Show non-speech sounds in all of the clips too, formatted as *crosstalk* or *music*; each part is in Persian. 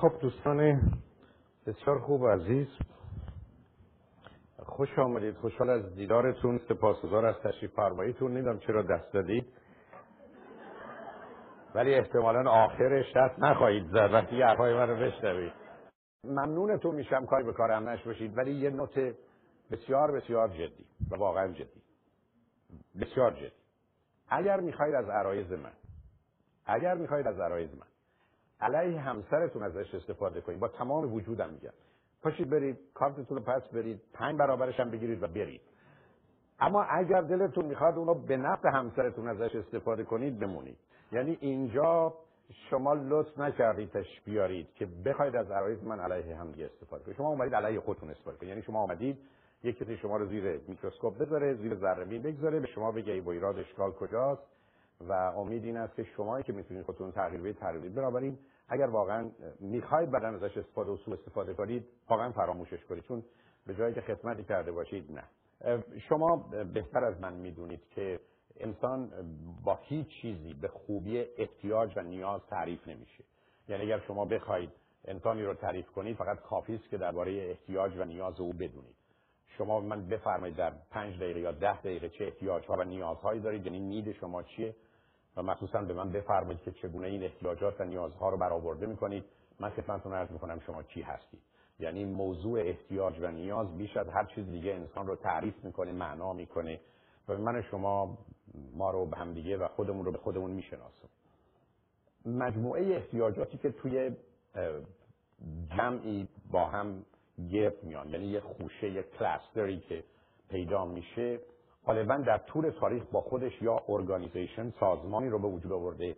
خب دوستان بسیار خوب عزیز. خوش آمدید. خوشحال از دیدارتون. سپاسگزار از تشریف فرماییتون. نمی‌دونم چرا دست دادید. ولی احتمالا آخرش دست نخواهید زد. وقتی حرفای من رو بشنوید ممنونتون میشم کاری به کار همنش باشید ولی یه نوت بسیار بسیار جدی. و واقعا جدی. بسیار جدی. اگر می‌خواید از عرایز من اگر می‌خواید از عرایز من علیه همسرتون ازش استفاده کنید. با تمام وجودم میگم. پاشید برید کارتتون رو پس برید پنج برابرش هم بگیرید و برید. اما اگر دلتون می‌خواد اونو به نفع همسرتون ازش استفاده کنید بمونید. یعنی اینجا شما لطف نکردید بیارید که بخواید از عرایز من علیه هم استفاده کنید. شما اومدید علیه خودتون استفاده کنید. یعنی شما اومدید یک کسی شما رو زیر میکروسکوپ بذاره زیر ذره بگذاره به شما بگه ای ایراد اشکال کجاست؟ و امید این است که شما که می‌تونید خودتون تغییر بدید تغییر بدید. بنابراین اگر واقعا می‌خواید بعدا ازش استفاده و سوء استفاده کنید واقعا فراموشش کنید. چون به جایی که خدمتی کرده باشید نه. شما بهتر از من می‌دونید که انسان با هیچ چیزی به خوبی احتیاج و نیاز تعریف نمیشه. یعنی اگر شما بخواید انسانی رو تعریف کنید فقط کافی است که درباره احتیاج و نیاز او بدونید. شما من بفرمایید در پنج دقیقه یا ده دقیقه چه احتیاجها و نیازهایی دارید یعنی نید شما چیه؟ و مخصوصا به من بفرمایید که چگونه این احتیاجات و نیازها رو برآورده می‌کنید. من خدمتتون عرض می‌کنم شما چی هستید. یعنی موضوع احتیاج و نیاز بیش از هر چیز دیگه انسان رو تعریف می‌کنه معنا می‌کنه و من شما ما رو به هم دیگه و خودمون رو به خودمون می‌شناسم مجموعه احتیاجاتی که توی جمعی با هم گرد میان یعنی یه خوشه یه کلستری که پیدا میشه غالبا در طول تاریخ با خودش یا organization سازمانی رو به وجود آورده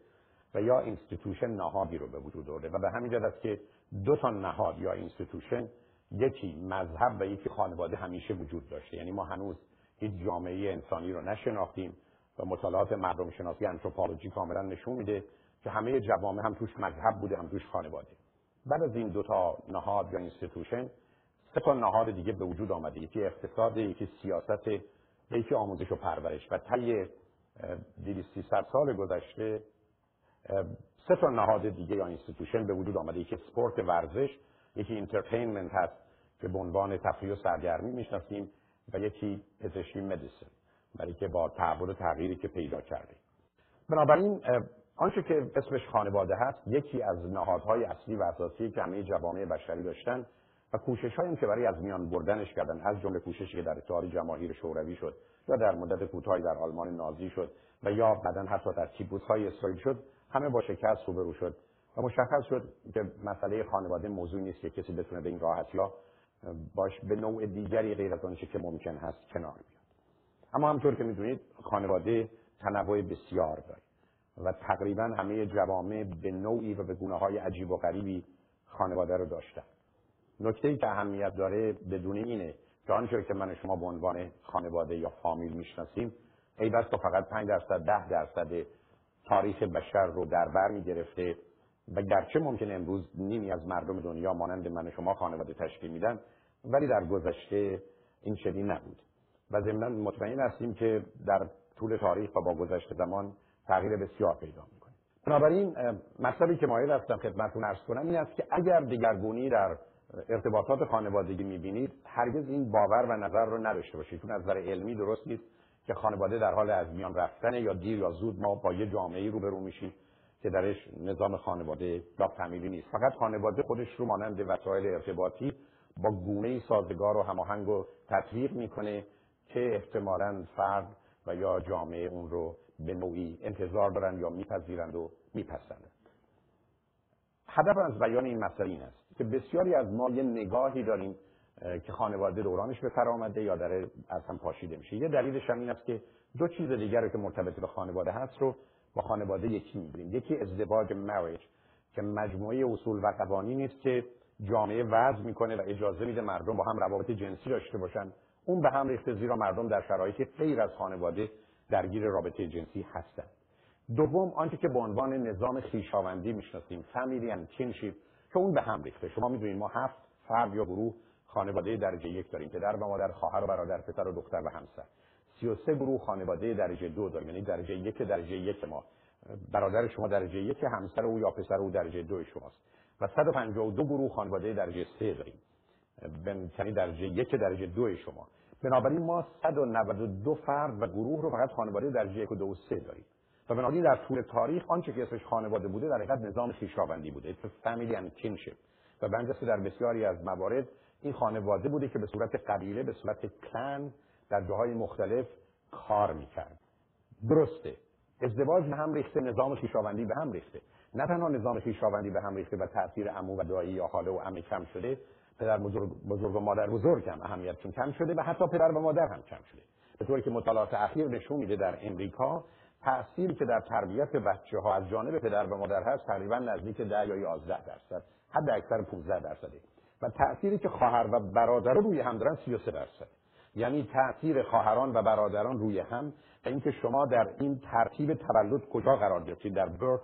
و یا institution نهادی رو به وجود آورده و به همین جهت است که دو تا نهاد یا institution یکی مذهب و یکی خانواده همیشه وجود داشته. یعنی ما هنوز هیچ جامعه انسانی رو نشناختیم و مطالعات مردم شناسی anthropology کاملا نشون میده که همه جوامع هم توش مذهب بوده هم توش خانواده. بعد از این دو تا نهاد یا institution سه تا نهاد دیگه به وجود آمده. یکی اقتصاد یکی سیاست یکی آموزش و پرورش. و طی 200 سال گذشته سه تا نهاد دیگه یا institution به وجود آمده. یکی سپورت ورزش یکی entertainment هست که به عنوان تفریح و سرگرمی می‌شناسیم و یکی پزشکی medicine برای که با تحول و تغییری که پیدا کرده. بنابراین آنچه که اسمش خانواده هست یکی از نهادهای اصلی و اساسی که همه جوامع بشری داشتن و کوشش هایی که برای از میان بردنش کردن از جمله کوششی که در اتحاد جماهیر شوروی شد یا در مدت کوتاهی در آلمان نازی شد و یا بعدا حتی در کیبوس های اسرائیل شد همه با شکست روبرو شد و مشخص شد که مسئله خانواده موضوع نیست که کسی بتونه به این راحتی ها باش به نوع دیگری غیر از آنچه که ممکن هست کنار بیاد. اما همطور که می‌دونید خانواده تنوع بسیار داره و تقریبا همه جوامع به نوعی و به گونه های عجیب و غریبی خانواده رو داشتن. نکته ای که اهمیت داره بدون اینه که آنچه که من شما به عنوان خانواده یا فامیل می‌شناسیم ای بس تا فقط 5 درصد ده درصد تاریخ بشر رو در بر می گرفته و گرچه ممکن امروز نیمی از مردم دنیا مانند من شما خانواده تشکیل میدن ولی در گذشته این چنین نبود. و ضمنا مطمئن هستیم که در طول تاریخ و با گذشته زمان تغییر بسیار پیدا می‌کنه. بنابراین مطلبی که مایل هستم خدمتتون عرض کنم این است که اگر دگرگونی در ارتباطات خانوادگی می‌بینید هرگز این باور و نظر رو نداشته باشید. چون نظر علمی درست نیست که خانواده در حال از میان رفتن یا دیر یا زود ما با یه جامعه روبرو میشیم که درش نظام خانواده یا فامیلی نیست. فقط خانواده خودش رو مانند وسایل ارتباطی با گونه سازگار و هماهنگ و تطبیق می‌کنه که احتمالا فرد و یا جامعه اون رو به نوعی انتظار دارن یا میپذیرند و میپسندند. هدف از بیان این مسئله این است که بسیاری از ما یه نگاهی داریم که خانواده دورانش به سر آمده یا از هم پاشیده میشه. یه دلیلش هم این است که دو چیز دیگر که مرتبط به خانواده هست رو با خانواده یکی می‌بینیم. یکی ازدواج مریج که مجموعه اصول و قوانین نیست که جامعه وضع می‌کنه و اجازه میده مردم با هم روابط جنسی داشته باشن. اون به هم ریخته زیرا مردم در شرایطی غیر از خانواده درگیر رابطه جنسی هستند. دوم آنچه که به عنوان نظام خویشاوندی می‌شناسیم فامیلی اند که اون به هم ریخته. شما می‌دونید ما هفت فرد یا گروه خانواده درجه یک داریم پدر و مادر خواهر و برادر پسر و دختر و همسر. 33 گروه خانواده درجه دو داریم یعنی درجه یک درجه یک ما. برادر شما درجه یک همسر او یا پسر او درجه دو شماست. و 152 گروه خانواده درجه سه داریم. یعنی درجه یک درجه دو شما. بنابراین ما 192 فرد و گروه رو فقط خانواده درجه یک و دو و سه داریم. بنابراین در طول تاریخ آنچه که اسمش خانواده بوده در حقیقت نظام خیشاوندی بوده. Family and kinship. و بنجسته در بسیاری از موارد این خانواده بوده که به صورت قبیله به صورت کلن در جاهای مختلف کار می‌کرد. درسته. ازدواج به هم ریخته نظام خیشاوندی به هم ریخته. نه تنها نظام خیشاوندی به هم ریخته و تاثیر عمو و دایی یا خاله و عمه کم شده پدر بزرگ, بزرگ و مادر بزرگ هم اهمیتشون کم شده و حتی پدر و مادر هم کم شده. به طوری که مطالعات اخیر نشون میده در امریکا تأثیری که در تربیت بچه ها از جانب پدر و مادر هست تقریبا نزدیک 10 یا 11 درصد حد اکثر 15 درصده. و تأثیری که خواهر و برادر روی هم دارن 33 درصد. یعنی تأثیر خواهران و برادران روی هم اینکه شما در این ترتیب تولد کجا قرار گرفتید در برت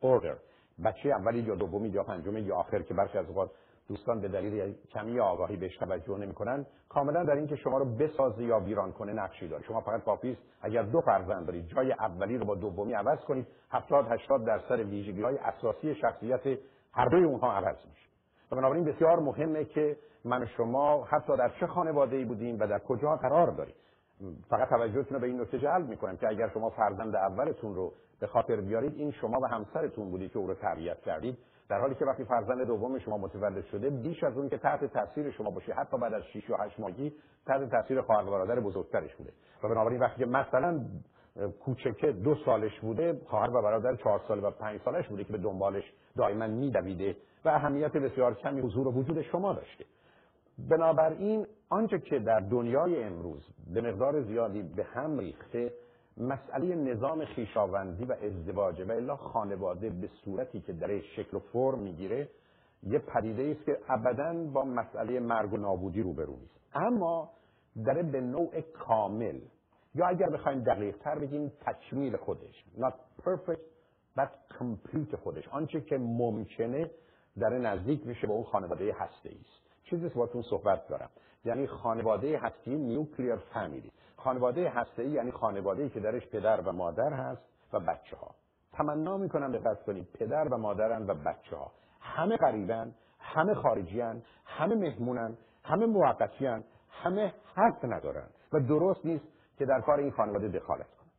اوردر بچه اولی یا دومی یا پنجمی یا آخر که برخی از اوقات دوستان به دلیل کمی آگاهی بهش توجه نمی‌کنن. کاملا در اینکه شما رو بسازه یا ویران کنه نقشی داره. شما فقط کافی اگر دو فرزند دارید جای اولی رو با دومی عوض کنید 70 80 درصد ویژگی های اساسی شخصیت هر دوی اونها عوض میشه. و بنابراین بسیار مهمه که من و شما حتی در چه خانواده ای بودیم و در کجا قرار داریم. فقط توجهتون رو به این نکته جلب می‌کنم که اگر شما فرزند اولتون رو به خاطر بیارید این شما و همسرتون بودید که او رو تربیت کردید. در حالی که وقتی فرزند دوم شما متولد شده بیش از اون که تحت تاثیر شما باشه حتی بعد از 6 یا 8 ماهگی تحت تاثیر خواهر و برادر بزرگترش بوده. و بنابراین وقتی که مثلا کوچکه دو سالش بوده خواهر و برادر چهار ساله و پنج سالش بوده که به دنبالش دائما میدویده و اهمیت بسیار کمی حضور و وجود شما داشته. بنابراین آنچه که در دنیای امروز به مقدار زیادی به هم ریخته مسئله نظام خیشاوندی و ازدواجه و الا خانواده به صورتی که در شکل و فرم می‌گیره یه پدیده است که ابدا با مسئله مرگ و نابودی روبرو نیست. اما داره به نوع کامل یا اگر بخوایم دقیق تر بگیم تکمیل خودش. Not perfect but complete خودش. آنچه که ممکنه در نزدیک میشه به اون خانواده هسته است. چیزی که باتون صحبت دارم. یعنی خانواده هستی نیوکلیر فامیلی. خانواده هسته یعنی خانواده ای که درش پدر و مادر هست و بچه ها تمنا می‌کنم دقت کنید پدر و مادرن و بچه ها همه غریبن همه خارجیان همه مهمونن همه موقتیان همه حق ندارن و درست نیست که در کار این خانواده دخالت کنن.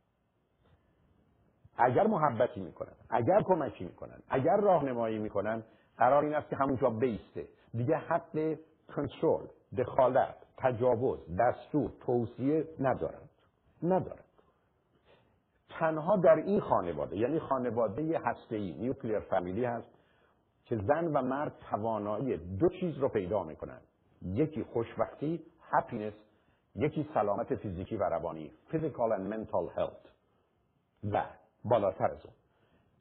اگر محبتی می‌کنن اگر کمکی می‌کنن اگر راهنمایی می‌کنن قرار این است که همونجا بیسته. دیگه حق کنترل دخالت تجاوز دستور توصیه ندارند. ندارند. تنها در این خانواده یعنی خانواده هسته‌ای نیوکلیر فامیلی هست که زن و مرد توانایی دو چیز رو پیدا می‌کنن. یکی خوشبختی هپینس یکی سلامت فیزیکی و روانی physical and mental health. و بالاتر از اون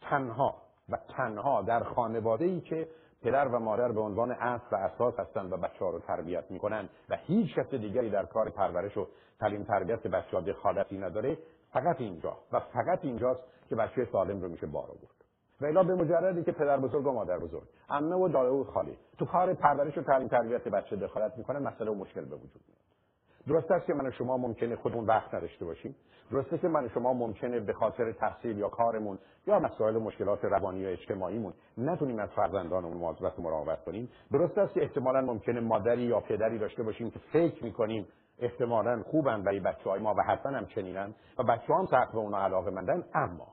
تنها و تنها در خانواده ای که پدر و مادر به عنوان اصل و اساس هستند و بچه ها رو تربیت می‌کنن و هیچ کس دیگری در کار پرورش و تعلیم تربیت بچه ها دخالتی نداره فقط اینجا و فقط اینجاست که بچه سالم رو میشه بار آورد. و الا به مجردی که پدر بزرگ و مادر بزرگ عمه و دایه و خالی تو کار پرورش و تعلیم تربیت بچه دخالت می‌کنن مسئله و مشکل به وجود میاد. درست است که من و شما ممکنه خودمون وقت نداشته باشیم. درسته که من و شما ممکنه به خاطر تحصیل یا کارمون یا مسائل و مشکلات روانی یا اجتماعیمون نتونیم از فرزندانمون مواظبت مراقبت کنیم. درست است که احتمالا ممکنه مادری یا پدری داشته باشیم که فکر می‌کنیم احتمالا خوبن برای بچه های ما و حتما هم چنینن و بچه هم به اونا علاقه مندن اما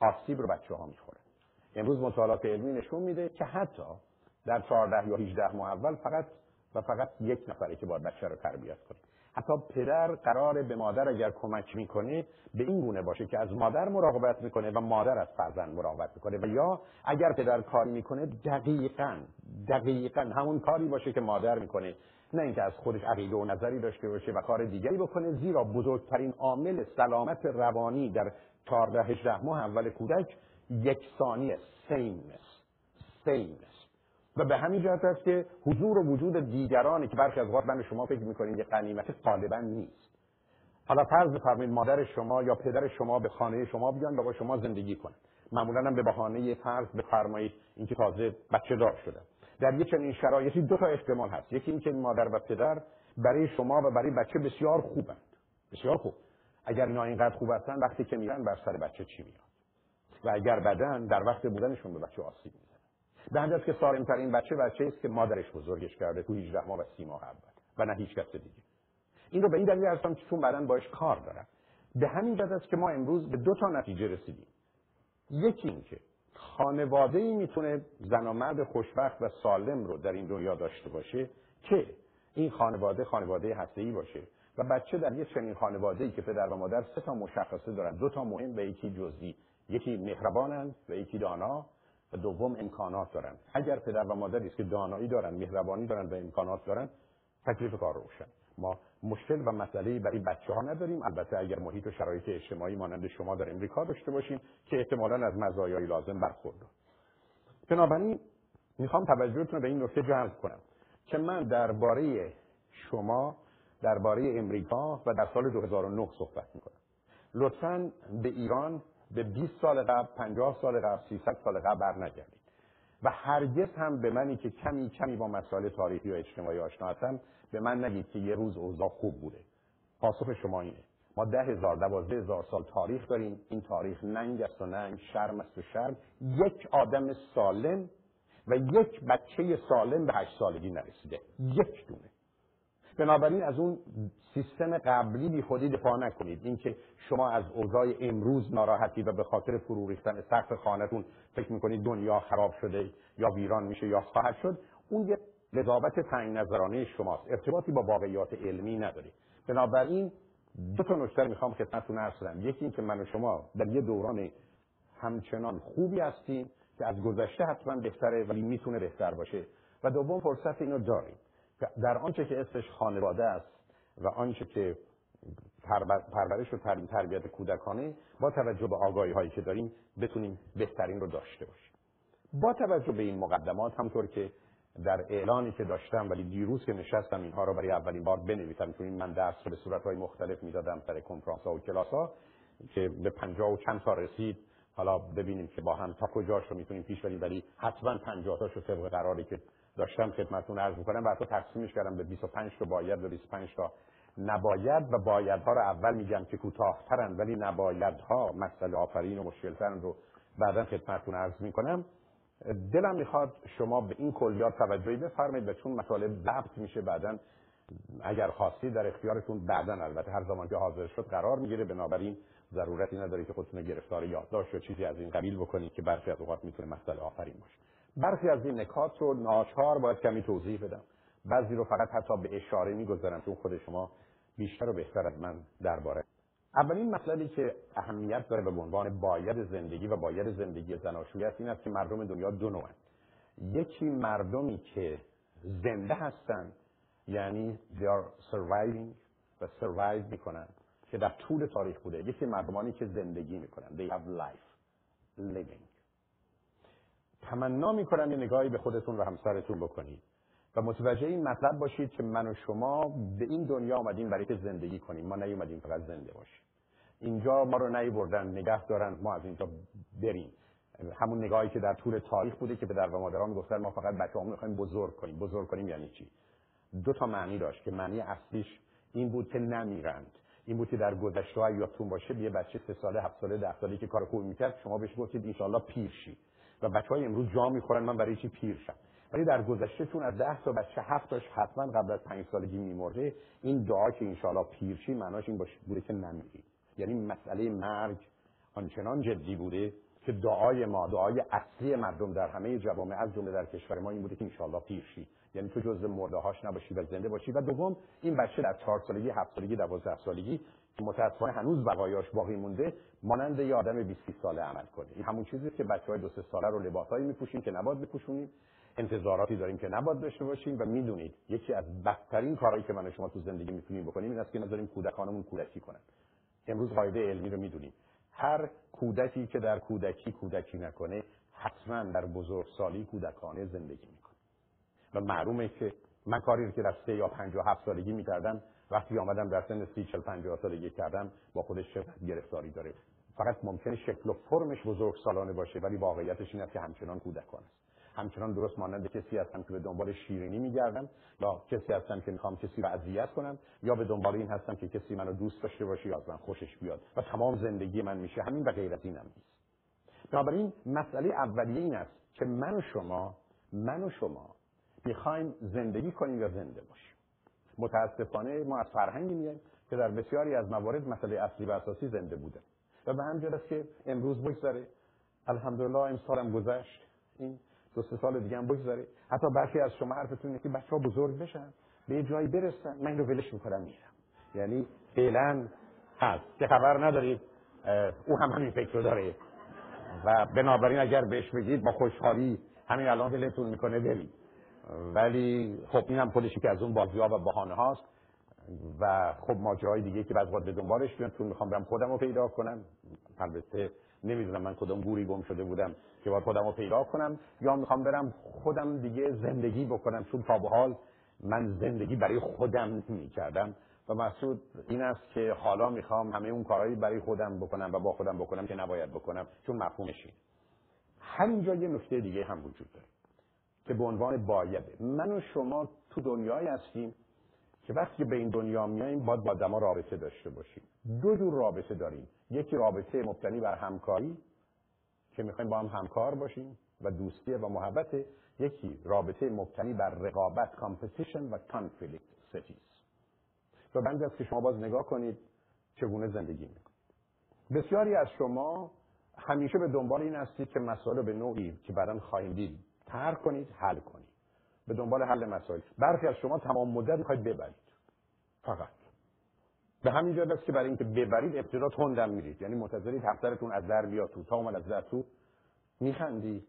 آسیب رو بچه ها می‌خوره. امروز مطالعات علمی نشون میده که حتی در 14 یا 18 ماه اول فقط و فقط یک نفره که باید بچه رو تربیت کنه. حتی پدر قرار به مادر اگر کمک می‌کنه به این گونه باشه که از مادر مراقبت می‌کنه و مادر از فرزند مراقبت می‌کنه و یا اگر پدر کاری می‌کنه دقیقا دقیقا همون کاری باشه که مادر می‌کنه. نه اینکه از خودش عقیده و نظری داشته باشه و کار دیگری بکنه زیرا بزرگترین عامل سلامت روانی در 14 18 ماه اول کودک یکسانی سیمنس سیمنس و به همین جهت است که حضور و وجود دیگرانی که برخی از اوقات من شما فکر می‌کنید یه غنیمت غالبا نیست. حالا فرض بفرمایید مادر شما یا پدر شما به خانه شما بیان و با شما زندگی کنند معمولا هم به بهانه فرض بفرمایید اینکه تازه بچه دار شده در یک چنین شرایطی دو تا احتمال هست. یکی اینکه مادر و پدر برای شما و برای بچه بسیار خوبند. بسیار خوب. اگر اینا اینقدر خوب هستن وقتی که میرن بر سر بچه چی میاد؟ و اگر بدن در وقت بودنشون به بچه آسیب می‌زنن به همین که سالمترین بچه بچه است که مادرش بزرگش کرده تو 18 ماه و 30 ماه اول و نه هیچ کس دیگه. این رو به این دلیل هستم که چون بعدا باش کار دارم. به همین جهت است که ما امروز به دو تا نتیجه رسیدیم. یکی این که خانواده ای می‌تونه زن و مرد خوشبخت و سالم رو در این دنیا داشته باشه که این خانواده خانواده هسته باشه و بچه در یک چنین خانواده ای که پدر و مادر سه تا مشخصه دارن. دو تا مهم و یکی جزئی. یکی مهربانند و یکی دانا. و دوم امکانات دارن. اگر پدر و مادری است که دانایی دارن مهربانی دارن و امکانات دارن تکلیف کار روشن. ما مشکل و مسئله برای بچه ها نداریم. البته اگر محیط و شرایط اجتماعی مانند شما در امریکا داشته باشیم که احتمالا از مزایای لازم برخورد. بنابراین می‌خوام توجهتون رو به این نکته جلب کنم که من درباره شما درباره امریکا و در سال 2009 صحبت می‌کنم. لطفا به ایران به 20 سال قبل 50 سال قبل 300 سال قبل برنگردید و هرگز هم به منی که کمی کمی با مسائل تاریخی و اجتماعی آشنا هستم به من نگید که یه روز اوضاع خوب بوده. پاسخ شما اینه. ما ده هزار دوازده هزار سال تاریخ داریم. این تاریخ ننگ است و ننگ شرم است و شرم. یک آدم سالم و یک بچه سالم به هشت سالگی نرسیده. یک دونه. بنابراین از اون سیستم قبلی بی خودی دفاع نکنید. اینکه شما از اوضاع امروز ناراحتی و به خاطر فرو ریختن سقف خانهتون فکر می‌کنید دنیا خراب شده یا ویران میشه یا خواهد شد اون یه قضاوت تنگ نظرانه شماست. ارتباطی با واقعیات علمی نداره بنابراین دو تا نکته می‌خوام خدمتتون عرض کنم. یکی اینکه من و شما در یه دوران همچنان خوبی هستیم که از گذشته حتما بهتره ولی می‌تونه بهتر باشه. و دوم فرصت اینو داریم. در آنچه که اسمش خانواده است و آنچه که پرورش و تربیت کودکانه با توجه به آگاهی هایی که داریم بتونیم بهترین رو داشته باشیم. با توجه به این مقدمات همطور که در اعلانی که داشتم ولی دیروز که نشستم اینها رو برای اولین بار بنویسم. چون من درس رو به صورت های مختلف می‌دادم سر کنفرانس ها و کلاس ها که به پنجاه و چند تا رسید. حالا ببینیم که با هم تا کجاش رو می‌تونیم پیش بریم ولی حتما 50 تاشو طبق قراری که داشتم خدمتتون عرض می‌کنم. و تقسیمش کردم به 25 تا باید و 25 تا نباید و بایدها رو اول میگم که کوتاهترن ولی نبایدها مسئله آفرین و مشکلترن رو بعدا خدمتتون عرض می‌کنم. دلم می‌خواد شما به این کلیات توجهی بفرمایید و چون مطالب ضبط میشه بعدا اگر خواستی در اختیارتون بعدا البته هر زمان که حاضر شد قرار می‌گیره. بنابراین ضرورتی نداره که خودتون گرفتار یادداشت یا چیزی از این قبیل بکنید که برخی از اوقات می‌تونه مسئله آفرین باشه. برخی از این نکات رو ناچار باید کمی توضیح بدم. بعضی رو فقط حتی به اشاره می‌گذارم چون خود شما بیشتر و بهتر از من درباره. اولین مطلبی که اهمیت داره به عنوان باید زندگی و باید زندگی زناشویی است این است که مردم دنیا دو نوعن. یکی مردمی که زنده هستن یعنی they are surviving و survive می‌کنن که در طول تاریخ بوده. یکی مردمانی که زندگی می‌کنن they have life living. تمنا می‌کنم یه نگاهی به خودتون و همسرتون بکنید و متوجه این مطلب باشید که من و شما به این دنیا آمدیم برای که زندگی کنیم. ما نیومدیم فقط زنده باشیم. اینجا ما رو نیبردن نگه دارن ما از اینجا بریم. همون نگاهی که در طول تاریخ بوده که در و مادران می‌گفتن ما فقط بچه‌هامون می‌خوایم بزرگ کنیم. بزرگ کنیم یعنی چی؟ دو تا معنی داشت که معنی اصلیش این بود که نمیرند. این بود که در گذشته یادتون باشه یه بچه سه ساله هفت ساله ده ساله که کار خوب می‌کرد شما بهش گفتید ان پیر شی. و بچه های امروز جا می‌خورن من برای چی پیر شم؟ ولی در گذشته چون از ده تا بچه هفتاش حتما قبل از پنج سالگی میمرده. این دعا که انشاءالله پیرشی معناش این باشه بوده که نمیری یعنی مسئله مرگ آنچنان جدی بوده که دعای ما دعای اصلی مردم در همه جوامع از جمله در کشور ما این بوده که انشاءالله پیرشی یعنی تو جزء مرده هاش نباشی و زنده باشی. و دوم این بچه در چهار سالگی هفت سالگی دوازده سالگی متاسفانه هنوز بقایاش باقی مونده مانند یه آدم 20 ساله عمل کنه. این همون چیزی که بچهای دو سه ساله رو لباسایی میپوشیم که نباید بپوشونیم. انتظاراتی داریم که نباید داشته باشیم و می‌دونید یکی از بدترین کارهایی که من و شما تو زندگی می‌تونیم بکنیم این است که نذاریم کودکانمون کودکی کنن. امروز قاعده علمی رو می‌دونیم. هر کودکی که در کودکی کودکی نکنه حتما در بزرگسالی کودکانه زندگی می‌کنه. و معلومه که من کاری که در سه یا پنج و هفت سالگی می‌کردم وقتی آمدم در سن سی چل پنجاه سالگی کردم با خودش چقدر گرفتاری داره. فقط ممکنه شکل و فرمش بزرگ سالانه باشه ولی واقعیتش این است که همچنان کودکان است. همچنان درست مانند کسی هستم که به دنبال شیرینی میگردم یا کسی هستم که می‌خوام کسی رو اذیت کنم یا به دنبال این هستم که کسی منو دوست داشته باشه یا از من خوشش بیاد. و تمام زندگی من میشه همین و غیر از اینم نیست. بنابراین مسئله اولیه این است که من و شما من و شما می‌خوایم زندگی کنیم یا زنده باشیم. متاسفانه ما از فرهنگی میایم که در بسیاری از موارد مسئله اصلی و اساسی زنده بوده. و به همجرد است که امروز بگذره. الحمدلله امسالم گذشت. این دو سه سال دیگه هم بگذاره حتی برخی از شما حرفتون که بچه ها بزرگ بشن به یه جایی برسن. من رو ولش می‌کنم میرم یعنی فعلا هست. که خبر ندارید؟ او هم همین فکر رو داره. و بنابراین اگر بهش بگید با خوشحالی همین الان دلتون می‌کنه برید ولی خب این هم که از اون بازی ها و بحانه هاست. و خب ماجراهای دیگه که بعد به دنبالش بیان چون می‌خوام برم خودم رو پیدا کنم. البته نمی‌دونم من کدوم گوری گم شده بودم که باید خودم رو پیدا کنم یا می‌خوام برم خودم دیگه زندگی بکنم. چون تا به حال من زندگی برای خودم کردم و محسود این است که حالا می‌خوام همه اون کارهایی برای خودم بکنم و با خودم بکنم که نباید بکنم چون مفهومشی همینجا یه نکته دیگه هم وجود داره. که به عنوان بایده من و شما تو دنیایی هستیم که وقتی به این دنیا میاییم باید با دما رابطه داشته باشیم. دو جور رابطه داریم. یکی رابطه مبتنی بر همکاری که می‌خوایم با هم همکار باشیم و دوستی و محبت. یکی رابطه مبتنی بر رقابت competition و conflict ستیز و بنده است که شما باز نگاه کنید چگونه زندگی می‌کنید. بسیاری از شما همیشه به دنبال این هستید که مسائل به نوعی که بعدا خواهیم دید ترک کنید حل کنید. به دنبال حل مسائل. برخی از شما تمام مدت می‌خواید ببرید. فقط. به همین جهت است که برای اینکه ببرید ابتدا تندم میرید. یعنی منتظرید همسرتون از در بیاد تو تا اومد از در تو. میخندی.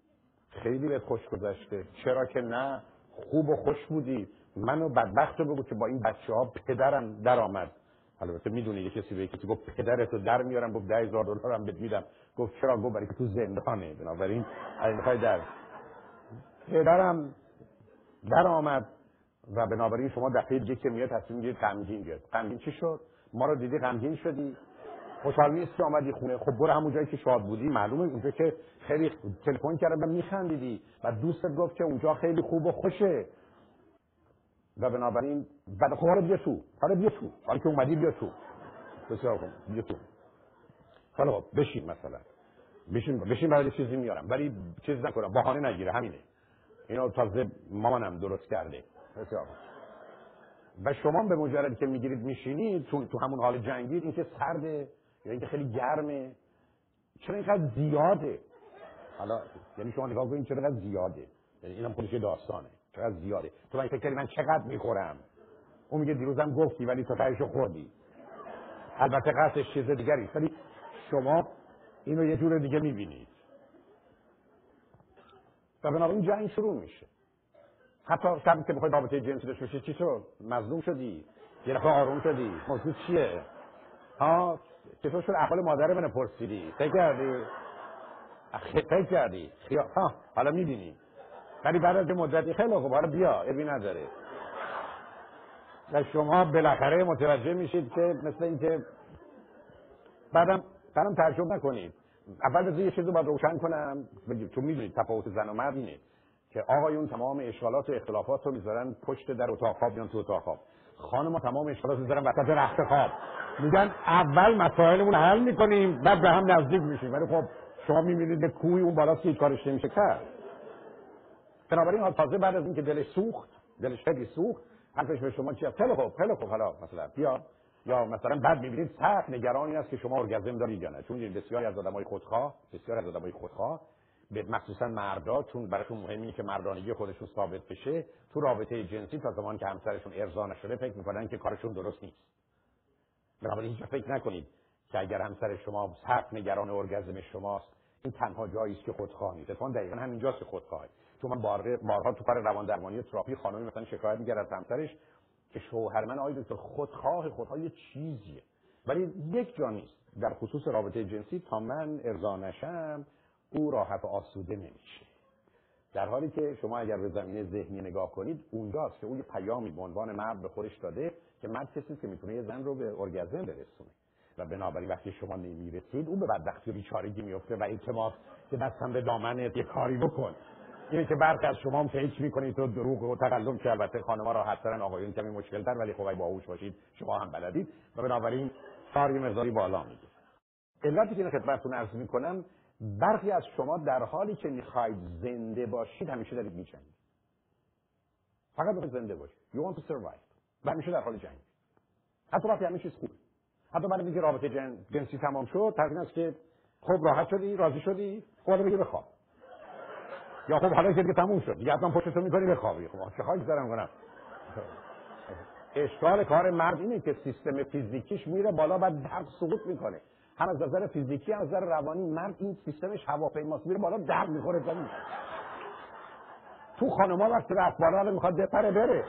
خیلی بهت خوش گذشته. چرا که نه؟ خوب و خوش بودی. منو بدبخت رو بگو که با این بچه ها پدرم در آمد البته می‌دونی یه کسی به کسی گفت پدرتو در میارم گفت ده هزار دلار هم بهت میدم. گفت چرا؟ گفت برای که تو زندانه. بنابراین اگه می‌خوای در پدرم در آمد و بنابراین شما دفعه دیگه که میاد تصمیم می‌گیرید غمگین بیاد غمگین چی شد؟ ما رو دیدی غمگین شدی. خوشحال نیست که خونه. خب برو همون جایی که شاد بودی. معلومه اونجا که خیلی تلفن کردم و میخندیدی و دوستت گفت که اونجا خیلی خوب و خوشه. و بنابراین بعد خب بیا تو. حالا بیا تو. حالا که اومدی بیا تو. بسیار خوب. بیا تو. حالا خب بشین مثلا. بشین بشین برای چیزی میارم. ولی چیز نکنم. بهانه نگیره. همینه. اینو تازه مامانم درست کرده. بسیار. و شما به مجرد که می‌گیرید میشینید تو, تو همون حال جنگید این که سرده یا اینکه خیلی گرمه. چرا اینقدر زیاده؟ حالا یعنی شما نگاه کنید چرا اینقدر زیاده. یعنی اینم خودش داستانه. چقدر زیاده. تو من فکر من چقدر می‌خورم؟ اون میگه دیروزم گفتی ولی تو تایشو خوردی. البته قصدش چیز دیگری ولی شما اینو یه جور دیگه می‌بینید و بنابراین جنگ شروع میشه. حتی شب که بخوای رابطه جنسی داشته باشی چی شد؟ مظلوم شدی؟ یه دفعه آروم شدی؟ موضوع چیه؟ ها؟ چطور شد؟ احوال مادر من پرسیدی. فکر کردی؟ فکر کردی؟ ها حالا می‌بینی. ولی بعد از مدتی خیلی خوب. حالا بیا ابی نداره. و شما بالاخره متوجه میشید که مثل اینکه بعدم بعدم ترجمه نکنید. اول بذار یه چیزی باید روشن کنم. تو می‌دونید تفاوت زن و مرد اینه که آقایون تمام اشکالات و اختلافات رو می‌ذارن پشت در اتاق خواب میان تو اتاق خواب. خانم تمام اشکالات رو می‌ذارن وسط رخت خواب. میگن اول مسائلمون حل می‌کنیم بعد به هم نزدیک میشیم. ولی خب شما می‌بینید به کوی اون بالا که کارش نمیشه. کرد بنابراین تازه بعد از اینکه دلش سوخت دلش خیلی سوخت حرفش به شما چیه خیلی خوب خیلی خوب. حالا مثلا بیا. یا مثلا بعد می‌بینید سخت نگران این است که شما ارگزم دارید یا نه. چون بسیاری از آدمای خودخواه بسیاری از آدمای خودخواه به مخصوصا مردا چون براشون مهمه که مردانگی خودشون ثابت بشه تو رابطه جنسی تا زمان که همسرشون ارضا نشده فکر می‌کنن که کارشون درست نیست. بنابراین هیچ فکر نکنید که اگر همسر شما سخت نگران ارگزم شماست این تنها جایی است که خودخواه نیست. اتفاقا دقیقا همینجاست که خودخواه چون من بارها تو کار روان درمانی تراپی خانمی مثلا شکایت میگرد از همسرش که شوهر من آقای دکتر خودخواه خودخواه یه چیزیه. ولی یک جا نیست. در خصوص رابطه جنسی تا من ارضا نشم او راحت آسوده نمیشه. در حالی که شما اگر به زمینه ذهنی نگاه کنید اونجاست که او یه پیامی به عنوان مرد به خودش داده که مرد کسی که می‌تونه یه زن رو به ارگزم برسونه. و بنابراین وقتی شما نمی‌رسید او به بدبختی و بیچارگی میفته و اعتماد که دستم به دامنت یه کاری بکن. اینه که برخی از شما هم فکر می‌کنید تو دروغ و تقلم که البته خانم‌ها راحت ترن آقایون کمی مشکل تر ولی خب باهوش باشید شما هم بلدید. و بنابراین کاری مقداری بالا میگه علتی که این خدمتتون عرض می‌کنم برخی از شما در حالی که می‌خواید زنده باشید همیشه دارید میجنگید. فقط باید زنده باشید. You want to survive. و همیشه در حال جنگ. حتی وقتی همه چیز خوبه. حتی بعد اینکه رابطه جن... جنسی تمام شد تقریبا است که خب راحت شدی راضی شدی. خب بگی بخواب. یا خب حالا که تموم شد. دیگه حتما پشتتو می‌کنی بخوابی. خب چه خواهی دارم کنم؟ اشکال کار مرد اینه که سیستم فیزیکیش میره بالا و درد سقوط می‌کنه. هم از نظر فیزیکی هم از نظر روانی مرد این سیستمش هواپیماست. میره بالا درد می‌خوره. زمین تو خانم‌ها وقتی رفت بالا می‌خواد بپره بره.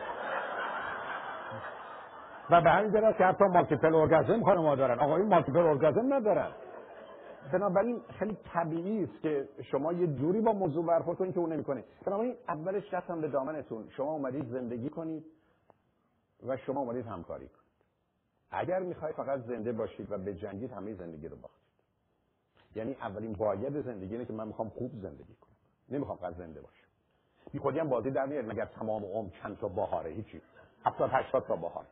و به همین جهت که حتی مالتیپل ارگازم خانم‌ها دارن. آقایون مالتیپل ارگازم ندارن. بنابراین خیلی طبیعی است که شما یه جوری با موضوع برخورد کنید که اون نمی‌کنه. بنابراین اولش دستم به دامنتون. شما اومدید زندگی کنید و شما اومدید همکاری کنید. اگر می‌خواید فقط زنده باشید و به جنگید همه زندگی رو باختید. یعنی اولین باید زندگی اینه که من می‌خوام خوب زندگی کنم. نمی‌خوام فقط زنده باشم. بی خودی هم بازی در میاد مگر تمام عمر چند تا بهاره؟ هیچی. 70 80 تا بهار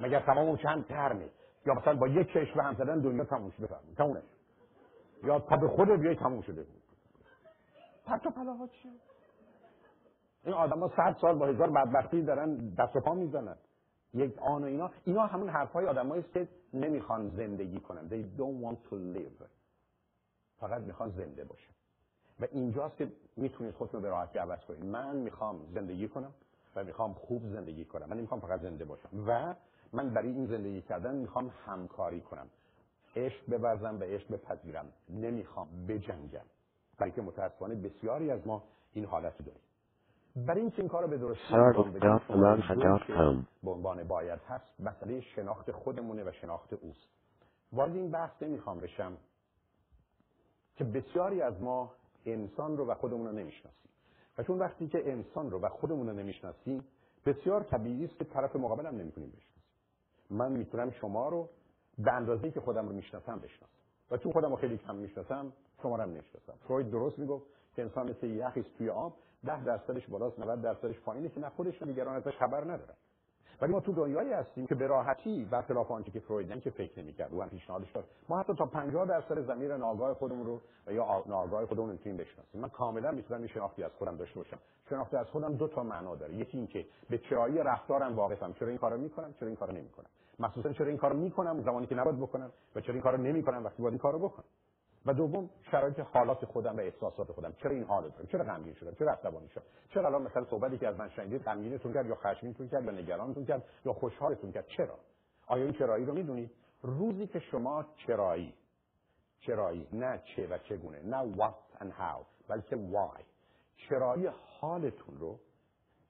مگر تمام چند ترمه؟ یا مثلا با یک چشم هم زدن دنیا تموم شده تمومش یا تا به خود بیای تموم شده. بود پرت و پلاها چیه؟ این آدم ها صد سال با هزار بدبختی دارن دست و پا می‌زنن. یک آن و اینا. اینا همون حرفای آدمایی که نمی‌خوان زندگی کنن. They don't want to live. فقط می‌خوان زنده باشن. و اینجاست که می‌تونید خودتون به راحتی عوض کنید. من می‌خوام زندگی کنم و می‌خوام خوب زندگی کنم. من نمی‌خوام فقط زنده باشم. و من برای این زندگی کردن می‌خوام همکاری کنم. عشق بورزم و عشق بپذیرم. نمی‌خوام بجنگم. برای که متاسفانه بسیاری از ما این حالت داریم. برای اینکه این کار به درستی به عنوان باید هست مسئله شناخت خودمونه و شناخت اوست. وارد این بحث نمی‌خوام بشم که بسیاری از ما انسان رو و خودمون رو نمی‌شناسیم. و چون وقتی که انسان رو و خودمون رو نمی‌شناسیم بسیار طبیعی است که طرف مقابلم نمی‌تونیم بشناسیم. من می‌تونم شما رو به اندازه‌ای که خودم رو می‌شناسم بشناسم. و چون خودم رو خیلی کم می‌شناسم شما رو هم نمی‌شناسم. فروید درست می‌گفت که انسان مثل یخی توی آب ده درصدش بالاست 90 درصدش پایینه که نه خودش و دیگران ازش خبر ندارن. ولی ما تو دنیایی هستیم که به راحتی برخلاف آنچه که فروید که فکر نمی‌کرد او هم پیشنهادش داد. ما حتی تا 50 درصد زمیر ناگاه خودمون رو و یا ناگاه خودمون رو می‌تونیم بشناسیم. من کاملا می‌تونم این شناختی از خودم داشته باشم. شناختی از خودم دو تا معنا داره. یکی اینکه به چرایی رفتارم واقفم. چرا این کارو می‌کنم؟ چرا این کارو نمی‌کنم؟ مخصوصا چرا این کارو می‌کنم زمانی که نباید بکنم و چرا این کارو نمی‌کنم وقتی باید این کارو بکنم. و دوم شرایط حالات خودم و احساسات خودم. چرا این حالو دارم؟ چرا غمگین شدم؟ چرا عصبانی شدم؟ چرا الان مثلا صحبتی که از من شنیدید غمگینتون کرد یا خشمگینتون کرد یا نگرانتون کرد یا خوشحالتون کرد؟ چرا؟ آیا این چرایی رو می‌دونید؟ روزی که شما چرایی چرایی نه چه و چگونه نه what and how بلکه why چرایی حالتون رو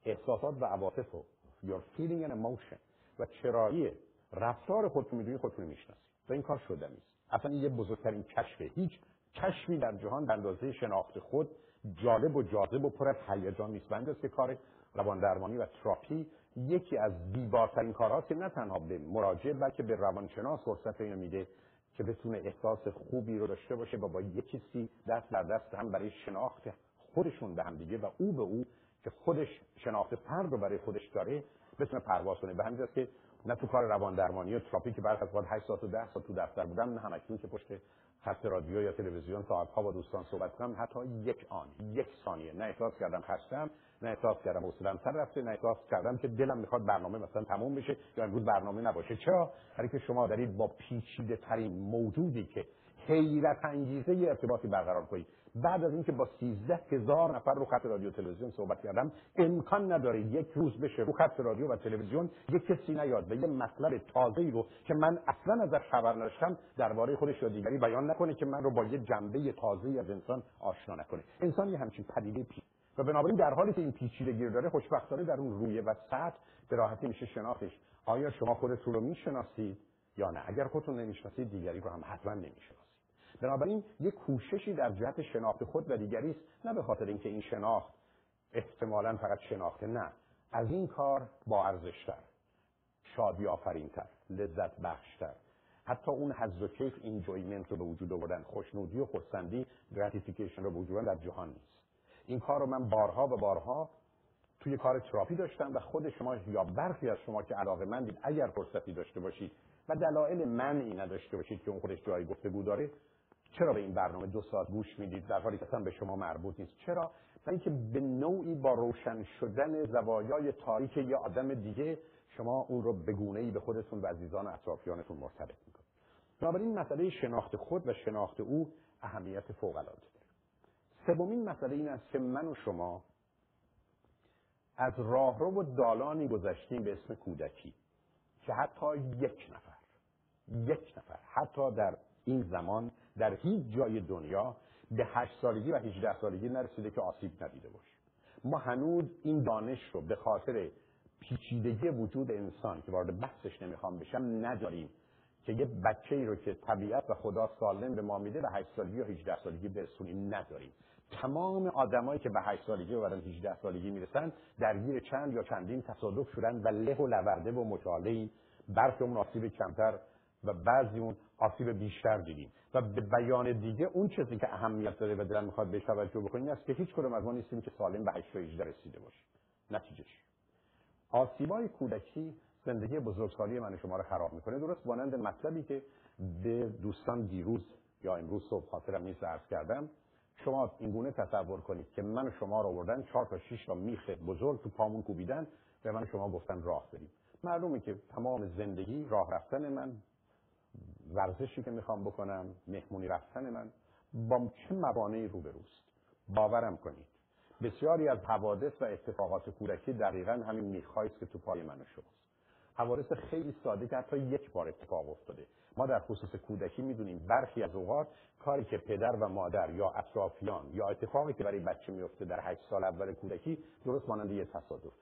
احساسات و عواطف رو your feeling and emotion و چرایی رفتار خودتون می‌دونید خودتون می‌شناسید. و این کار شده نیست. اصلا یه بزرگترین کشفه هیچ کشفی در جهان به اندازه شناخت خود جالب و جاذب و پر از هیجان نیست. بنده که کار روان درمانی و تراپی یکی از زیباترین کارهاست که نه تنها به مراجعه بلکه به روانشناس فرصت اینو میده که بتونه احساس خوبی رو داشته باشه و با یه کسی دست در دست هم برای شناخت خودشون به هم دیگه و او به او که خودش شناخت فرد رو برای خودش داره بتونه پرواز کنه. به همین که نه تو کار روان درمانی و تراپی که برخ از 8 ساعت و 10 ساعت تو دفتر بودم نه همکنون که پشت خط رادیو یا تلویزیون ساعتها با دوستان صحبت کنم حتی یک آن یک ثانیه. نه احساس کردم خستم نه احساس کردم حوصله‌ام سر رفته نه احساس کردم که دلم می‌خواد برنامه مثلا تموم بشه یا امروز برنامه نباشه. چرا؟ برای که شما دارید با پیچیده ترین موجودی که حیرت انگیزه ارتباطی برقرار کنید. بعد از اینکه با سیزده هزار نفر رو خط رادیو تلویزیون صحبت کردم امکان نداره یک روز بشه رو خط رادیو و تلویزیون یک کسی نیاد و یه مطلب تازه رو که من اصلا ازش خبر نداشتم درباره خودش یا دیگری بیان نکنه که من رو با یه جنبه تازه از انسان آشنا نکنه. انسان یه همچین پدیده پی و بنابراین در حالی که این پیچیدگی داره خوشبختانه در اون رویه و سطح به راحتی میشه شناختش. آیا شما خودتون رو می‌شناسید یا نه؟ اگر خودتون نمی‌شناسید دیگری رو هم حتما نمی‌شناسید. بنابراین یک کوششی در جهت شناخت خود و دیگری است نه به خاطر اینکه این شناخت احتمالا فقط شناخته نه. از این کار با ارزشتر شادی آفرینتر لذت بخشتر حتی اون حظ و کیف enjoyment رو به وجود آوردن خوشنودی و خرسندی gratification رو به وجود در جهان نیست. این کار رو من بارها و بارها توی کار تراپی داشتم و خود شما یا برخی از شما که علاقه من اگر فرصتی داشته باشید و دلایل من نداشته باشید که اون خودش جای گفتگو داره چرا به این برنامه دو ساعت گوش می‌دید؟ در حالی که اصلا به شما مربوط نیست. چرا؟ و اینکه به نوعی با روشن شدن زوایای تاریک یه آدم دیگه شما اون رو به گونه ای به خودتون و عزیزان اطرافیانتون مرتبط می‌کنید. بنابراین مسئله شناخت خود و شناخت او اهمیت فوق العاده داره. سومین مسئله این است که من و شما از راهرو و دالانی گذشتیم به اسم کودکی که حتی یک نفر یک نفر حتی در این زمان در هیچ جای دنیا به هشت سالگی و 18 سالگی نرسیده که آسیب ندیده باشه. ما هنوز این دانش رو به خاطر پیچیدگی وجود انسان که وارد بحثش نمی‌خوام بشم نداریم که یه بچه ای رو که طبیعت و خدا سالم به ما میده به 8 سالگی یا 18 سالگی برسونیم نداریم. تمام آدمایی که به 8 سالگی و بعد 18 سالگی می‌رسن درگیر چند یا چندین تصادف شدن و له و لورده و مطالعه برخی اون آسیب کمتر و بعضی اون آسیب بیشتر دیدیم. و به بیان دیگه اون چیزی که اهمیت داره و دلم می‌خواد بهش توجه بکنیم است که هیچ کدوم از ما نیستیم که سالم به 8 18 رسیده باشیم. نتیجهش. آسیبای کودکی زندگی بزرگسالی من شما رو خراب می‌کنه. درست مانند مطلبی که به دوستان دیروز یا امروز صبح خاطرم نیست عرض کردم. شما این گونه تصور کنید که من شما رو آوردن چهار تا شش تا میخ بزرگ تو پامون کوبیدن به من شما گفتن راه بریم. معلومه که تمام زندگی راه رفتن من ورزشی که می‌خوام بکنم مهمونی رفتن من با چه موانعی روبروست؟ باورم کنید. بسیاری از حوادث و اتفاقات کودکی دقیقا همین میخهایی که تو پای من شماست حوادث خیلی ساده که حتی یک بار اتفاق افتاده. ما در خصوص کودکی می‌دونیم برخی از اوقات کاری که پدر و مادر یا اطرافیان یا اتفاقی که برای بچه میفته در هشت سال اول کودکی درست مانند یه تصادف.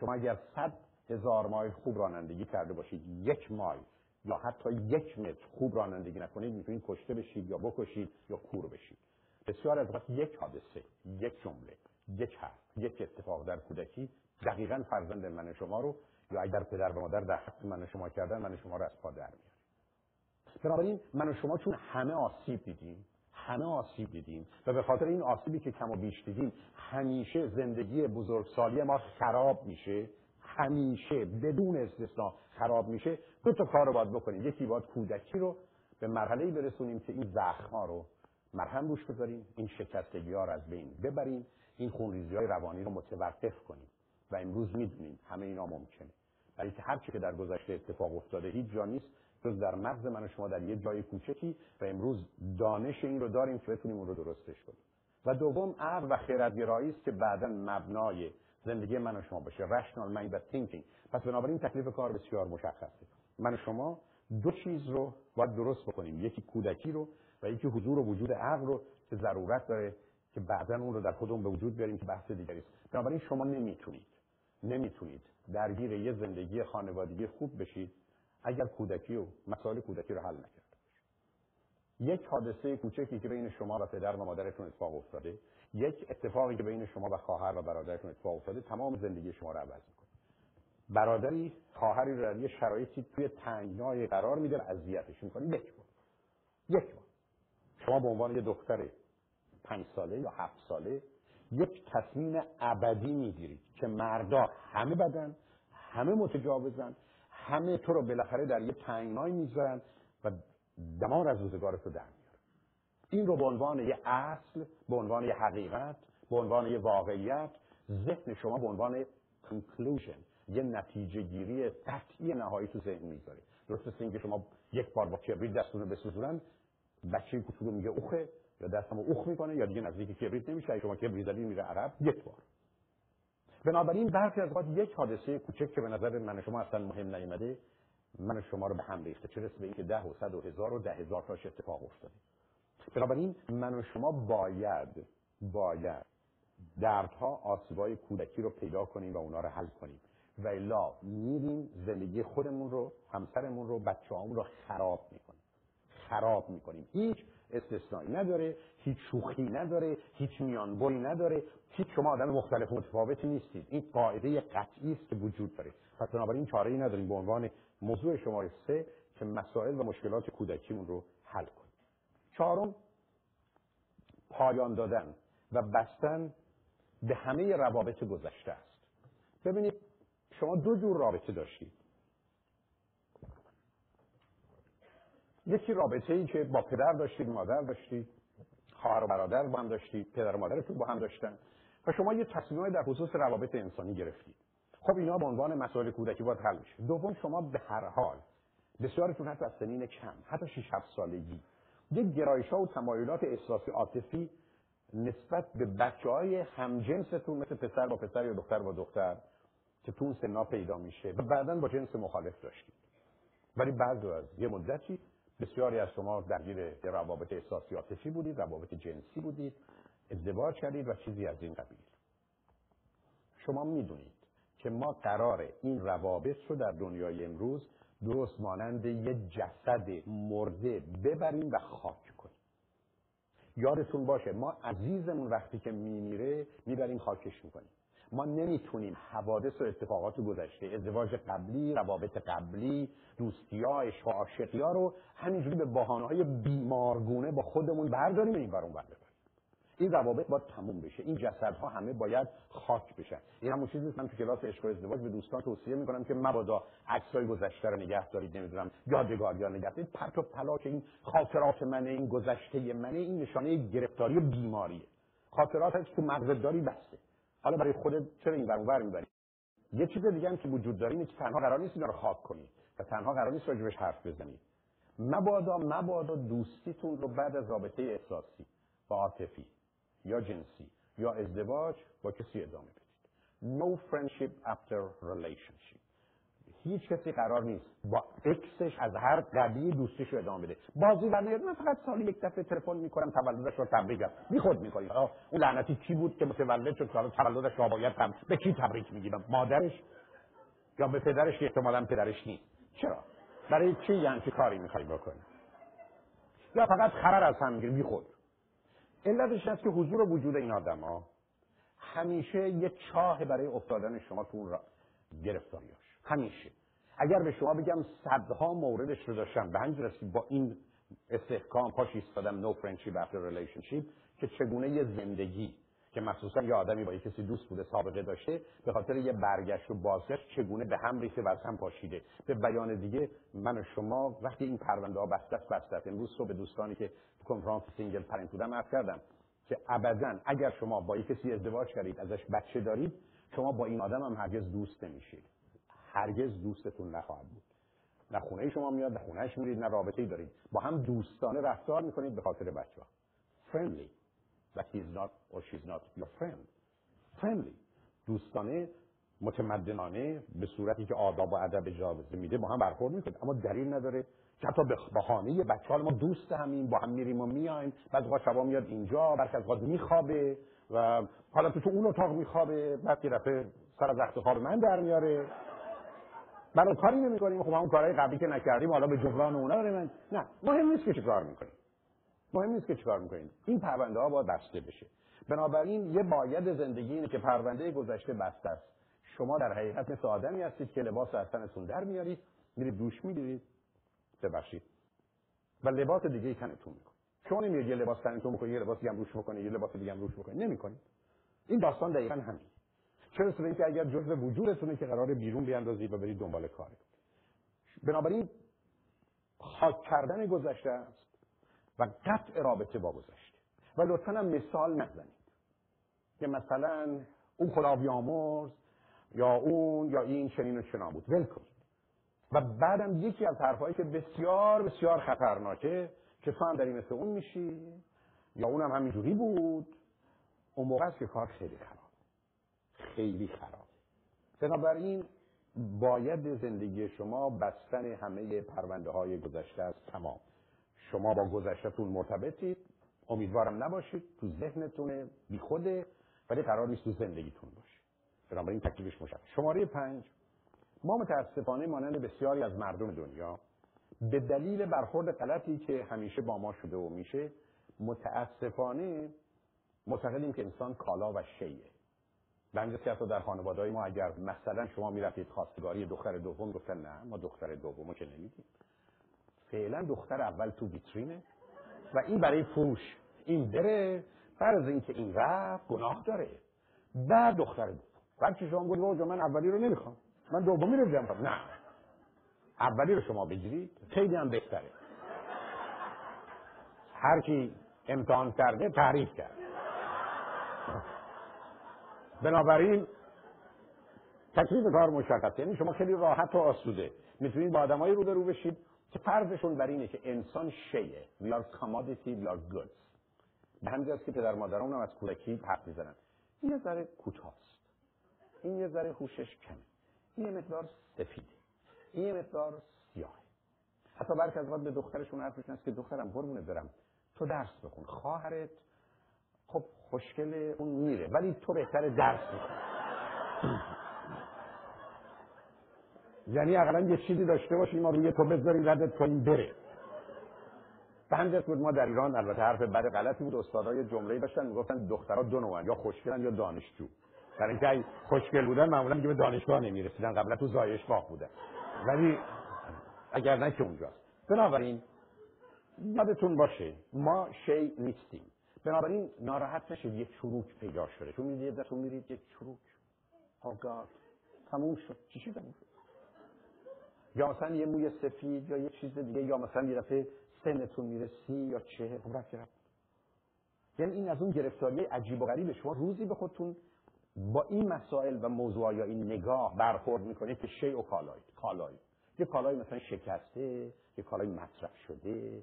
شما اگر صد هزار مایل خوب رانندگی کرده باشید یک مایل یا حتی یک متر خوب رانندگی نکنید می‌تونید کشته بشید یا بکشید یا کور بشید. بسیار از وقت یک حادثه یک جمله یک حرف یک اتفاق در کودکی دقیقا فرزند من شما رو یا اگر پدر و مادر در حق من شما کردن من شما رو از پا در میاره بنابراین من و شما چون همه آسیب دیدیم همه آسیب دیدیم و به خاطر این آسیبی که کم و بیش دیدیم همیشه زندگی بزرگسالی ما خراب میشه همیشه بدون استثنا خراب میشه دو تا کار رو باید بکنیم. یکی باید کودکی رو به مرحله برسونیم که این زخم ها رو مرهم روش بذاریم این شکستگی ها رو از بین ببریم این خونریزی های روانی رو متوقف کنیم و امروز می‌دونیم همه اینا ممکنه. ولی که هر که در گذشته اتفاق افتاده هیچ جا نیست جز در مغز من و شما در یه جای کوچکی و امروز دانش این رو داریم که بتونیم اون رو درستش کنیم. و دوم عقل و خیرتگرایی است که بعدا مبنای زندگی من و شما باشه. رشنال مایند و پس بنابراین تکلیف کار بسیار مشخصه من و شما دو چیز رو باید درست بکنیم. یکی کودکی رو و یکی حضور و وجود عقل رو که ضرورت داره که بعدا اون رو در خودمون به وجود بیاریم که بحث دیگری بنابراین شما نمی‌تونید نمی‌تونید درگیر یه زندگی خانوادگی خوب بشید اگر کودکی و مسائل کودکی رو حل نکرد یک حادثه کوچکی که بین شما و پدر و مادرتون اتفاق افتاده یک اتفاقی که بین شما و خواهر و برادرتون اتفاق افتاده تمام زندگی شما رو عوض برادری خواهری رو در یه شرایطی توی تنگنای قرار میده و اذیتش می‌کنه. یک بار یک بار. شما به عنوان یه دختر پنج ساله یا هفت ساله یک تصمیم ابدی می‌گیرید که مردا همه بدن همه متجاوزن همه تو رو بالاخره در یه تنگنای می‌ذارن و دمار از روزگارت رو در این رو به عنوان یه اصل به عنوان یه حقیقت به عنوان یه واقعیت ذهن شما به عنوان conclusion یه نتیجه گیری قطعی نهایی تو ذهن می‌ذاره درست مثل اینکه شما یک بار با کبریت دستون رو بسوزونن بچه کوچولو میگه اوخه یا دستمو اوخ می‌کنه یا دیگه نزدیک کبریت نمیشه. شما کبریت زدی میره عقب یک بار. بنابراین برخی از وقت یک حادثه کوچک که به نظر من شما اصلا مهم نیومده من شما رو به هم ریخته. چه به اینکه ده و صد و هزار و ده هزار تاش اتفاق افتاده. بنابراین من و شما باید باید دردها آسیبای کودکی رو پیدا کنیم و اونا رو حل کنیم. و الا میریم زندگی خودمون رو همسرمون رو بچه رو خراب می‌کنیم. خراب می‌کنیم. هیچ استثنایی نداره هیچ شوخی نداره هیچ میانبری نداره. هیچ شما آدم مختلف متفاوتی نیستید. این قاعده قطعی است که وجود داره. پس بنابراین چاره ای نداریم به عنوان موضوع شماره سه که مسائل و مشکلات کودکیمون رو حل کنیم. چهارم پایان دادن و بستن به همه روابط گذشته است. ببینید شما دو جور رابطه داشتید. یکی رابطه ای که با پدر داشتید مادر داشتید خواهر و برادر با هم داشتید پدر و مادرتون با هم داشتن و شما یه تصمیم در خصوص روابط انسانی گرفتید. خب اینا به عنوان مسائل کودکی باید حل میشه دوم شما به هر حال بسیارتون حتی از سنین کم حتی 6 7 سالگی یک گرایش ها و تمایلات احساسی عاطفی نسبت به بچه های همجنستون مثل پسر با پسر یا دختر با دختر که تو اون سنا پیدا میشه. و بعدا با جنس مخالف داشتید ولی بعد از یه مدتی بسیاری از شما درگیر روابط احساسی عاطفی بودید روابط جنسی بودید ازدواج کردید و چیزی از این قبیل. شما می‌دونید که ما قرار این روابط رو در دنیای امروز درست مانند یه جسد مرده ببریم و خاک کنیم. یادتون باشه ما عزیزمون وقتی که میمیره می‌بریم خاکش می‌کنیم. ما نمی‌تونیم حوادث و اتفاقات گذشته ازدواج قبلی روابط قبلی دوستی ها عشق عاشقی ها رو همینجوری به بحانه های بیمارگونه با خودمون برداریم این برون بر این روابط باید تموم بشه. این جسدها همه باید خاک بشن. این همون چیزی من تو کلاس عشق و ازدواج به دوستان توصیه می‌کنم که مبادا عکسای گذشته رو نگه دارید نمی‌دونم یادگار یا نگه دارید. پرت و پلا که این خاطرات منه این گذشته منه این نشانه گرفتاری و بیماریه. خاطرات تو مغزت داری بسته. حالا برای خودت چرا این برون می‌بری؟ یه چیز دیگه هم که وجود داره اینه که تنها قرار نیست اینا رو خاک کنید و تنها قرار نیست راجبش حرف بزنید مبادا مبادا دوستیتون رو بعد از رابطه احساسی و عاطفی یا جنسی یا ازدواج با کسی ادامه بدید. No friendship after relationship. هیچ کسی قرار نیست با اکسش از هر قبیل دوستیش رو ادامه بده. بازی و من فقط سالی یک دفعه تلفن می‌کنم تولدش رو تبریکم بی خود می‌کنی اون لعنتی کی بود که متولد شد؟ سال تولدش رو باید تم... به کی تبریک می‌گیرم مادرش یا به پدرش که احتمالا پدرش نیست؟ چرا؟ برای چی یعنی چه کاری می‌خوای بکنی؟ یا فقط خرر از هم می‌گیری؟ بی خود. علتش هست که حضور و وجود این ها همیشه یه چاه برای افتادن شما تو اون را گرفتاریاش همیشه. اگر به شما بگم صدها موردش رو داشتم به همین رسید با این استحکام پاش ایستادم no friendship after relationship که چگونه یه زندگی که مخصوصا یه آدمی با یه کسی دوست بوده سابقه داشته به خاطر یه برگشت و بازگشت چگونه به هم ریخته و از هم پاشیده. به بیان دیگه من و شما وقتی این پرونده ها بسته بسته امروز صبح دوستانی که کنفرانس single parent بودم عرض کردم که ابدا اگر شما با یه کسی ازدواج کردید ازش بچه دارید شما با این آدم هم هرگز دوست نمیشید. هرگز دوستتون نخواهد بود. نه خونه شما میاد نه خونهش میرید نه رابطه ای دارید. با هم دوستانه رفتار می‌کنید به خاطر بچه ها friendly. That he is not or she is not your friend. Friendly. دوستانه متمدنانه به صورتی که آداب و ادب اجازه میده با هم برخورد می‌کنید اما دلیل نداره که حتی به بهانه بچه ما دوست همین با هم میریم و میایم بعد وقت شبا میاد اینجا برخی از وقت میخوابه و حالا تو تو اون اتاق میخوابه بعد یه دفعه سر از خواب من در میاره. برای کاری نمی‌کنیم. خب همون کارهای قبلی که نکردیم حالا به جبران اونا من نه مهم نیست که چه کار می‌کنیم. مهم نیست که چیکار می‌کنید این پرونده ها باید بسته بشه. بنابراین یه باید زندگی اینه که پرونده گذشته بسته است. شما در حقیقت مثل آدمی هستید که لباس از تنتون در میارید میرید دوش می‌گیرید. ببخشید. و لباس دیگه تنتون می‌کنید شما نمیاد یه لباس تنتون بکنید یه لباس دیگه روش بکنید یه لباس دیگه هم روش بکنید. نمی‌کنید. این داستان دقیقا همین چرا به اینکه اگر جزء وجودتونه که قرار بیرون بیاندازید و برید دنبال کار. بنابراین خاک کردن گذشته است و قطع رابطه با گذشته. و لطفا هم مثال نزنید که مثلا اون خدا بیامرز یا اون یا این چنین و چنا بود. ول کنید و بعدم یکی از حرفهایی که بسیار بسیار خطرناکه که تو هم داری مثل اون میشی یا اونم همینجوری بود اون موقع است که کار خیلی خراب خیلی خراب. بنابراین باید زندگی شما بستن همه پرونده های گذشته است. تمام. شما با گذشتهتون مرتبطید. امیدوارم نباشید. تو ذهنتونه بی خوده ولی قرار نیست تو زندگیتون باشه بنابراین تکلیفش مشخص شماره پنج. ما متاسفانه مانند بسیاری از مردم دنیا به دلیل برخورد غلطی که همیشه با ما شده و میشه متاسفانه معتقدیم که انسان کالا و شیه به که در خانواده ما اگر مثلا شما می‌رفتید خواستگاری دختر دوم گفتن نه ما دختر دومو که نمیدیم. فعلا دختر اول تو ویترینه و این برای فروش. این بره فرض اینکه این رفت گناه داره. بعد دختر دوم. بعد که شما گفتید من اولی رو نمی‌خوام. من دومی رو جمع نه. اولی رو شما بگیرید خیلی هم بهتره. هر کی امتحان کرده تعریف کرد بنابراین تکلیف کار مشخصه یعنی شما خیلی راحت و آسوده می‌تونید با آدمایی رو بشید که فرضشون بر اینه که انسان شیه we are commodity we are goods. به همین که پدر مادران هم از کودکی حرف می‌زنن. این یه ذره کوتاست این یه ذره خوشش کمه. این یه مقدار سفیده. این یه مقدار سیاه حتی برخی از به دخترشون حرفشون هست که دخترم قربونت برم. تو درس بخون. خواهرت خب خوشگل اون میره ولی تو بهتر درس بخون یعنی اقلا یه چیزی داشته باشیم ما روی تو بذاریم ردت کنیم بره. همین بود ما در ایران البته حرف بد غلطی بود استادای جمله داشتن می‌گفتن دخترها دو نوعن یا خوشگلن یا دانشجو. برای اینکه خوشگل بودن معمولا به دانشگاه نمی‌رسیدن قبلا تو زایش باغ بودن. ولی اگر نه که اونجاست. بنابراین یادتون باشه ما شی نیستیم. بنابراین ناراحت نشید یک چروک پیدا شده. چون می‌دید دستون میرید یک چروک. آگاه تموم شد. چی شد یا مثلا یه موی سفید یا یه چیز دیگه یا مثلا یه دفعه سنتون میره سی یا چه خب رفت یعنی این از اون گرفتاری عجیب و غریب شما روزی به خودتون با این مسائل و موضوع یا این نگاه برخورد می‌کنید که شی و کالایی کالایی یه کالای مثلا شکسته یه کالای مصرف شده.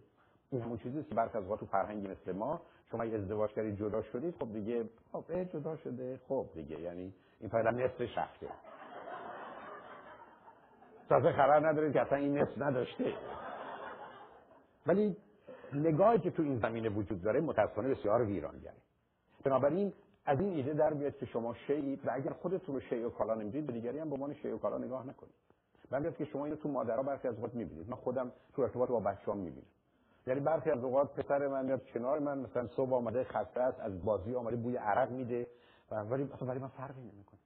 این همون چیزی که برخی از تو فرهنگی مثل ما شما اگه ازدواج کردید جدا شدید خب دیگه خب جدا شده. خب دیگه یعنی این فعلا نصف شخصه تازه خبر ندارید که اصلا این نصف نداشته. ولی نگاهی که تو این زمینه وجود داره متاسفانه بسیار ویرانگره. بنابراین از این ایده در بیاد که شما شیعید و اگر خودتون رو شیع و کالا نمی‌دید به دیگری هم به عنوان شیع و کالا نگاه نکنید. من که شما اینو تو مادرها برخی از اوقات می‌بینید. من خودم تو ارتباط با بچه‌ام می‌بینم. یعنی برخی از اوقات پسر من میاد کنار من مثلا صبح آمده خسته است از بازی آمده بوی عرق میده و ولی برای من فرقی نمی‌کنه.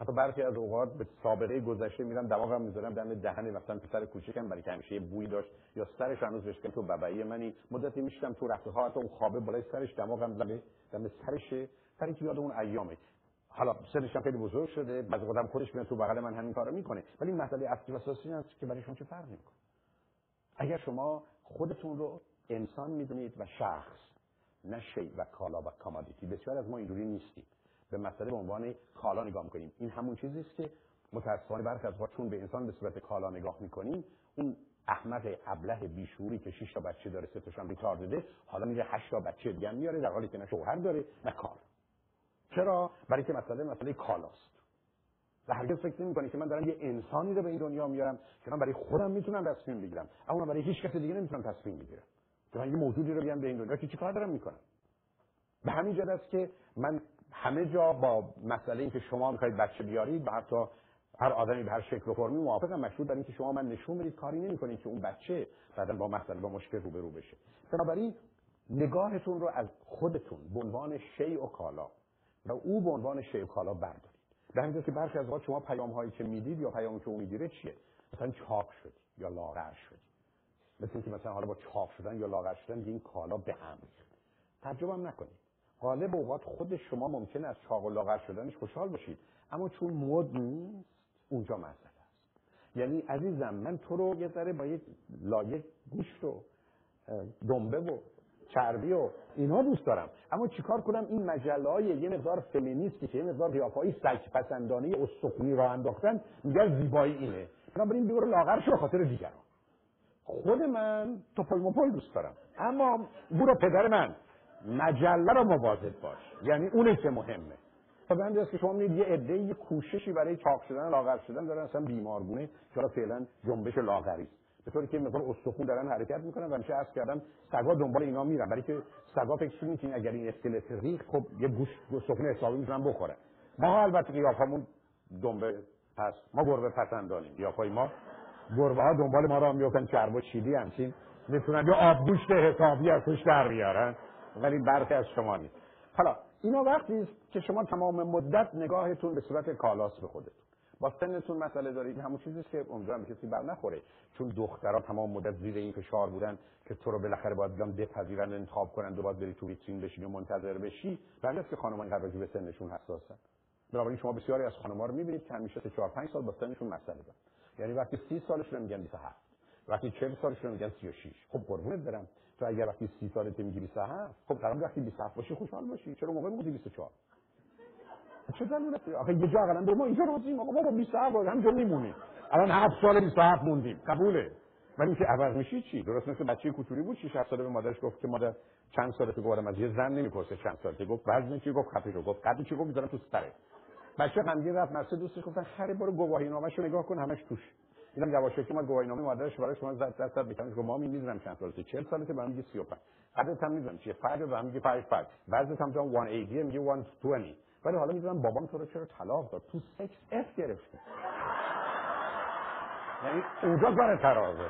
حتی برخی از اوقات به سابقه گذشته میرم دماغم می‌ذارم دم دهن مثلا پسر کوچکم برای که همیشه بوی داشت یا سرش هنوز بهش تو ببعی منی. مدتی میشتم تو رفته ها اون خوابه بالای سرش دماغم دم دم سرشه. سری که یاد اون ایامه. حالا سنش خیلی بزرگ شده بعضی قدم خودش میاد تو بغل من همین کارو می‌کنه. ولی مسئله اصلی و اساسی است که برای شما چه فرق می‌کنه. اگر شما خودتون رو انسان می‌دونید و شخص نه شی و کالا و commodity. بسیار از ما اینجوری نیستیم. به مسئله به عنوان کالا نگاه می‌کنیم. این همون چیزی است که متاسفانه برخی از به انسان به صورت کالا نگاه می‌کنیم. اون احمق ابله بیشعوری که 6 تا بچه داره سه تاشون retarded ئه حالا میگه 8 تا بچه دیگه میاره در حالی که نه شوهر داره نه کار. چرا؟ برای که مسئله مسئله کالاست. و هرگز فکر نمی که من دارم یه انسانی رو به این دنیا میارم که من برای خودم می‌تونم تصمیم بگیرم. اما برای هیچ کس دیگه نمی‌تونم تصمیم بگیرم. که من یه موجودی رو بیام به این دنیا که چیکار دارم می‌کنم. به همین جد است که من همه جا با مسئله اینکه شما می‌خواید بچه بیارید و حتی هر آدمی به هر شکل و فرمی موافقم مشروط در اینکه شما من نشون بدید کاری نمی‌کنید که اون بچه بعدا با مسئله با مشکل روبرو بشه. بنابراین نگاهتون رو از خودتون به عنوان شیء و کالا. و او به عنوان شیء و کالا بردارید به همین که برخی از وقت شما پیام هایی که می‌دید یا پیامی که او می‌گیره چیه؟ مثلا چاق شدی یا لاغر شدی مثل اینکه مثلا حالا با چاق شدن یا لاغر شدن این کالا به هم تعجب هم نکنید. غالب اوقات خود شما ممکن است چاق و لاغر شدنش خوشحال باشید. اما چون مد نیست اونجا مسئله است. یعنی عزیزم من تو رو یه ذره با یک لایه گوشت و دنبه و چربی و اینا دوست دارم. اما چیکار کنم؟ این مجله های یه مقدار فمینیستی که یه مقدار قیافه‌ای سگ پسندانه استخونی را انداختن میگه زیبایی اینه. بنابراین بیور لاغر شو خاطر دیگران. خود من توپل دوست دارم. اما برو پدر من مجله رو مواظب باش. یعنی اونه که مهمه. تا به که شما می‌دید یه عده یه کوششی برای چاق شدن لاغر شدن دارن اصلا بیمارگونه. چرا فعلا جنبش لاغری به طوری که مقدار استخون دارن حرکت می‌کنن و میشه عرض کردم سگا دنبال اینا میرن. برای که سگا فکر می‌کنن اگر این اسکلت ریخ خب یه گوش استخون حسابی می‌تونن بخورن ما البته قیافمون دنبه پس ما گربه پسندانیم. قیافای ما گربه ها دنبال ما را میفتن چرب و چیلی همچین. می‌تونن یا آبگوشت حسابی از توش در بیارن ولی برخی از شما نیست. حالا اینا وقتی که شما تمام مدت نگاهتون به صورت کالاس به خودتون با سنتون مسئله دارید. همون چیزی که امیدوارم کسی بر نخوره. چون دخترها تمام مدت زیر این فشار بودن که تو رو بالاخره باید بیان بپذیرن انتخاب کنن دو باید بری تو ویترین بشین و منتظر بشی. بله که خانمان اینقدر به سنشون حساسن. بنابراین شما بسیاری از خانم‌ها رو می‌بینید که همیشه 4 5 سال با سنشون مسئله دارن. یعنی وقتی 30 سالشون میگن 27 وقتی 40 سالشون میگن 36 خب قربونت برم. تو اگر وقتی سی سالت میگی 27 خب قرار وقتی 27 باشی خوشحال باشی. چرا موقع میگی 24 چه دلیل آخه یه جا قرار ما اینجا راضیم آقا. ما 27 همینجا میمونیم. الان 7 سال 27 موندیم. قبوله. ولی اینکه عوض میشی چی؟ درست مثل بچه کوچولی بود 6 ساله به مادرش گفت که مادر چند سالته گفتم از یه زن نمی‌پرسه چند سالته گفت وزن چی؟ گفت خفی رو. گفت قدی چی؟ گفت می‌ذارم تو سره بچه غمگین رفت. مرسه دوستش گفتن خری برو گواهی نامه‌شو نگاه کن. همش توش. اینم یواشکی ما گواهی نامه مادرش برای شما زد دست داد می‌کنه که مامی می‌ذارم چند سالته 40 سالته برام میگه 35 قدت هم می‌ذارم چیه؟ فرق برام میگه 5 5 وزنت هم جان 180 میگه 120 ولی حالا می‌ذارم بابام تو رو چرا طلاق داد؟ تو سکس اف گرفتی یعنی اونجا کار ترازه.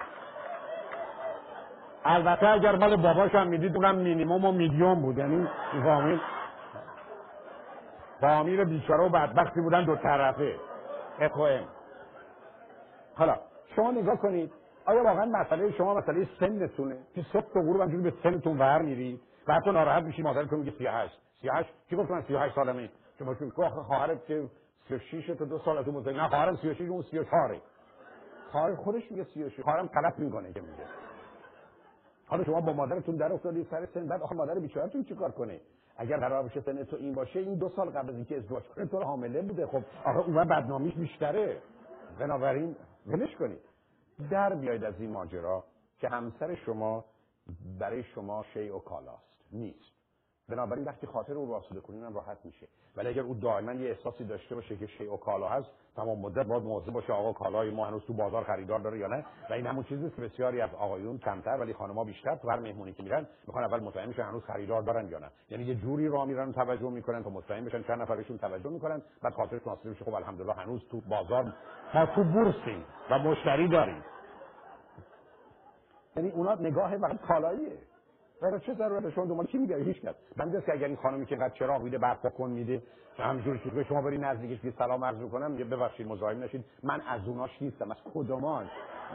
البته اگر مال باباش هم می‌دید اونم مینیموم و میدیوم بود. یعنی فامیل فامیل بیچاره و بدبختی بودن دو طرفه. اخوه حالا شما نگاه کنید آیا واقعا مسئله شما مسئله سنتونه؟ که صبح تا غروب همجوری به سنتون ور میرید بعد تو ناراحت میشی مادرتون میگه 38 38 کی گفت من 38 سالمه؟ شما چون خواهرت که 36 تا دو سال تو مزه نه خواهرم 36 اون 34 خواهر خودش میگه 36 خواهرم غلط می‌کنه که میگه. حالا شما با مادرتون در افتادید سر سن بعد آخه مادر بیچارهتون چیکار کنه؟ اگر قرار بشه سن تو این باشه این دو سال قبل از اینکه ازدواج کنه تو حامله بوده. خب آخه اون بدنامیش بیشتره. بنابراین ولش کنید. در بیاید از این ماجرا که همسر شما برای شما شیء و کالاست. نیست. بنابراین وقتی خاطر او رو آسوده کنین هم راحت میشه. ولی اگر او دائما یه احساسی داشته باشه که شیء و کالا هست تمام مدت باید مواظب باشه آقا کالای ما هنوز تو بازار خریدار داره یا نه. و این همون چیزی که بسیاری از آقایون کمتر ولی خانم‌ها بیشتر تو هر مهمونی که میرن می‌خوان اول مطمئن بشن هنوز خریدار دارن یا نه. یعنی یه جوری راه میرن توجه می‌کنن تا مطمئن بشن چند نفر بهشون توجه می‌کنن بعد خاطرشون آسوده بشه خب الحمدلله هنوز تو بازار ما تو بورسیم و مشتری داریم. یعنی اونا نگاه فقط کالاییه. برای چه ضرورت شما دنبال کی میگه؟ هیچ کس. بنده که اگر این خانمی که قد چراغ میده برق کن میده همینجوری که شما بری نزدیکش بی سلام عرض کنم میگه ببخشید مزاحم نشید من از اوناش نیستم. از کدومان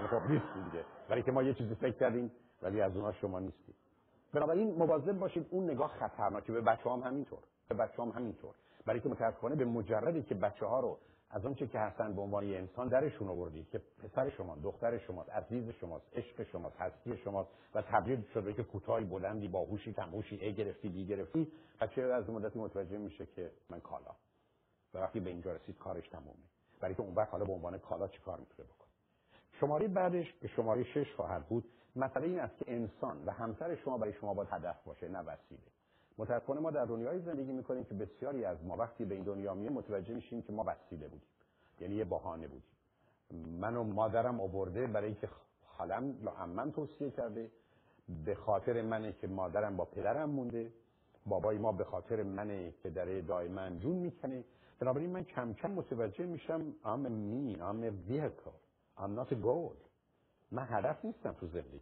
خب نیست دیگه. برای که ما یه چیزی فکر کردیم ولی از اوناش شما نیستید. بنابراین مواظب باشید اون نگاه خطرناکه به بچه هم همینطور. به بچه هم همینطور. برای که متاسفانه به مجردی که بچه ها رو از اون چه که هستن به عنوان انسان درشون آوردی که پسر شما دختر شماست عزیز شماست عشق شماست هستی شماست و تبدیل شده که کوتاهی بلندی باهوشی کمهوشی ای گرفتی بی گرفتی. بچه از مدتی متوجه میشه که من کالا. و وقتی به اینجا رسید کارش تمومه. برای که اون وقت حالا به عنوان کالا چی کار می‌تونه بکنه؟ شماره بعدش که شماره شش خواهد بود. مسئله این است که انسان و همسر شما برای شما باید هدف باشه نه وسیله. متاسفانه ما در دنیای زندگی می‌کنیم که بسیاری از ما وقتی به این دنیا میه متوجه میشیم که ما وسیله بودیم. یعنی یه بهانه بودیم. من و مادرم آورده برای اینکه خالم یا عمم توصیه کرده به خاطر منه که مادرم با پدرم مونده بابای ما به خاطر منه که در دائما جون می‌کنه. بنابراین من کم کم متوجه میشم I'm mean, I'm a vehicle, I'm not a goal. من هدف نیستم تو زندگی.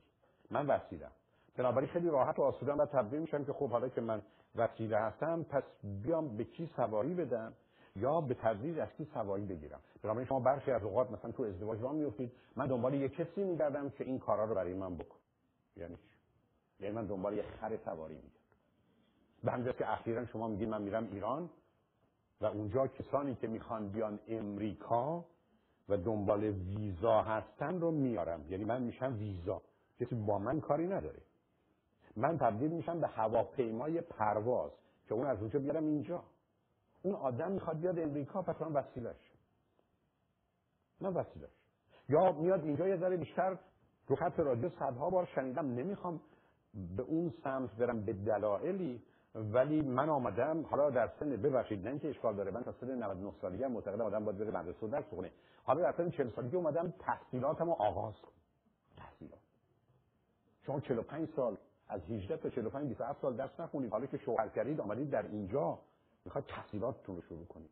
من وسیلم بنابراین خیلی راحت و آسودم و تبدیل میشم که خب حالا که من وسیله هستم پس بیام به کی سواری بدم یا به تدریج از کی سواری بگیرم؟ بنابراین شما برخی از اوقات مثلا تو ازدواج راه میفتید من دنبال یه کسی میگردم که این کارا رو برای من بکن یعنی یعنی من دنبال یه خر سواری میگردم. به همجاست که اخیرا شما میگید من میرم ایران و اونجا کسانی که می‌خوان بیان امریکا و دنبال ویزا هستن رو میارم. یعنی من میشم ویزا. کسی با من کاری نداره. من تبدیل میشم به هواپیمای پرواز که اون از اونجا بیارم اینجا. اون آدم می‌خواد بیاد امریکا پس من وسیلش من وسیلش یا میاد اینجا یه ذره بیشتر رو خط رادیو صدها بار شنیدم نمی‌خوام به اون سمت برم به دلایلی ولی من آمدم حالا در سن ببخشید نه اینکه اشکال داره من تا سن 99 سالگی معتقدم آدم باید بره مدرسه و درس بخونه. حالا در سن 40 سالگی اومدم تحصیلاتمو آغاز کنم. تحصیلات. شما 45 سال از 18 تا 45 27 سال درس نخونید. حالا که شوهر کردید آمدید در اینجا می‌خواد تحصیلاتتون رو شروع کنید.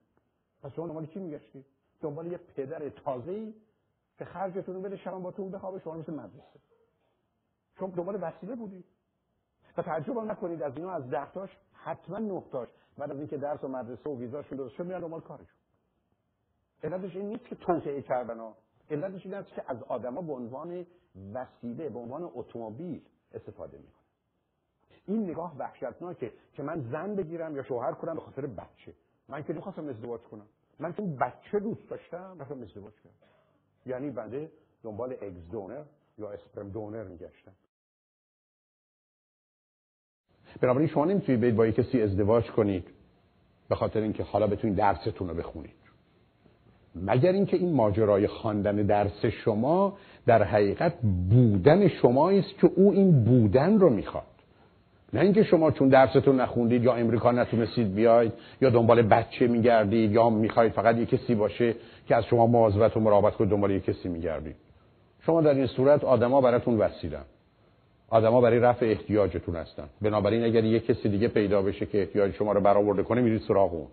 پس شما دنبال کی میگشتید؟ دنبال یه پدر تازه‌ای که خرجتون رو بده شبم باتون بخوابه شما مثل مدرسه. شما دنبال وسیله بودید. و تعجب نکنید از اینا از ده تاش حتما نه تاش. بعد از اینکه درس و مدرسه و ویزاشون درست شد میرن دنبال کارشون. علتش این نیست که توطئه کردن ها. علتش این است که از آدما به عنوان وسیله به عنوان اتومبیل استفاده می‌کنن. این نگاه وحشتناکه که من زن بگیرم یا شوهر کنم به خاطر بچه. من که نمی‌خواستم ازدواج کنم. من چون بچه دوست داشتم رفتم ازدواج کردم یعنی بنده دنبال اگز دونر یا اسپرم دونر میگشتم. بنابراین شما نمی‌تونید برید با کسی ازدواج کنید به خاطر اینکه حالا بتونید درستون رو بخونید. مگر اینکه این ماجرای خواندن درس شما در حقیقت بودن شما است که او این بودن رو می‌خواد؟ نه اینکه شما چون درستون نخوندید یا امریکا نتونستید بیاید یا دنبال بچه میگردید یا می‌خواید فقط یک کسی باشه که از شما مواظبت و مراقبت کنه دنبال یک کسی میگردید. شما در این صورت آدما براتون وسیلن. آدما برای رفع احتیاجتون هستن. بنابراین اگر یک کسی دیگه پیدا بشه که احتیاج شما رو برآورده کنه میرید سراغ اون.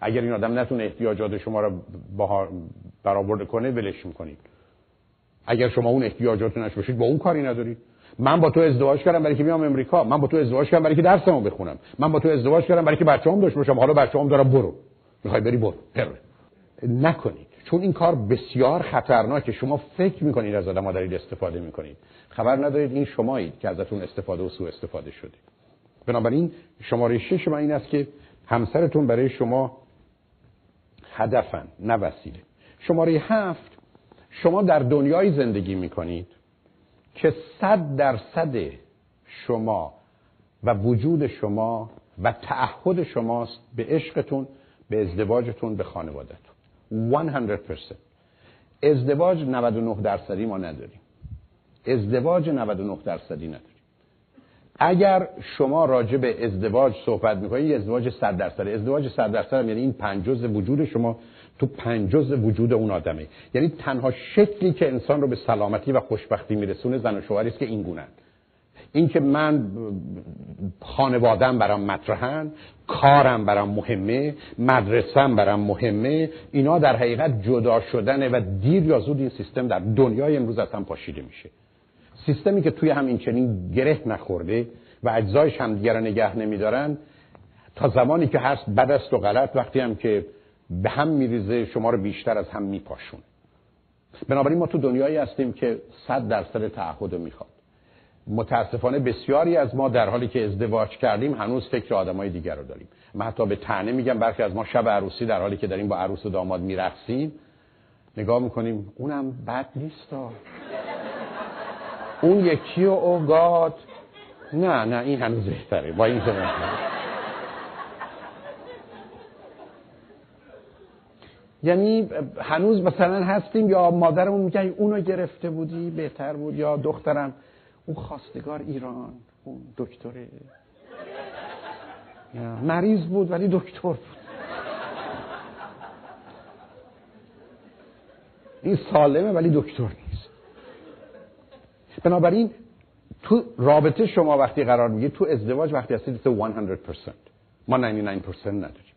اگر این آدم نتونه احتیاجات شما رو برآورده کنه ولش می‌کنید. اگر شما اون احتیاجات نشوشید با اون کاری ندارید. من با تو ازدواج کردم برای که بیام امریکا. من با تو ازدواج کردم برای که درسمو بخونم. من با تو ازدواج کردم برای که بچه‌ام داشته باشم. حالا بچه‌ام دارم برو. می‌خوای بری برو. هره. نکنید. چون این کار بسیار خطرناکه. شما فکر می‌کنید از آدم دارید استفاده می‌کنید. خبر ندارید این شمایید که ازتون استفاده و سوء استفاده شده. بنابراین شماره شش من این است که همسرتون برای شما هدفن نه وسیله. شماره هفت شما در دنیای زندگی می‌کنید. که صد درصد شما و وجود شما و تعهد شماست به عشقتون به ازدواجتون به خانوادهتون. 100% ازدواج 99 درصدی ما نداریم. ازدواج 99 درصدی نداریم. اگر شما راجع به ازدواج صحبت می‌کنید ازدواج 100 درصد. ازدواج 100 درصد یعنی این پنج وجود شما تو پنج وجود اون آدمه. یعنی تنها شکلی که انسان رو به سلامتی و خوشبختی میرسونه زن و شوهری است که این گونه این که من خانوادم برام مطرحن کارم برام مهمه مدرسم برام مهمه اینا در حقیقت جدا شدنه و دیر یا زود این سیستم در دنیای امروز از پاشیده میشه. سیستمی که توی هم این چنین گره نخورده و اجزایش هم دیگر نگه نمیدارن تا زمانی که هست بد است و غلط وقتی هم که به هم میریزه شما رو بیشتر از هم میپاشون. بنابراین ما تو دنیایی هستیم که صد درصد تعهد می‌خواد. متاسفانه بسیاری از ما در حالی که ازدواج کردیم هنوز فکر آدمای دیگر رو داریم. من حتی به تنه میگم برخی از ما شب عروسی در حالی که داریم با عروس و داماد میرقصیم. نگاه می‌کنیم اونم بد نیست اون یکی و اوگاد. نه نه این هنوز بهتره. با این زمان. یعنی هنوز مثلا هستیم یا مادرمون میگه اونو گرفته بودی بهتر بود یا دخترم اون خواستگار ایران اون دکتره. مریض بود ولی دکتر بود. این سالمه ولی دکتر نیست. بنابراین تو رابطه شما وقتی قرار می‌گیرید تو ازدواج وقتی هستید 100% ما 99% نداریم.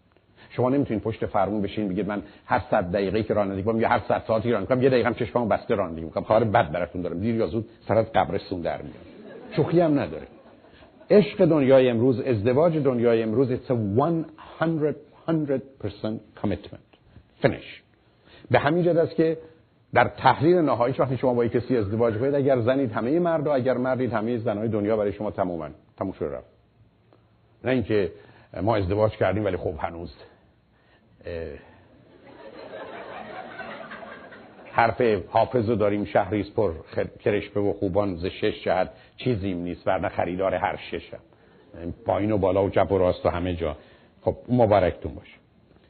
شما نمی‌تونید پشت فرمون بشین بگید من هر صد دقیقه که رانندگی کنم یا هر صد ساعتی رانندگی کنم یه دقیقه هم چشممو بسته رانندگی می‌کنم. خبر بد براتون دارم. دیر یا زود سر از قبرستون در میاد. شوخی هم نداره. عشق دنیای امروز ازدواج دنیای امروز it's a 100 100% commitment. Finish. به همین جد است که در تحلیل نهاییش وقتی شما با کسی ازدواج کنید اگر زنید همه مرد و اگر مردید همه زنهای دنیا برای شما تموما تموم شده رفت. نه اینکه ما ازدواج کردیم ولی خب هنوز. حرف حافظ رو داریم شهریز پر و خوبان ز شش جهت چیزیم نیست ورنه خریدار هر ششم پایین و بالا و چپ و راست و همه جا. خب مبارکتون باشه.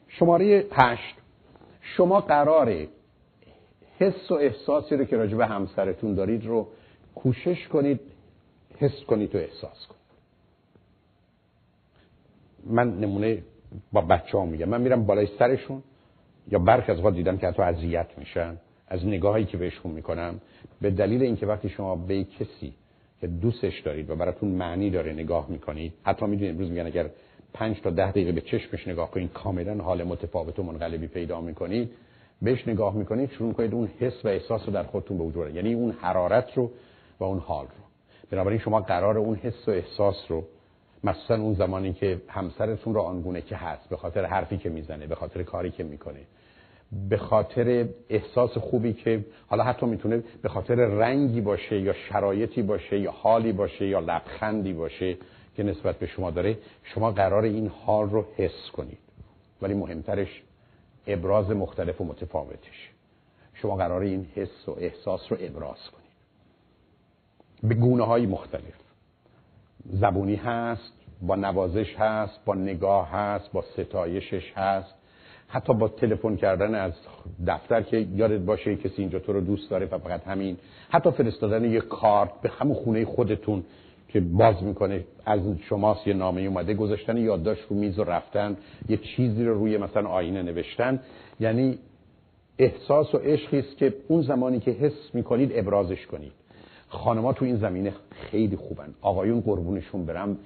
شماره هشت. شما قراره حس و احساسی رو که راجع به همسرتون دارید رو کوشش کنید حس کنید و احساس کنید. من نمونه با بچه ها میگم. من میرم بالای سرشون یا برخی از وقت دیدم که حتی اذیت میشن. از نگاهی که بهشون می‌کنم. به دلیل اینکه وقتی شما به کسی که دوستش دارید و براتون معنی داره نگاه می‌کنید حتی می‌دونید امروز میگن اگر پنج تا ده دقیقه به چشمش نگاه کنید کاملا حال متفاوت و منقلبی پیدا می‌کنید بهش نگاه می‌کنید شروع کنید اون حس و احساس رو در خودتون به وجود یعنی اون حرارت رو و اون حال رو. بنابراین شما قرار اون حس و احساس رو مثلا اون زمانی که همسرتون رو آنگونه که هست به خاطر حرفی که می‌زنه به خاطر کاری که می‌کنه. به خاطر احساس خوبی که حالا حتی می‌تونه به خاطر رنگی باشه یا شرایطی باشه یا حالی باشه یا لبخندی باشه که نسبت به شما داره شما قرار این حال رو حس کنید. ولی مهمترش ابراز مختلف و متفاوتش. شما قرار این حس و احساس رو ابراز کنید. به گونه های مختلف. زبونی هست با نوازش هست با نگاه هست با ستایشش هست. حتی با تلفن کردن از دفتر که یادت باشه کسی اینجا تو رو دوست داره و فقط همین. حتی فرستادن یه کارت به همون خونه خودتون که باز می‌کنه از شماست یه نامه اومده گذاشتن یادداشت رو میز و رفتن یه چیزی رو روی مثلا آینه نوشتن. یعنی احساس و عشقی است که اون زمانی که حس می‌کنید ابرازش کنید. خانما تو این زمینه خیلی خوبن. آقایون قربونشون برم.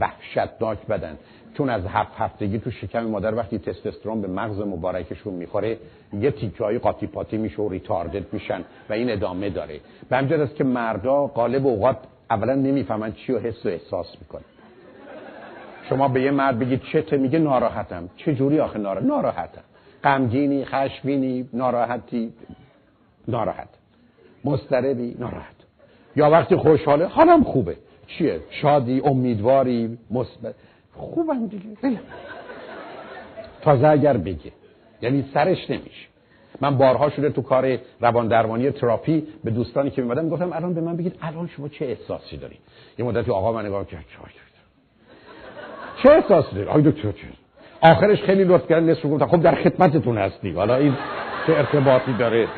وحشتناک بدن. چون از هفت هفتگی تو شکم مادر وقتی تستوسترون به مغز مبارکشون می‌خوره یه تیکه های قاطی پاتی میشه و ریتاردت میشن و این ادامه داره. به است که مردا قالب اوقات اولا نمی‌فهمن چی و حس و احساس می‌کنه شما به یه مرد بگید چته میگه ناراحتم. چه جوری آخه ناراحت ناراحتم. غمگینی خشمگینی ناراحتی. ناراحت. مضطربی ناراحت. یا وقتی خوشحاله حالم خوبه. چیه؟ شادی امیدواری مثبت. خوبم دیگه. بله. تازه اگر بگه. یعنی سرش نمیشه. من بارها شده تو کار روان درمانی تراپی به دوستانی که میمدن گفتم الان به من بگید الان شما چه احساسی داری یه مدتی آقا من نگاه کرد چه احساسی داری؟ آقای دکتر چه آخرش خیلی لطف کردن نصف گفتم خب در خدمتتون هستی حالا این چه ارتباطی داره؟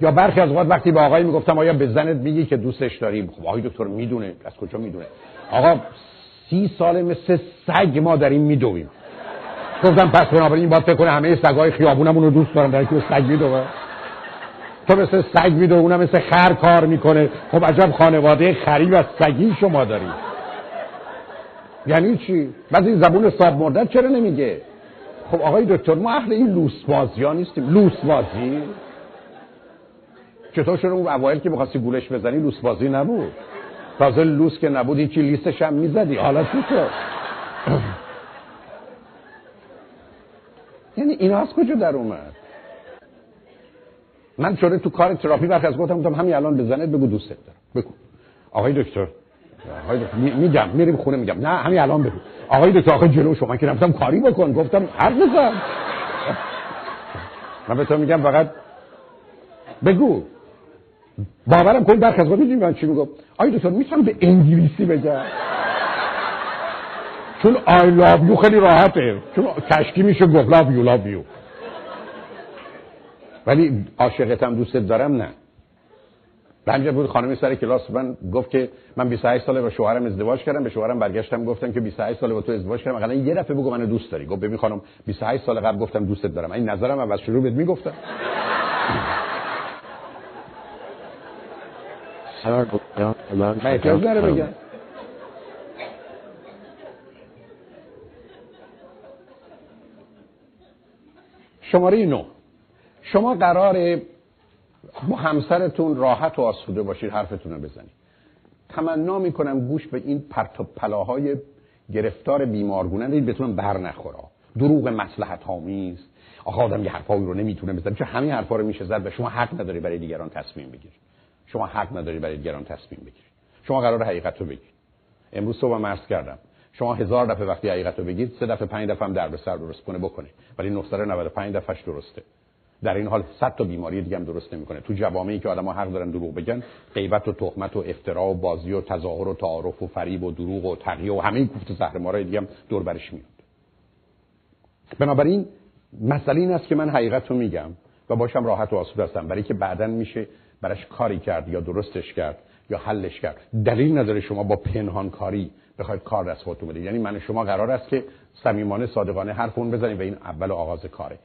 یا برخی از وقت وقتی به آقای می‌گفتم آیا به زنت میگی که دوستش داری خب آقای دکتر می‌دونه. از کجا می‌دونه؟ آقا سی سال مثل سگ ما داریم میدویم. گفتم پس بنابراین باید فکر کنه همه سگای خیابونمون رو دوست دارم در سگ میدوه تو مثل سگ میدوه اونم مثل خر کار می‌کنه. خب عجب خانواده خریب از سگی شما داری. یعنی چی؟ بعد این زبون صاحب مردد چرا نمیگه؟ خب آقای دکتر ما اهل این لوس بازی ها نیستیم. لوس بازی چطور شده اون اوایل که می‌خواستی گولش بزنی لوس بازی نبود. تازه لوس که نبود هیچی لیستش هم می‌زدی. حالا چی شد؟ *clears throat* یعنی اینا از کجا در اومد؟ من شده تو کار تراپی برخی از گفتم گفتم همین الان بزنه بگو دوستت دارم. بگو. آقای دکتر آقای دکتر میگم میریم خونه میگم. نه همین الان بگو. آقای دکتر آقای جلو شما که رفتم کاری بکن. گفتم هر بزن. *laughs* من به تو میگم فقط بگو. باورم کن برخی از می‌دونی من چی میگم آیا دکتر می‌تونم به انگلیسی بگم؟ چون آی لاب یو خیلی راحته. چون کشکی میشه گفت لاب یو لاب یو ولی عاشقتم دوستت دارم نه. به بود خانمی سر کلاس من گفت که من 28 ساله با شوهرم ازدواج کردم. به شوهرم برگشتم گفتم که 28 ساله با تو ازدواج کردم. اقلا یه دفعه بگو منو دوست داری. گفت ببین خانم 28 سال قبل گفتم دوستت دارم. این نظرم از شروع بهت می‌گفتم. من احتیاج نره بگم. شماره نو شما قرار با همسرتون راحت و آسوده باشید حرفتون رو بزنید. تمنا می‌کنم گوش به این پرت و پلاهای گرفتار بیمارگونه. دید بتونم بر نخورا دروغ مسلحت آمیز آخه آدم یه حرفایی رو نمی‌تونه بزنه. چون همین حرفا رو میشه زد و شما حق نداری برای دیگران تصمیم بگیرید شما حق نداری برای دیگران تصمیم بگیرید شما قرار حقیقت رو بگید امروز صبح مرز کردم. شما هزار دفعه وقتی حقیقت رو بگید سه دفعه پنج دفعه هم در به سر درست کنه بکنه. ولی 995 دفعهش درسته. در این حال صد تا بیماری دیگه هم درست نمی‌کنه. تو جوامعی که آدم‌ها حق دارن دروغ بگن غیبت و تهمت و افترا و بازی و تظاهر و تعارف و فریب و دروغ و تقیه و همه این کوفت زهر دیگه هم دور برش میاد. بنابراین مسئله این است که من حقیقت رو میگم و باشم راحت و آسوده هستم. برای که بعدا میشه براش کاری کرد یا درستش کرد یا حلش کرد. دلیل نداره شما با پنهان کاری بخواید کار دست خودتون بدید. یعنی من شما قرار است که صمیمانه صادقانه حرف اون بزنید و این اول آغاز کاره.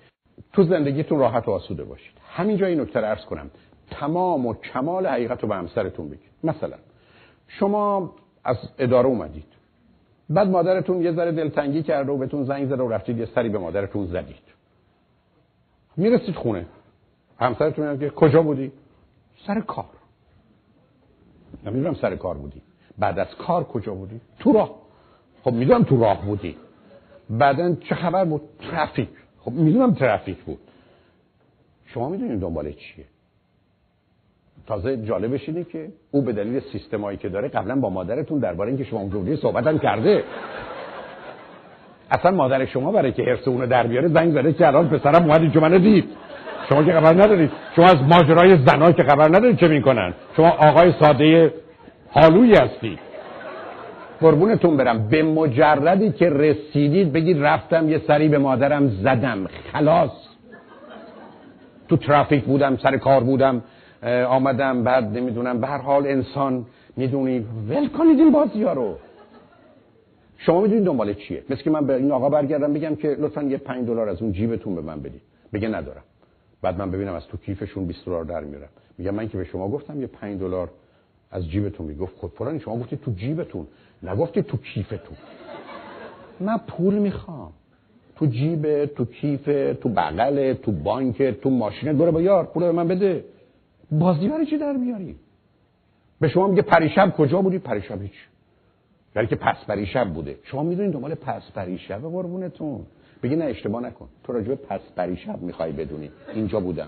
تو زندگیتون راحت و آسوده باشید. همینجا این نکته ارز کنم. تمام و کمال حقیقت رو به همسرتون بگید. مثلا شما از اداره اومدید. بعد مادرتون یه ذره دلتنگی کرده و بهتون زنگ زده و رفتید یه سری به مادرتون زدید. می‌رسید خونه. همسرتون میگه کجا بودی؟ سر کار. نمی‌دونم سر کار بودی. بعد از کار کجا بودی؟ تو راه. خب می‌دونم تو راه بودی. بعدا چه خبر بود؟ ترافیک. خب می‌دونم ترافیک بود. شما می‌دونید دنبال چیه؟ تازه جالبش اینه که او به دلیل سیستمایی که داره قبلا با مادرتون درباره اینکه شما اونجوری هم کرده. اصلا مادر شما برای که حرس اونو در بیاره زنگ زده که الان پسرم اومد اینجا منو دید. شما که خبر ندارید شما از ماجرای زنا که خبر ندارید چه می‌کنن؟ شما آقای ساده حالوی هستی. قربونتون برم. به مجردی که رسیدید بگید رفتم یه سری به مادرم زدم. خلاص. تو ترافیک بودم سر کار بودم آمدم بعد نمی‌دونم به هر حال انسان می‌دونی. ول کنید این بازی ها شما می‌دونید دنبال چیه؟ مثل که من به این آقا برگردم بگم که لطفا یه پنج دلار از اون جیبتون به من بدید. بگه ندارم. بعد من ببینم از تو کیفشون 20 دلار در میارم میگم من که به شما گفتم یه 5 دلار از جیبتون می‌گفت. خود فلان شما گفتید تو جیبتون نگفتید تو کیفتون. من پول می‌خوام. تو جیب تو کیف تو بغل تو بانک تو ماشین برو با یار پول به من بده. بازی برای چی در میاری؟ به شما میگه پریشب کجا بودی؟ پریشب هیچ. ولی که پس پریشب بوده. شما می‌دونید دنبال پس پریشب قربونتون. بگی نه اشتباه نکن. تو راجب پس پریشب می‌خوای بدونی. اینجا بودم.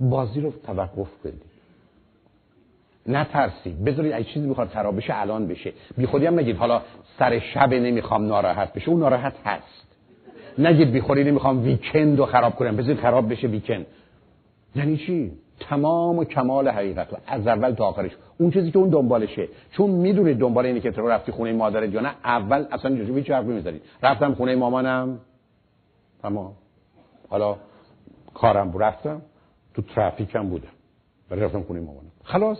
بازی رو توقف بدید نترسید بذارید اگه چیزی می‌خواد خراب بشه الان بشه. بی خودی هم نگید حالا سر شب نمی‌خوام ناراحت بشه. اون ناراحت هست. نگید بی خودی نمی‌خوام ویکند رو خراب کنم. بذارید خراب بشه ویکند یعنی چی؟ تمام و کمال حقیقت و از اول تا آخرش. اون چیزی که اون دنبالشه. چون می‌دونید دنبال اینه که تو رفتی خونه مادرت یا نه اول اصلا اینجوری هیچ حرفی می‌زنید رفتم خونه مامانم. تمام. حالا کارم رفتم. تو ترافیکم بودم. ولی رفتم خونه مامانم. خلاص.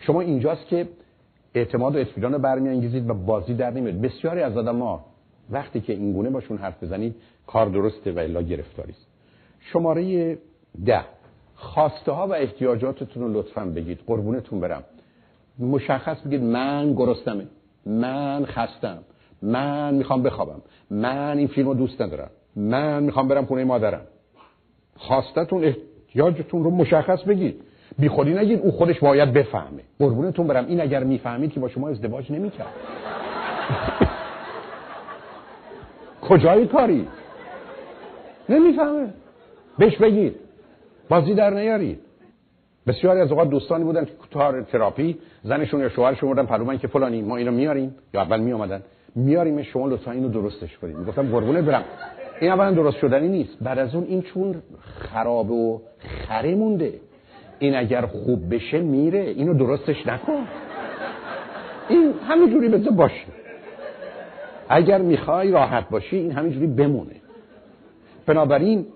شما اینجاست که اعتماد و اطمینان رو برمیانگیزید و بازی در نمیاد. بسیاری از ها وقتی که این گونه باشون حرف بزنید کار درسته و الا گرفتاری است شماره ده. خواسته ها و احتیاجاتتون رو لطفا بگید. قربونتون برم. مشخص بگید من گرستمه من خستم. من می‌خوام بخوابم. من این فیلم رو دوست ندارم. من می‌خوام برم خونه مادرم. خواستتون احتیاجتون رو مشخص بگید. بی خودی نگید او خودش باید بفهمه. قربونتون برم. این اگر می‌فهمید که با شما ازدواج نمی‌کرد. *laughs* کجای کاری؟ نمی‌فهمه. بهش بگید. بازی در نیارید. بسیاری از اوقات دوستانی بودن که کتار تراپی زنشون یا شوهرشون بودن پلو که فلانی ما اینو میاریم. یا اول می اومدن میاریم شما لطفا اینو درستش کنید. می‌گفتم قربونه برم. این اولا درست شدنی نیست. بعد از اون این چون خراب و خره مونده. این اگر خوب بشه میره. اینو درستش نکن. این همینجوری بذار باشه. اگر می‌خوای راحت باشی این همینجوری بمونه. بنابراین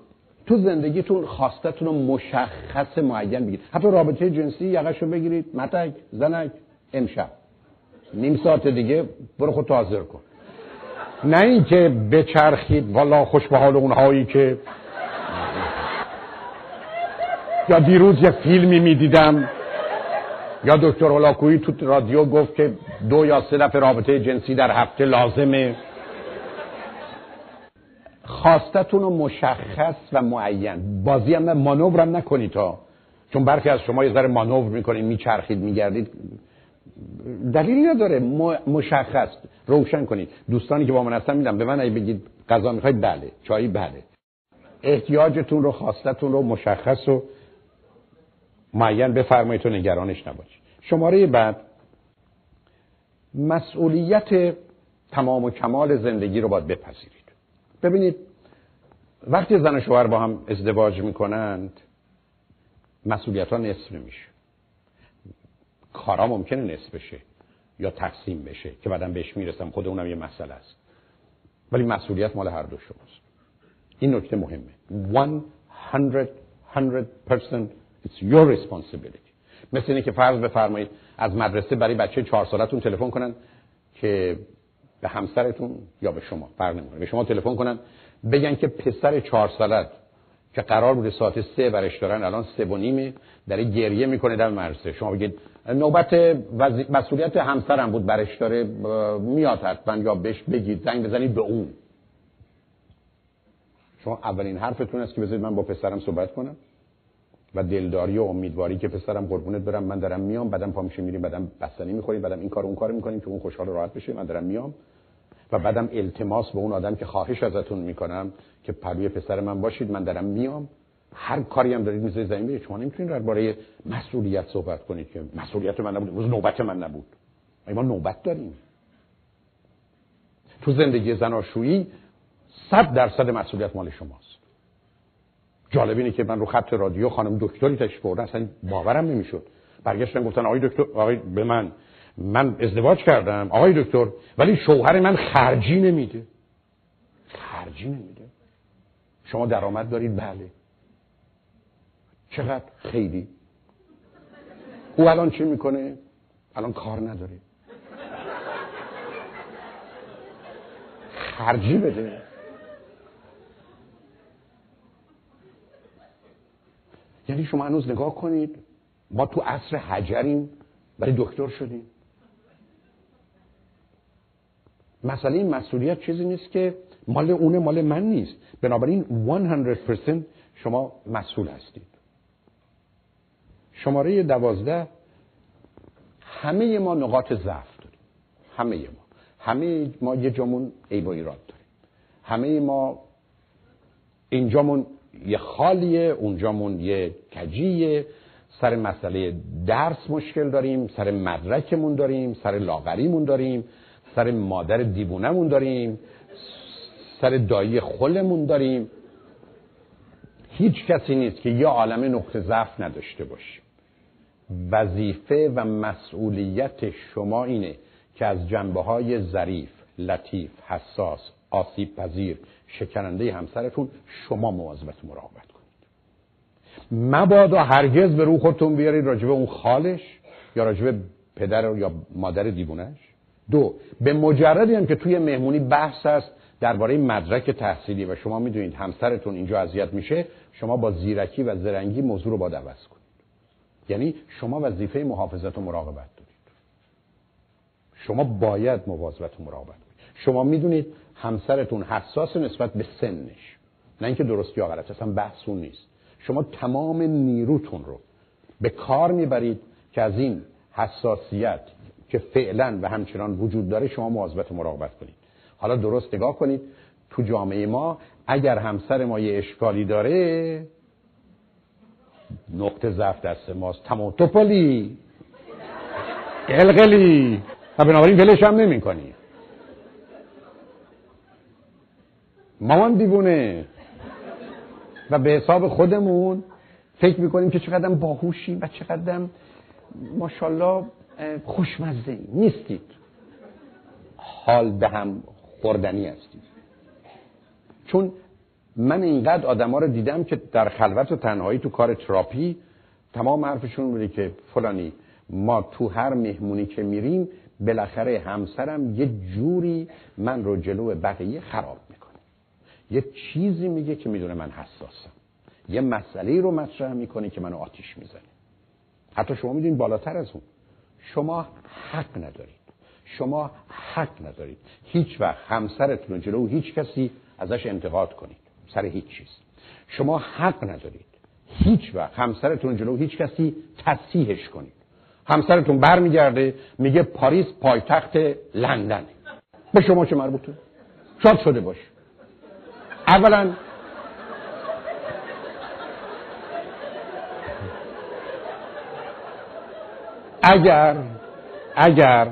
تو زندگیتون خواستتون رو مشخص معین بگید حتی رابطه جنسی یقش رو بگیرید. متک زنک امشب. نیم ساعت دیگه برو خود حاضر کن. نه اینکه بچرخید والا خوش به حال اونهایی که یا دیروز یه فیلمی می‌دیدم. یا دکتر هلاکویی تو رادیو گفت که دو یا سه دفعه رابطه جنسی در هفته لازمه. خواستتون رو مشخص و معین. بازی هم مانور هم نکنید تا چون برخی از شما یه ذره مانور می‌کنید میچرخید میگردید. دلیلی نداره. مشخص. روشن کنید. دوستانی که با من هستن میدم به من اگه بگید غذا می‌خواید بله. چایی بله. احتیاجتون رو خواستتون رو مشخص و معین بفرمایید تو نگرانش نباشید. شماره بعد. مسئولیت تمام و کمال زندگی رو باید بپذیرید. ببینید وقتی زن و شوهر با هم ازدواج می‌کنند مسئولیت ها نصف نمیشه کارا ممکنه نصف بشه یا تقسیم بشه که بعدا بهش می‌رسم. خود اونم یه مسئله است. ولی مسئولیت مال هر دو شماست. این نکته مهمه. 100 100% It's your responsibility. مثل اینه که فرض بفرمایید از مدرسه برای بچه چهار سالتون تلفن کنن که به همسرتون یا به شما فرق نمی‌کنه. به شما تلفن کنن بگن که پسر چهار سالت که قرار بوده ساعت سه برش دارن الان سه و نیمه داره گریه می‌کنه در مدرسه. شما بگید نوبت مسئولیت همسرم بود برش داره میاد حتما یا بهش بگید زنگ بزنید به اون. شما اولین حرفتون است که بذارید من با پسرم صحبت کنم. و دلداری و امیدواری که پسرم قربونت برم. من دارم میام بعدم پا میشه میریم بعدم بستنی می‌خوریم بعدم این کار اون کار می‌کنیم که اون خوشحال راحت بشه. من دارم میام و بعدم التماس به اون آدم که خواهش ازتون می‌کنم که پروی پسر من باشید. من دارم میام. هر کاری هم دارید می‌ذارید زمین برید شما نمی‌تونید درباره مسئولیت صحبت کنید که مسئولیت من نبود. روز نوبت من نبود. ما نوبت داریم. تو زندگی زناشویی صد درصد مسئولیت مال شماست. جالب اینه که من رو خط رادیو خانم دکتری تشریف بردن اصلا باورم نمی‌شد. برگشتن گفتن آقای دکتر آقای به من من ازدواج کردم آقای دکتر ولی شوهر من خرجی نمیده. خرجی نمیده. شما درآمد دارید؟ بله. چقدر؟ خیلی. او الان چی می‌کنه؟ الان کار نداره. خرجی بده. یعنی شما هنوز نگاه کنید ما تو عصر حجریم ولی دکتر شدیم. مسئله این مسئولیت چیزی نیست که مال اونه مال من نیست. بنابراین 100% شما مسئول هستید. شماره دوازده همه ما نقاط ضعف داریم. همه ما. همه ما یه جامون عیب و ایراد داریم. همه ما اینجامون یه خالیه اونجامون یه کجیه. سر مسئله درس مشکل داریم سر مدرکمون داریم سر لاغریمون داریم سر مادر دیوونمون داریم سر دایی خلمون داریم. هیچ کسی نیست که یه عالم نقطه ضعف نداشته باشه وظیفه و مسئولیت شما اینه که از جنبه های ظریف لطیف حساس آسیب پذیر شکننده همسرتون شما مواظبت مراقبت کنید. مبادا هرگز به رو خودتون بیارید راجبه اون خالش یا راجبه پدر یا مادر دیوونش دو به مجردی هم که توی مهمونی بحث است درباره مدرک تحصیلی و شما می‌دونید همسرتون اینجا اذیت میشه شما با زیرکی و زرنگی موضوع رو با عوض کنید. یعنی شما وظیفه محافظت و مراقبت دارید. شما باید مواظبت و مراقبت کنید. شما می‌دونید همسرتون حساس نسبت به سنش. نه اینکه درست یا غلط اصلا بحث نیست. شما تمام نیروتون رو به کار می‌برید که از این حساسیت که فعلا و همچنان وجود داره شما مواظبت و مراقبت کنید. حالا درست نگاه کنید تو جامعه ما اگر همسر ما یه اشکالی داره نقطه ضعف دست ماست. تمام توپلی. قلقلی. و بنابراین ولش هم نمی کنی مامان دیوونه. و به حساب خودمون فکر می‌کنیم که چقدر باهوشیم و چقدر ماشاءالله خوشمزه نیستید. حال به هم خوردنی هستید. چون من اینقدر آدما رو دیدم که در خلوت و تنهایی تو کار تراپی تمام حرفشون بوده که فلانی ما تو هر مهمونی که میریم بالاخره همسرم یه جوری من رو جلو بقیه خراب یه چیزی میگه که می‌دونه من حساسم. یه مسئله رو مطرح می‌کنه که منو آتیش می‌زنه. حتی شما می‌دونید بالاتر از اون. شما حق ندارید. شما حق ندارید. هیچ وقت همسرتون جلو هیچ کسی ازش انتقاد کنید. سر هیچ چیز. شما حق ندارید. هیچ وقت همسرتون جلو هیچ کسی تصیحش کنید. همسرتون برمیگرده میگه پاریس پایتخت لندن به شما چه مربوطه؟ شاد شده باش. اولا اگر اگر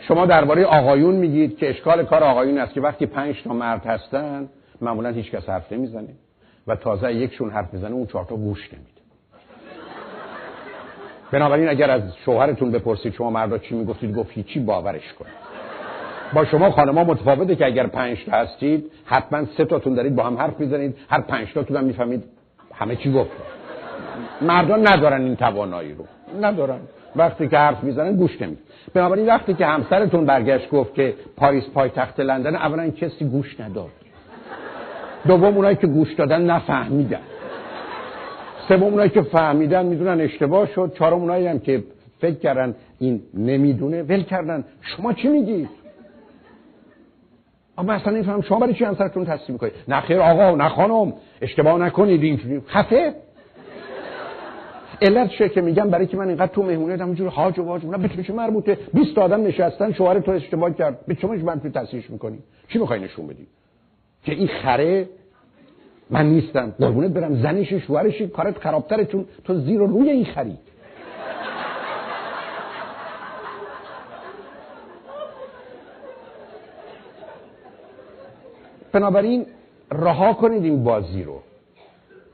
شما درباره آقایون میگید که اشکال کار آقایون است که وقتی پنج تا مرد هستن معمولا هیچ کس حرف نمی‌زنه و تازه یکشون حرف می‌زنه اون چهار تا گوش نمیده. بنابراین اگر از شوهرتون بپرسید شما مردا چی می‌گفتید گفت هیچی باورش کن با شما خانما متفاوته که اگر پنج تا هستید حتما سه تاتون دارید با هم حرف می‌زنید. هر پنج تاتون هم می‌فهمید همه چی گفت. مردان ندارن این توانایی رو. ندارن. وقتی که حرف می‌زنن گوش نمیده بنابراین وقتی که همسرتون برگشت گفت که پاریس پایتخت لندن اولا کسی گوش نداد. دوم اونایی که گوش دادن نفهمیدن. سوم اونایی که فهمیدن می‌دونن اشتباه شد. چهارم اونایی هم که فکر کردن این نمی‌دونه ول کردن. شما چی میگید اما اصلا نمیفهم شما برای چی همسرتون تصدیب می‌کنید؟ نه خیر آقا نه خانم. اشتباه نکنید. اینجوری خفه. علت چیه که میگم؟ برای که من اینقدر تو مهمونی هم اینجوری هاج و واج به چه مربوطه. 20 آدم نشستن شوهر تو اشتباه کرد. به چه من تو تصحیحش می‌کنی. چی می‌خوای نشون بدی؟ که این خره؟ من نیستم. قربونت برم. زنش شوهرش کارت خرابتره چون تو زیر روی این خری. بنابراین رها کنید این بازی رو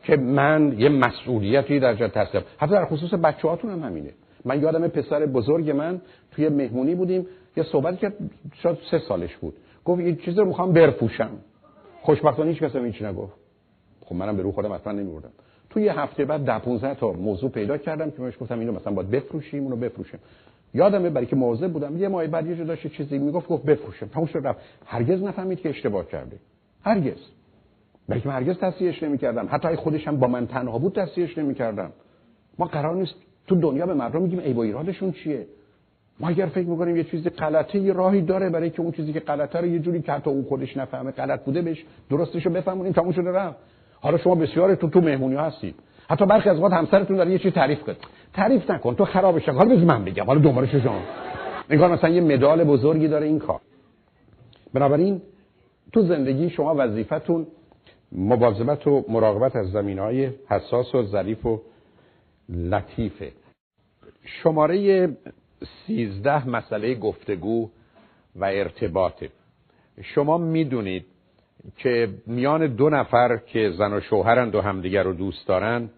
که من یه مسئولیتی در جا تصدیب حتی در خصوص بچه هاتون هم همینه. من یادم پسر بزرگ من توی مهمونی بودیم. یه صحبت که شاید سه سالش بود. گفت یه چیزی رو می‌خوام برفوشم خوشبختانه هیچ کس هیچ نگفت. خب منم به رو خودم اصلا نمیبردم. توی یه هفته بعد ده 15 تا موضوع پیدا کردم که بهش گفتم اینو مثلا باید بفروشیم اونو بفروشیم. یادمه برای که موضوع بودم. یه ماه بعد یه داشت چیزی می‌گفت گفت بفروشیم تموم شد رفت. هرگز نفهمید که اشتباه کرده. هرگز. برای که هرگز تصحیحش نمی‌کردم. حتی اگه خودش با من تنها بود تصحیحش نمی‌کردم. ما قرار نیست تو دنیا به مردم میگیم ای و ایرادشون چیه؟ ما اگر فکر می‌کنیم یه چیزی غلطه یه راهی داره برای که اون چیزی که غلطه رو یه جوری که حتی اون خودش نفهمه غلط بوده بهش درستش رو بفهمونیم تموم شده رفت. حالا شما بسیار تو تو مهمونی هستید. حتی برخی از وقت همسرتون داره یه چیز تعریف کنه. تعریف نکن تو خرابش کن حالا بز من بگم. حالا دوباره شما. نگاه مثلا یه مدال بزرگی داره این کار. بنابراین تو زندگی شما وظیفتون مواظبت و مراقبت از زمین های حساس و ظریف و لطیفه. شماره سیزده مسئله گفتگو و ارتباطه. شما می‌دونید که میان دو نفر که زن و شوهرند و همدیگر رو دوست دارن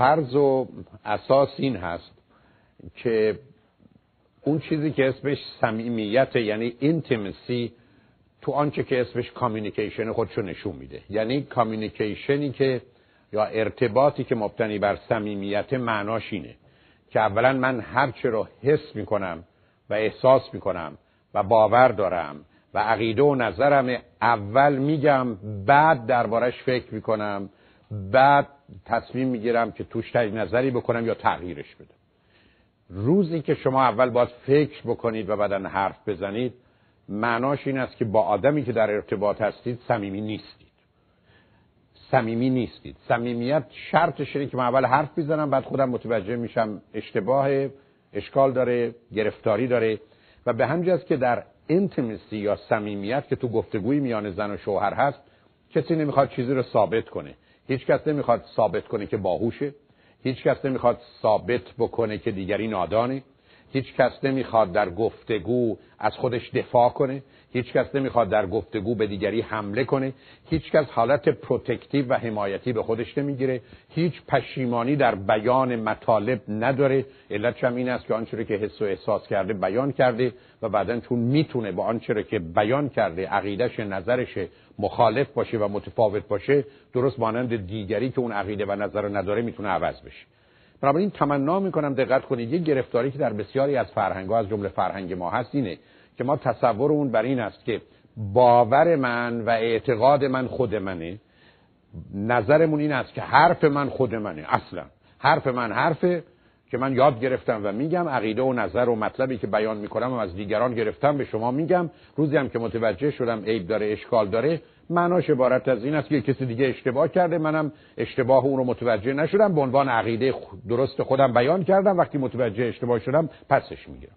فرض و اساس این هست که اون چیزی که اسمش صمیمیت یعنی اینتیمسی تو آنچه که اسمش communication خودشو نشون میده. یعنی communication ی که یا ارتباطی که مبتنی بر صمیمیت معناش اینه که اولا من هرچه رو حس می‌کنم و احساس می‌کنم و باور دارم و عقیده و نظرم اول میگم بعد دربارش فکر می‌کنم بعد تصمیم می‌گیرم که توش تجدید نظری بکنم یا تغییرش بدم. روزی که شما اول باید فکر بکنید و بعدا حرف بزنید معناش این است که با آدمی که در ارتباط هستید صمیمی نیستید. صمیمی نیستید. صمیمیت شرطش اینه که من اول حرف بزنم بعد خودم متوجه میشم اشتباه اشکال داره گرفتاری داره و به همین که در انتمیسی یا صمیمیت که تو گفتگوی میان زن و شوهر هست کسی نمی‌خواد چیزی رو ثابت کنه. هیچ کس نمی‌خواد ثابت کنه که باهوشه. هیچ کس نمی‌خواد ثابت بکنه که دیگری نادانه. هیچ کس نمی‌خواد در گفتگو از خودش دفاع کنه. هیچ کس نمی‌خواد در گفتگو به دیگری حمله کنه. هیچ کس حالت protective و حمایتی به خودش نمی‌گیره. هیچ پشیمانی در بیان مطالب نداره. علت هم این است که آنچه که حس و احساس کرده بیان کرده و بعدا چون می‌تونه با آنچه که بیان کرده عقیدش نظرش مخالف باشه و متفاوت باشه درست مانند دیگری که اون عقیده و نظر نداره می‌تونه عوض بشه. بنابراین تمنا می‌کنم دقت کنید یه گرفتاری که در بسیاری از فرهنگ از جمله فرهنگ ما هست اینه که ما تصور اون بر این است که باور من و اعتقاد من خود منه. نظرمون این است که حرف من خود منه اصلا. حرف من حرفه که من یاد گرفتم و میگم عقیده و نظر و مطلبی که بیان می‌کنم و از دیگران گرفتم به شما میگم. روزی هم که متوجه شدم عیب داره اشکال داره معناش عبارت از این است که کسی دیگه اشتباه کرده. منم اشتباه اون رو متوجه نشدم. به عنوان عقیده درست خودم بیان کردم. وقتی متوجه اشتباه شدم پسش می‌گیرم.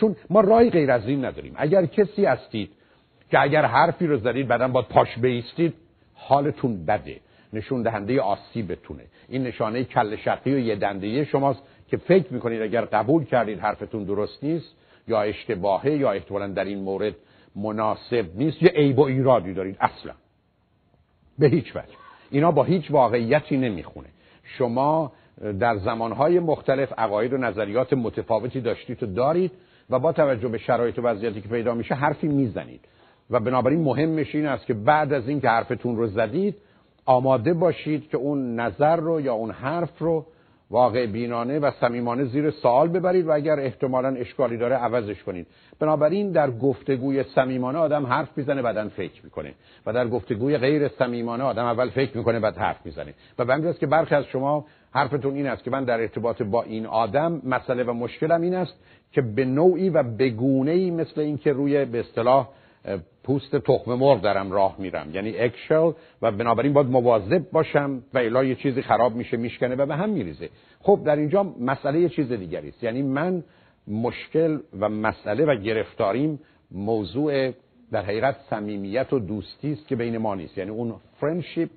چون ما رای غیر از این نداریم. اگر کسی هستید که اگر حرفی رو زدید بعدا با پاش بیستید حالتون بده. نشون دهنده آسیبتونه. این نشانه کل شقی و یه دنده شماست که فکر می‌کنید اگر قبول کردید حرفتون درست نیست یا اشتباهه یا احتمالا در این مورد مناسب نیست. یا عیب و ایرادی دارید اصلا. به هیچ وجه. اینا با هیچ واقعیتی نمی‌خونه. شما در زمانهای مختلف عقاید و نظریات متفاوتی داشتید و دارید و با توجه به شرایط و وضعیتی که پیدا میشه حرفی می‌زنید. و بنابراین مهمش این است که بعد از این که حرفتون رو زدید آماده باشید که اون نظر رو یا اون حرف رو واقع بینانه و صمیمانه زیر سوال ببرید و اگر احتمالا اشکالی داره عوضش کنید. بنابراین در گفتگوی صمیمانه آدم حرف می‌زنه بعدا فکر می‌کنه. و در گفتگوی غیر صمیمانه آدم اول فکر می‌کنه بعد حرف می‌زنه. و به است که برخی از شما حرفتون این است که من در ارتباط با این آدم مسئله و مشکلم این است که به نوعی و بگونه ای مثل اینکه روی به اصطلاح پوست تخم مرغ دارم راه میرم. یعنی اکشل و بنابراین باید مواظب باشم و الا یه چیزی خراب میشه میشکنه و به هم میریزه. خب در اینجا مسئله یه چیز دیگری است. یعنی من مشکل و مسئله و گرفتاریم موضوع در حقیقت صمیمیت و دوستی است که بین ما نیست. یعنی اون friendship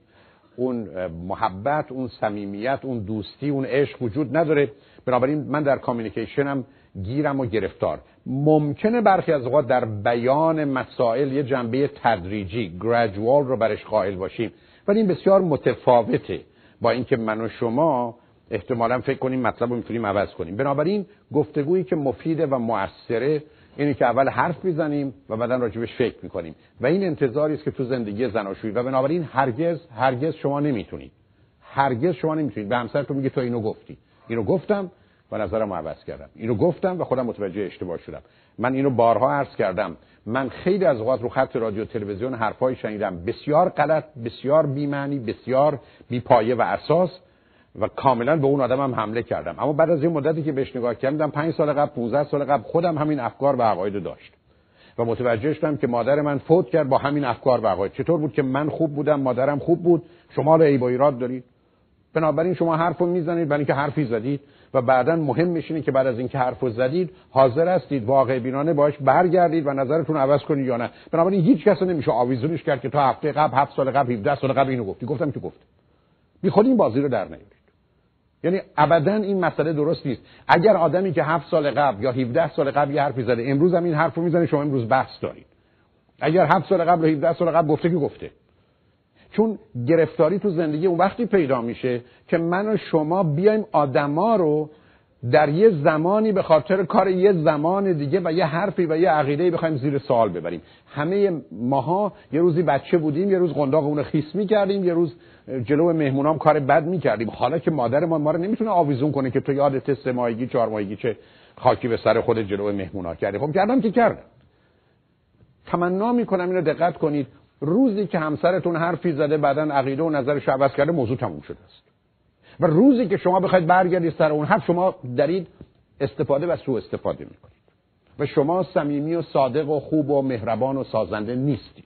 اون محبت اون صمیمیت اون دوستی اون عشق وجود نداره. بنابراین من در communication م گیرم و گرفتار. ممکنه برخی از اوقات در بیان مسائل یه جنبه تدریجی gradual رو برش قائل باشیم. ولی این بسیار متفاوته. با اینکه من و شما احتمالا فکر کنیم مطلب رو می‌تونیم عوض کنیم. بنابراین گفتگویی که مفیده و موثره اینه که اول حرف می‌زنیم و بعدا راجبش فکر می‌کنیم. و این انتظاری است که تو زندگی زناشویی. و بنابراین هرگز هرگز شما نمی‌تونید. هرگز شما نمی‌تونید. به همسرتون میگه تو اینو گفتی. اینو گفتم. و نظرم عوض کردم. اینو گفتم و خودم متوجه اشتباه شدم. من اینو بارها عرض کردم. من خیلی از اوقات رو خط رادیو تلویزیون حرفایی شنیدم. بسیار غلط بسیار بی‌معنی بسیار بی‌پایه و اساس و کاملا به اون آدمم حمله کردم. اما بعد از این مدتی که بهش نگاه کردم 5 سال قبل 15 سال قبل خودم همین افکار و عقاید داشت. و متوجه شدم که مادر من فوت کرد با همین افکار و عقاید. چطور بود که من خوب بودم مادرم خوب بود؟ شما رو ای ایراد دارید. بنابراین شما حرفو می‌زنید برای اینکه حرفی زدید. و بعدا مهم میشینه که بعد از اینکه حرفو زدید حاضر هستید واقع بینانه باش برگردید و نظرتون عوض کنید یا نه. بنابراین هیچ کس نمیشه آویزونش کرد که تا هفته قبل هفت سال قبل 17 سال قبل اینو گفتی. گفتم که گفت. بی خود این بازی رو در نیارید. یعنی ابدا این مسئله درست نیست. اگر آدمی که هفت سال قبل یا 17 سال قبل یه حرفی زده امروز هم این حرفو می‌زنه شما امروز بحث دارید. اگر هفت سال قبل و 17 سال قبل گفته که گفته. چون گرفتاری تو زندگی اون وقتی پیدا میشه که من و شما بیایم آدما رو در یه زمانی به خاطر کار یه زمان دیگه و یه حرفی و یه عقیده بخوایم زیر سوال ببریم. همه ماها یه روزی بچه بودیم یه روز قنداق اون خیس می‌کردیم یه روز جلو مهمونام کار بد می‌کردیم. حالا که مادر ما ما رو نمی‌تونه آویزون کنه که تو یادت سه ماهگی چهار ماهگی چه خاکی به سر خود جلو مهمونا کردی. خب کردم که کردم. تمنا می‌کنم اینو دقت کنید. روزی که همسرتون حرفی زده بعدا عقیده و نظرش عوض کرده موضوع تموم شده است. و روزی که شما بخواید برگردید سر اون حرف شما دارید استفاده و سوء استفاده می‌کنید. و شما صمیمی و صادق و خوب و مهربان و سازنده نیستید.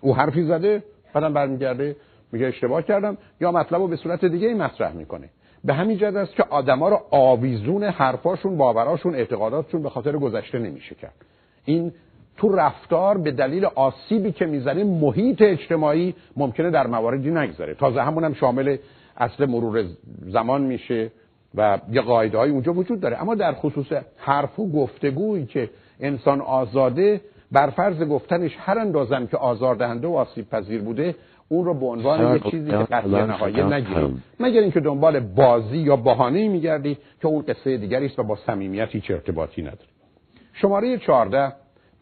او حرفی زده بعدم برمیگرده میگه اشتباه کردم. یا مطلب رو به صورت دیگه مطرح می‌کنه. به همین جد است که آدما رو آویزون حرفاشون باوراشون اعتقاداتشون به خاطر گذشته نمیشه کرد این تو رفتار به دلیل آسیبی که می‌زنه محیط اجتماعی ممکنه در مواردی نگذره. تازه همون شامل اصل مرور زمان میشه و یه قاعده های اونجا وجود داره. اما در خصوص حرف و گفتگویی که انسان آزاده بر فرض گفتنش هر اندازم که آزاردهنده و آسیب پذیر بوده اون رو به عنوان یه چیزی که قطعی نهاییه نگیریم مگر اینکه دنبال بازی یا بهانه‌ای میگردی که اون قصه دیگری است و با صمیمیت هیچ ارتباطی نداره شماره 14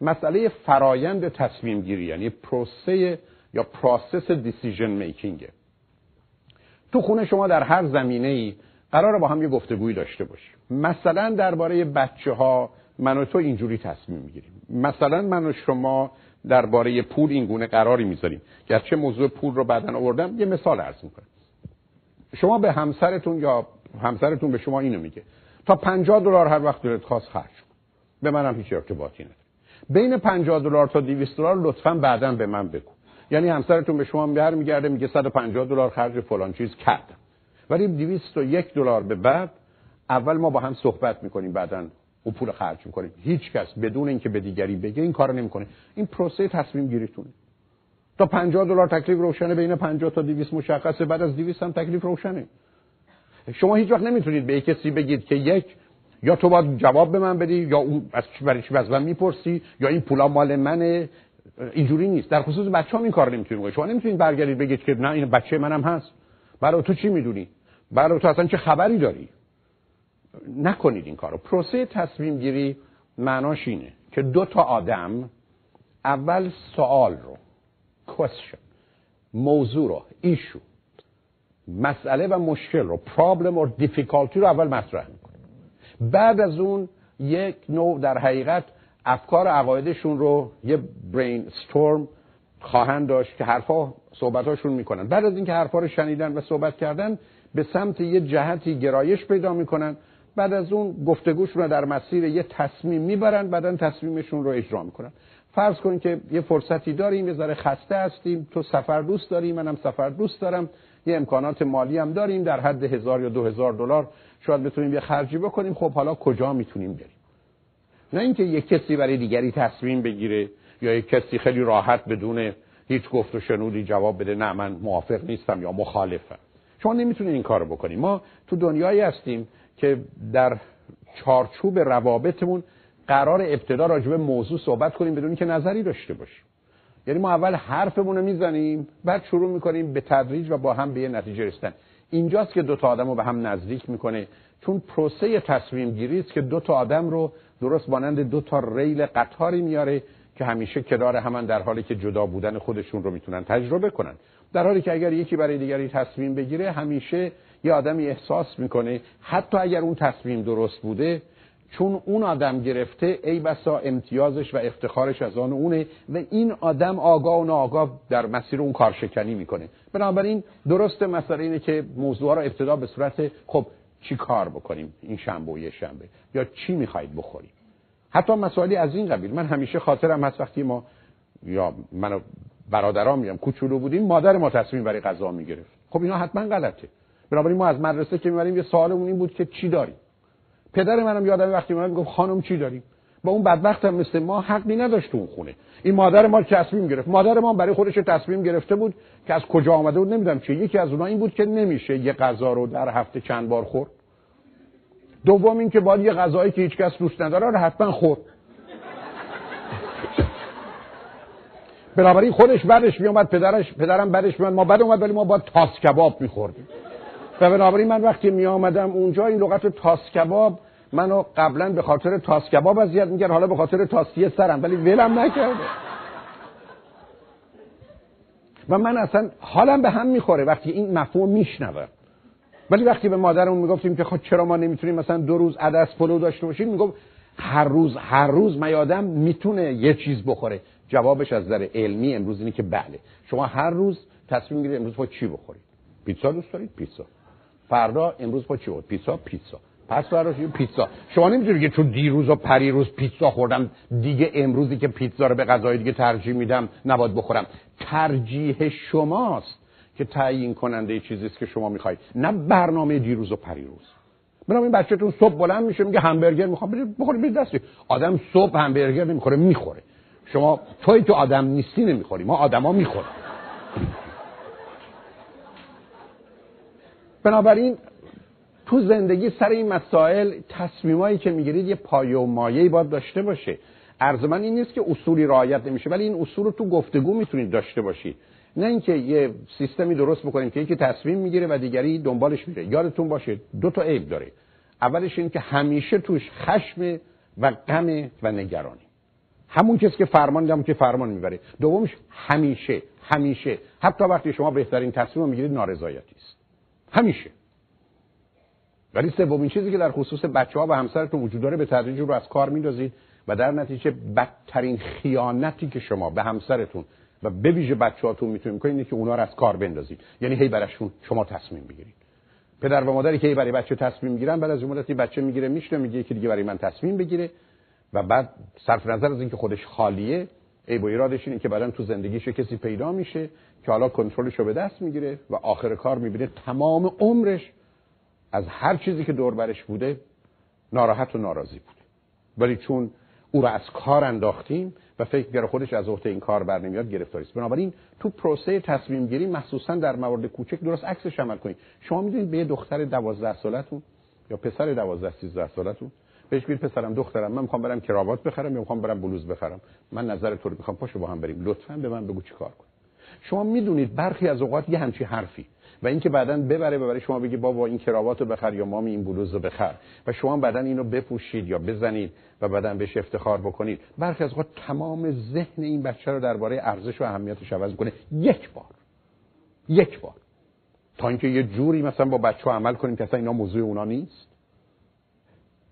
مسئله فرایند تصمیم گیری یعنی پروسه یا process decision making تو خونه شما در هر زمینه ای قرار با هم یه گفتگویی داشته باشیم مثلا درباره بچه ها من و تو اینجوری تصمیم می‌گیریم. مثلا من و شما درباره پول این گونه قراری می‌ذاریم. گرچه موضوع پول رو بعدا آوردم یه مثال عرض می‌کنم. شما به همسرتون یا همسرتون به شما اینو میگه. تا 50 دلار هر وقت دلت خواست خرج کن. به منم هیچ ارتباطی نداره. بین 50 دلار تا 200 دلار لطفا بعدا به من بگو. یعنی همسرتون به شما بر میگرده میگه 150 دلار خرج فلان چیز کردم ولی 201 دلار به بعد اول ما با هم صحبت می‌کنیم بعدا او پول خرج می‌کنیم. هیچ کس بدون اینکه به دیگری بگه این کارو نمی‌کنه. این پروسه تصمیم گیریتونه. تا 50 دلار تکلیف روشنه بین 50 تا 200 مشخصه. بعد از 200 هم تکلیف روشنه. شما هیچ وقت نمی‌تونید به کسی بگید که یک یا تو باید جواب به من بدی یا اون از چی برای چی از من می‌پرسی یا این پولا مال منه. اینجوری نیست. در خصوص بچه هم این کار نمی‌تونید شما نمی‌تونید برگردید بگید که نه این بچه منم هست. برای تو چی می‌دونی؟ برای تو اصلا چه خبری داری؟ نکنید این کارو. پروسه تصمیم گیری معناش اینه که دو تا آدم اول سوال رو question موضوع رو ایشو مسئله و مشکل رو پرابلم و difficulty رو اول مطرح بعد از اون یک نوع در حقیقت افکار عقایدشون رو یه برین ستورم خواهند داشت که حرفا صحبتاشون می‌کنن. بعد از اینکه حرفا رو شنیدن و صحبت کردن به سمت یه جهتی گرایش پیدا می‌کنن. بعد از اون گفتگوشون رو در مسیر یه تصمیم می‌برن بعدا تصمیمشون رو اجرا می‌کنن. فرض کنید که یه فرصتی داریم یه ذره خسته هستیم تو سفر دوست داریم منم سفر دوست دارم یه امکانات مالی هم داریم در حد هزار یا دو هزار دلار شاید بتونیم یه خرجی بکنیم. خب حالا کجا می‌تونیم بریم؟ نه اینکه یه کسی برای دیگری تصمیم بگیره یا یک کسی خیلی راحت بدون هیچ گفت و شنودی جواب بده نه من موافق نیستم یا مخالفم. شما نمی‌تونید این کارو بکنید ما تو دنیایی هستیم که در چارچوب روابطمون قرار ابتدا راجع به موضوع صحبت کنیم بدون که نظری داشته باشیم. یعنی ما اول حرفمون رو می‌زنیم بعد شروع می‌کنیم به تدریج و با هم به یه نتیجه رسیدن. اینجاست که دو تا آدم رو به هم نزدیک می‌کنه. چون پروسه تصمیم گیری است که دو تا آدم رو درست مانند دو تا ریل قطاری میاره که همیشه کنار همان در حالی که جدا بودن خودشون رو می‌تونن تجربه کنن. در حالی که اگر یکی برای دیگری تصمیم بگیره همیشه یه آدمی احساس می‌کنه حتی اگر اون تصمیم درست بوده چون اون آدم گرفته ای بسا امتیازش و افتخارش از آن اونه و این آدم آگاه و ناآگاه در مسیر اون کارشکنی می‌کنه. بنابراین درست مسئله اینه که موضوع را ابتدا به صورت خب چی کار بکنیم این شنبه و یه شنبه؟ یا چی می‌خواید بخوریم؟ حتی مسائلی از این قبیل. من همیشه خاطرم هست وقتی ما یا من برادرام میام کوچولو بودیم مادر ما تصمیم برای غذا می‌گرفت. خب اینا حتما غلطه. بنابراین ما از مدرسه که می‌بریم یه سوالمون این بود که چی داریم؟ پدر منم یادم وقتی من می‌گفت خانم چی داریم؟ با اون بدبخت هم مثل ما حقی نداشت اون خونه. این مادر ما تصمیم گرفت. مادر ما برای خودش تصمیم گرفته بود که از کجا آمده بود نمی‌دونم چه یکی از اونها این بود که نمیشه یه غذا رو در هفته چند بار خورد. دوم این که باید یه غذایی که هیچ کس دوست نداره رو حتما خورد. بنابراین خودش بعدش میومد پدرش پدرم بعدش میومد ما بعد اومد ولی ما باید تاس کباب میخوردیم. و بنابراین من وقتی می آمدم اونجا این لغت تاس کباب منو قبلا به خاطر تاس کباب اذیت می‌کرد حالا به خاطر تاستی سرم ولی ولم نکرده. و من اصلا حالم به هم می‌خوره وقتی این مفهوم میشنوم ولی وقتی به مادرمون می‌گفتیم که خب چرا ما نمی‌تونیم مثلا دو روز عدس پلو داشته باشیم می‌گفت هر روز هر روز میادم می‌تونه یه چیز بخوره. جوابش از نظر علمی امروز اینه که بله. شما هر روز تصمیم می‌گیرید امروز با چی بخورید؟ پیتزا دوست دارید؟ پیتزا. فردا امروز با چی بود پیتزا پیتزا. پس فردا پیتزا. شما نمی‌تونید که چون دیروز و پریروز پیتزا خوردم دیگه امروزی که پیتزا رو به غذای دیگه ترجیح میدم نباید بخورم. ترجیح شماست که تعیین کننده چیزی است که شما می‌خواید. نه برنامه دیروز و پریروز. بنابراین بچه‌تون صبح بلند میشه میگه همبرگر می‌خوام. بخورید برید دستی آدم صبح همبرگر نمی‌خوره می‌خوره. شما توی تو آدم نیستی نمی‌خوری ما آدما می‌خوریم. بنابراین تو زندگی سر این مسائل تصمیمایی که می‌گیرید یه پایه و مایه‌ای باید داشته باشه عرض من این نیست که اصولی رعایت نمیشه ولی این اصول رو تو گفتگو می‌تونید داشته باشید نه اینکه یه سیستمی درست بکنیم که یکی تصمیم می‌گیره و دیگری دنبالش میره. یادتون باشه دو تا عیب داره. اولش این که همیشه توش خشم و غم و نگرانی. همون کسی که فرمان همون که فرمان می‌بره. دومش همیشه همیشه. حتی وقتی شما بهترین تصمیم می‌گیرید نارضایتی است. همیشه. ولی سومین چیزی که در خصوص بچه ها و همسرتون وجود داره به تدریج رو از کار میندازید و در نتیجه بدترین خیانتی که شما به همسرتون و به ویژه بچه‌هاتون می‌تونید کنید اینه که اونا رو از کار بندازید. یعنی هی براشون شما تصمیم بگیرید پدر و مادری که هی برای بچه تصمیم می‌گیرن بعد از مدتی بچه می‌گیره میشه میگه که دیگه برای من تصمیم بگیره و بعد صرف نظر از اینکه خودش خالیه ای با ایرادش اینه که بعدا تو زندگیش کسی پیدا میشه که حالا کنترلش به دست می‌گیره و آخر کار می‌بینه تمام عمرش از هر چیزی که دور برش بوده ناراحت و ناراضی بوده ولی چون او را از کار انداختیم و فکر کرده خودش از عهده این کار بر نمیاد گرفتاری است. بنابراین تو پروسه تصمیم گیری مخصوصا در موارد کوچک درست عکسش عمل کنید. شما می‌دونید به یه دختر 12 سالتون یا پسر 12 13 سالتون؟ بهش بگید پسرم دخترم من می‌خوام برم کراوات بخرم یا می‌خوام برم بلوز بخرم؟ من نظر تو رو می‌خوام پاشو با هم بریم. لطفا به من بگو چیکار کنم. شما می‌دونید برخی از اوقات یه همچی حرفی و اینکه بعدا ببره ببره شما بگی بابا این کراوات رو بخر یا مامی این بلوز رو بخر. و شما بعدا اینو بپوشید یا بزنید و بعدا بهش افتخار بکنید. برخی از اوقات تمام ذهن این بچه رو درباره ارزش و اهمیتش عوض کنه یک بار. یک بار. تا اینکه یه جوری مثلا با بچه ها عمل کنیم که اصلا اینا موضوع اونا نیست.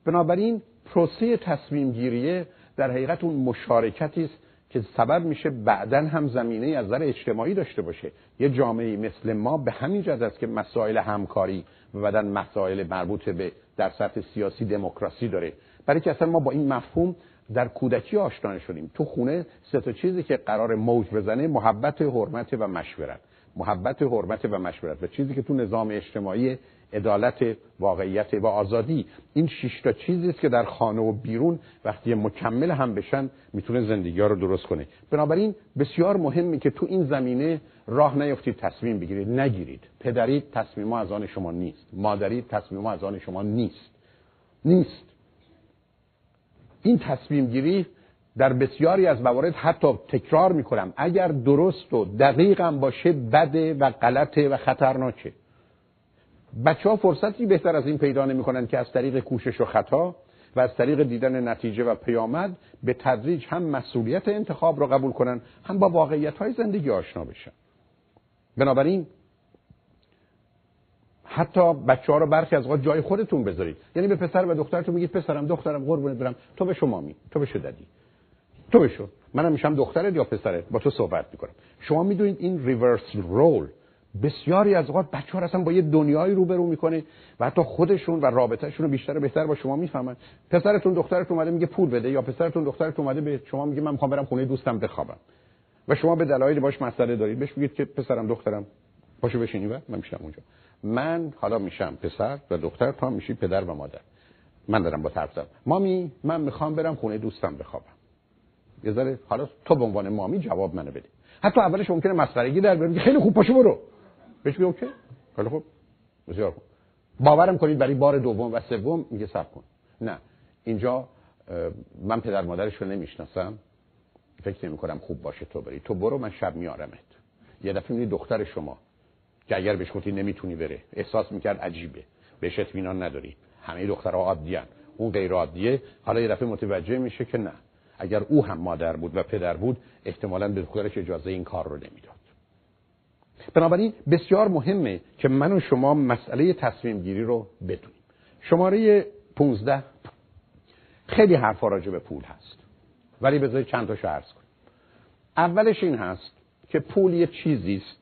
بنابراین پروسه تصمیم گیریه در حقیقت اون مشارکتی است که سبب میشه بعدا هم زمینه از نظر اجتماعی داشته باشه. یه جامعه مثل ما به همین جهت است که مسائل همکاری و بعدا مسائل مربوط به در سطح سیاسی دموکراسی داره. برای که اصلا ما با این مفهوم در کودکی آشنا شدیم تو خونه سه تا چیزی که قرار موج بزنه محبت حرمت و مشورت. محبت حرمت و مشورت. و چیزی که تو نظام اجتماعی عدالت واقعیت و آزادی. این شش تا چیزی است که در خانه و بیرون وقتی مکمل هم بشن می‌تونه زندگی ها رو درست کنه. بنابراین بسیار مهمه که تو این زمینه راه نیفتید تصمیم بگیرید. نگیرید. پدرید تصمیم از آن شما نیست. مادرید تصمیم از آن شما نیست. نیست. این تصمیم گیری در بسیاری از موارد حتی تکرار می‌کنم. اگر درست و دقیقم باشه بده و غلطه و خطرناکه. بچه ها فرصتی بهتر از این پیدا نمی‌کنن که از طریق کوشش و خطا و از طریق دیدن نتیجه و پیامد به تدریج هم مسئولیت انتخاب رو قبول کنن هم با واقعیت های زندگی آشنا بشن. بنابراین حتی بچه ها رو برخی از جای خودتون بذارید. یعنی به پسر و دخترتون میگید پسرم دخترم قربونت برم. تو به شما می تو به دادی. تو بشو منم میشم دخترت یا پسرت؟ با تو صحبت می‌کنم. شما می‌دونید این ریورس رول بسیاری از اوقات بچه ها اصلا با یه دنیایی روبرو می‌کنه و حتی خودشون و رابطهشون رو بیشتر و بهتر با شما می‌فهمن. پسرتون دخترتون اومده میگه پول بده یا پسرتون دخترتون اومده به شما میگه من می‌خوام برم خونه دوستم بخوابم. و شما به دلایلی باش مسئله دارید. بهش میگید که پسرم دخترم پاشو بشینی و من میشم اونجا. من حالا میشم پسر و دختر تا میشی پدر و مادر. من دارم با طرف مامی من می‌خوام برم خونه دوستم بخوابم. یه حالا تو به عنوان مامی جواب منو بده. حتی اولش ممکنه مسخرگی در بیاره. خیلی خوب پاشو برو. بهش میگم اوکی؟ خیلی خوب بسیار خوب. باورم کنید برای بار دوم و سوم میگه صبر کن. نه اینجا من پدر مادرش رو نمی‌شناسم. فکر نمی کنم خوب باشه تو بری. تو برو من شب میارمت. یه دفعه می‌بینی دختر شما. که اگر بهش گفتی نمی‌تونی بره. احساس می‌کرد عجیبه. بهش اطمینان نداری. همه دخترها عادیان. اون غیر عادیه. حالا یه دفعه متوجه میشه که نه. اگر او هم مادر بود و پدر بود احتمالا به دخترش اجازه این کار رو نمی‌داد. بنابراین بسیار مهمه که من و شما مسئله تصمیم گیری رو بدونیم. شماره 15 خیلی حرفا راجع به پول هست. ولی بذارید چند تاشو عرض کنیم اولش این هست که پول یه چیزی است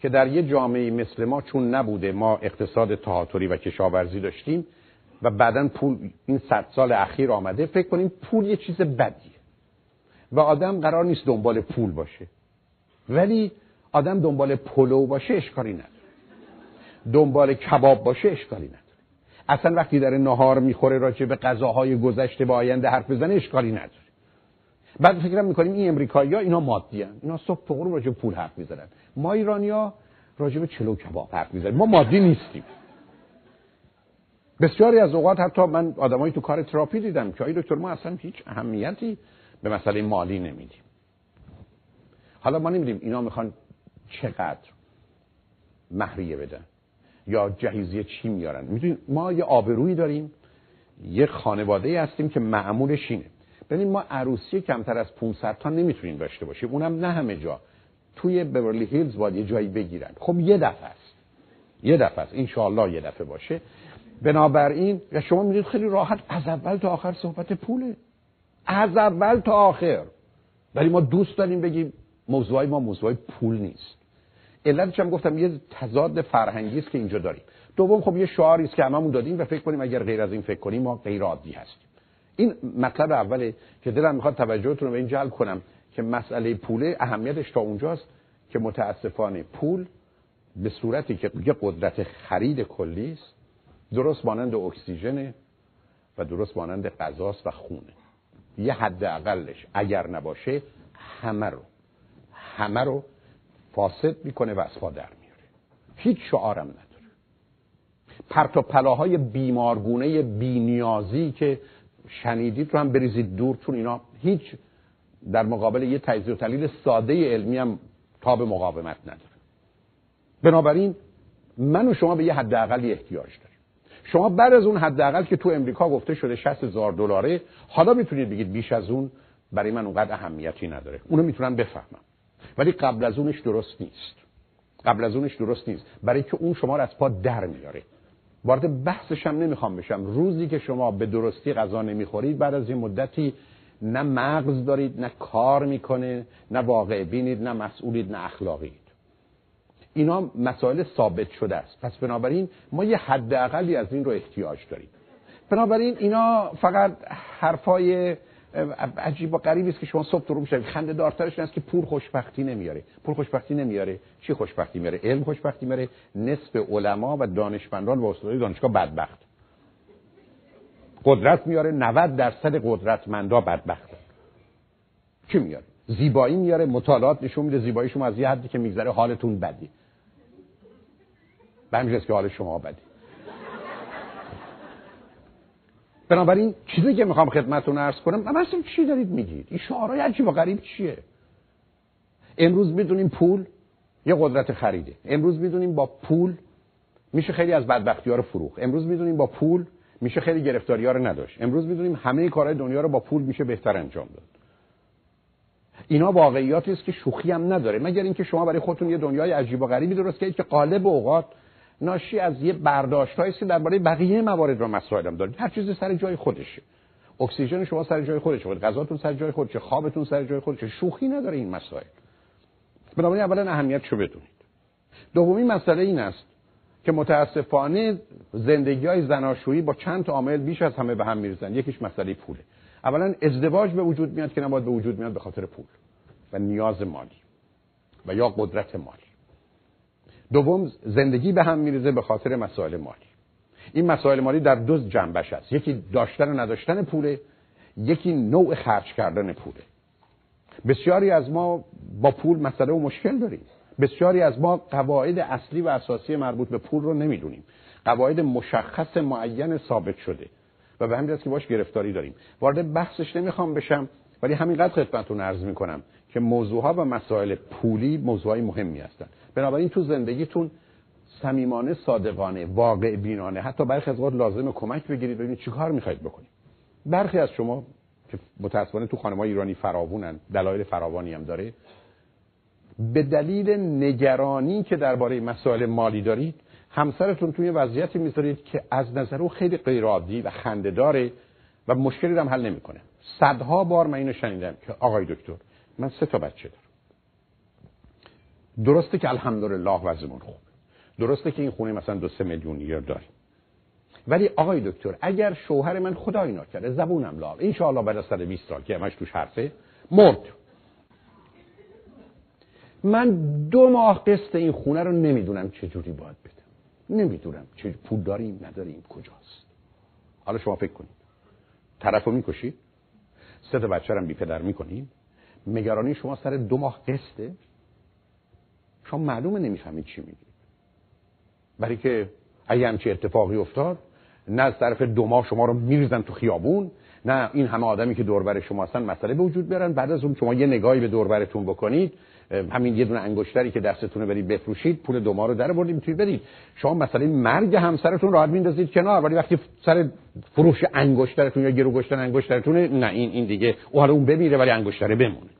که در یه جامعه مثل ما چون نبوده ما اقتصاد تهاتری و کشاورزی داشتیم و بعدا پول این صد سال اخیر آمده فکر کنیم پول یه چیز بدیه. و آدم قرار نیست دنبال پول باشه. ولی آدم دنبال پلو باشه اشکالی نداره. دنبال کباب باشه اشکالی نداره. اصلا وقتی در نهار می‌خوره راجع به غذاهای گذشته با آینده حرف بزنه اشکالی نداره. بعد فکرم می‌کنیم این امریکایی ها اینا مادی هن. اینا صبح تو راجع پول حرف می‌زنن. ما ایرانیا راجع به چلو کباب حرف می‌زنیم. ما مادی نیستیم. بسیاری از اوقات حتی من آدمایی تو کار تراپی دیدم که آی دکتر ما اصلا هیچ اهمیتی به مسئله مالی نمیدیم. حالا ما نمیدیم. اینا می‌خوان چقدر مهریه بدن یا جهیزیه چی میارن. می‌دونید ما یه آبرویی داریم یه خانواده هستیم که معمولش اینه. ببین ما عروسی کمتر از 500 تا نمی‌تونیم داشته باشیم. اونم نه همه جا. توی بورلی هیلز باید یه جایی بگیرن. خب یه دفعه است. یه دفعه است. ان یه دفعه باشه. بنابراین شما می‌دید خیلی راحت از اول تا آخر صحبت پوله. از اول تا آخر. ولی ما دوست داریم بگیم موضوعی ما موضوع پول نیست. علتش هم گفتم یه تضاد فرهنگی است که اینجا داریم. دوم خب یه شعاری است که هممون دادیم و فکر کنیم اگر غیر از این فکر کنیم ما غیر عادی هستیم. این مطلب اوله که دلم می‌خواد توجهتون رو به این جلب کنم که مسئله پوله اهمیتش تا اونجاست که متاسفانه پول به صورتی که یه قدرت خرید کلی است درست مانند اکسیژن و درست مانند غذاست و خونه. یه حد اقلش اگر نباشه همه رو. همه رو فاسد می‌کنه و از پا در میاره هیچ شعارم نداره. پرت و پلاهای بیمارگونه بینیازی که شنیدید رو هم بریزید دور چون اینا. هیچ در مقابل یه تجزیه و تحلیل ساده علمی هم تاب مقاومت نداره. بنابراین من و شما به یه حداقلی احتیاج داریم. شما بعد از اون حداقل که تو امریکا گفته شده 60 هزار دلاره حالا می‌تونید بگید بیش از اون برای من اونقدر اهمیتی نداره. اونو می‌تونم بفهمم. ولی قبل از اونش درست نیست. قبل از اونش درست نیست. برای که اون شما رو از پا در میاره. وارد بحثش هم نمی‌خوام بشم. روزی که شما به درستی غذا نمی‌خورید بعد از این مدتی نه مغز دارید نه کار می‌کنه نه واقع بینید نه مسئولید نه اخلاقید. اینا مسائل ثابت شده است. پس بنابراین ما یه حداقلی از این رو احتیاج داریم. بنابراین اینا فقط حرفای عجیب و غریبی است که شما صبح رو میشه خنده دارترش است که پول خوشبختی نمیاره. پول خوشبختی نمیاره. چی خوشبختی میاره؟ علم خوشبختی میاره. نصف علما و دانشمندان و استادای دانشگاه بدبخت. قدرت میاره. 90 درصد قدرتمندا بدبخت. چی میاره؟ زیبایی میاره. مطالعات نشون میده زیبایی شما از یه حدی که میگذره حالتون بدی. به که حال شما بدی. بنابراین چیزی که می‌خوام خدمتتون عرض کنم اصلا چی دارید میگید؟ این شعارهای عجیب و غریب چیه؟ امروز می‌دونیم پول یه قدرت خریده. امروز می‌دونیم با پول میشه خیلی از بدبختی ها رو فروخ امروز می‌دونیم با پول میشه خیلی گرفتاری ها رو نداشت. امروز می‌دونیم همه کارهای دنیا رو با پول میشه بهتر انجام داد. اینا واقعیاتی است که شوخی هم نداره. مگر اینکه شما برای خودتون یه دنیای عجیب و غریبی درست کردید که قالب اوقات ناشی از یه برداشتایی است که درباره بقیه موارد و مسائل هم دارید هر چیزی سر جای خودشه. اکسیژن شما سر جای خودشه. غذاتون سر جای خودشه. خوابتون سر جای خودشه. شوخی نداره این مسائل. بنابراین اولا اهمیتشو بدونید. دومی مسئله این است که متاسفانه زندگی های زناشویی با چند تا عامل بیش از همه به هم میرزن یکیش مسئله پوله. اولا ازدواج به وجود میاد که نباید به وجود میاد به خاطر پول و نیاز مالی و یا قدرت مالی. دوم زندگی به هم میریزه به خاطر مسائل مالی. این مسائل مالی در دو جنبش است. یکی داشتن و نداشتن پوله یکی نوع خرج کردن پوله. بسیاری از ما با پول مسئله و مشکل داریم. بسیاری از ما قواعد اصلی و اساسی مربوط به پول رو نمی‌دونیم. قواعد مشخص معین ثابت شده و به همین که باش گرفتاری داریم. وارد بحثش نمی‌خوام بشم ولی همینقدر خدمتتون عرض می‌کنم که موضوعها و مسائل پولی موضوعهای مهمی هستند. بنابراین تو زندگیتون صمیمانه صادقانه واقع بینانه حتی برخی از وقت لازم کمک بگیرید ببینید چیکار می‌خواید بکنید. برخی از شما که متاسفانه تو خانم ایرانی فراوونن دلایل فراوانی هم داره به دلیل نگرانی که درباره مسائل مالی دارید همسرتون توی وضعیتی می‌ذارید که از نظر او خیلی غیرعادی و خنده داره و مشکلی هم حل نمی‌کنه. صدها بار من اینو شنیدم که آقای دکتر من سه تا بچه دارم. درسته که الحمدلله وضعمون خوب. درسته که این خونه مثلا دو سه میلیون لیر داریم ولی آقای دکتر اگر شوهر من خدای ناکرده زبونم لال ان شاء الله بعد از 120 سال که همش توش حرفه مرد. من دو ماه قسط این خونه رو نمی‌دونم چه جوری باید بدم. نمی‌دونم چه پول داریم نداریم کجاست. حالا شما فکر کنید. طرفو می‌کشید سه تا بچه بی پدر می‌کنید نگرانی شما سر دو ماه قسطه؟ شما معلومه نمی‌فهمید چی میگید برای که اگه همچی اتفاقی افتاد نه از طرف دو ماه شما رو میریزن تو خیابون نه این همه آدمی که دوربر شما هستن مسئله به وجود بیارن. بعد از اون شما یه نگاهی به دوربرتون بکنید. همین یه دونه انگشتری که دستتونه برید بفروشید پول دو ماه رو در بردید می‌تونید بدید شما مسئله مرگ همسرتون راحت میندازید کنار. ولی وقتی سر فروش انگشترتون یا گرو گشتن انگشترتون نه این این دیگه. او حالا اون بمیره ولی انگشتره بمونه.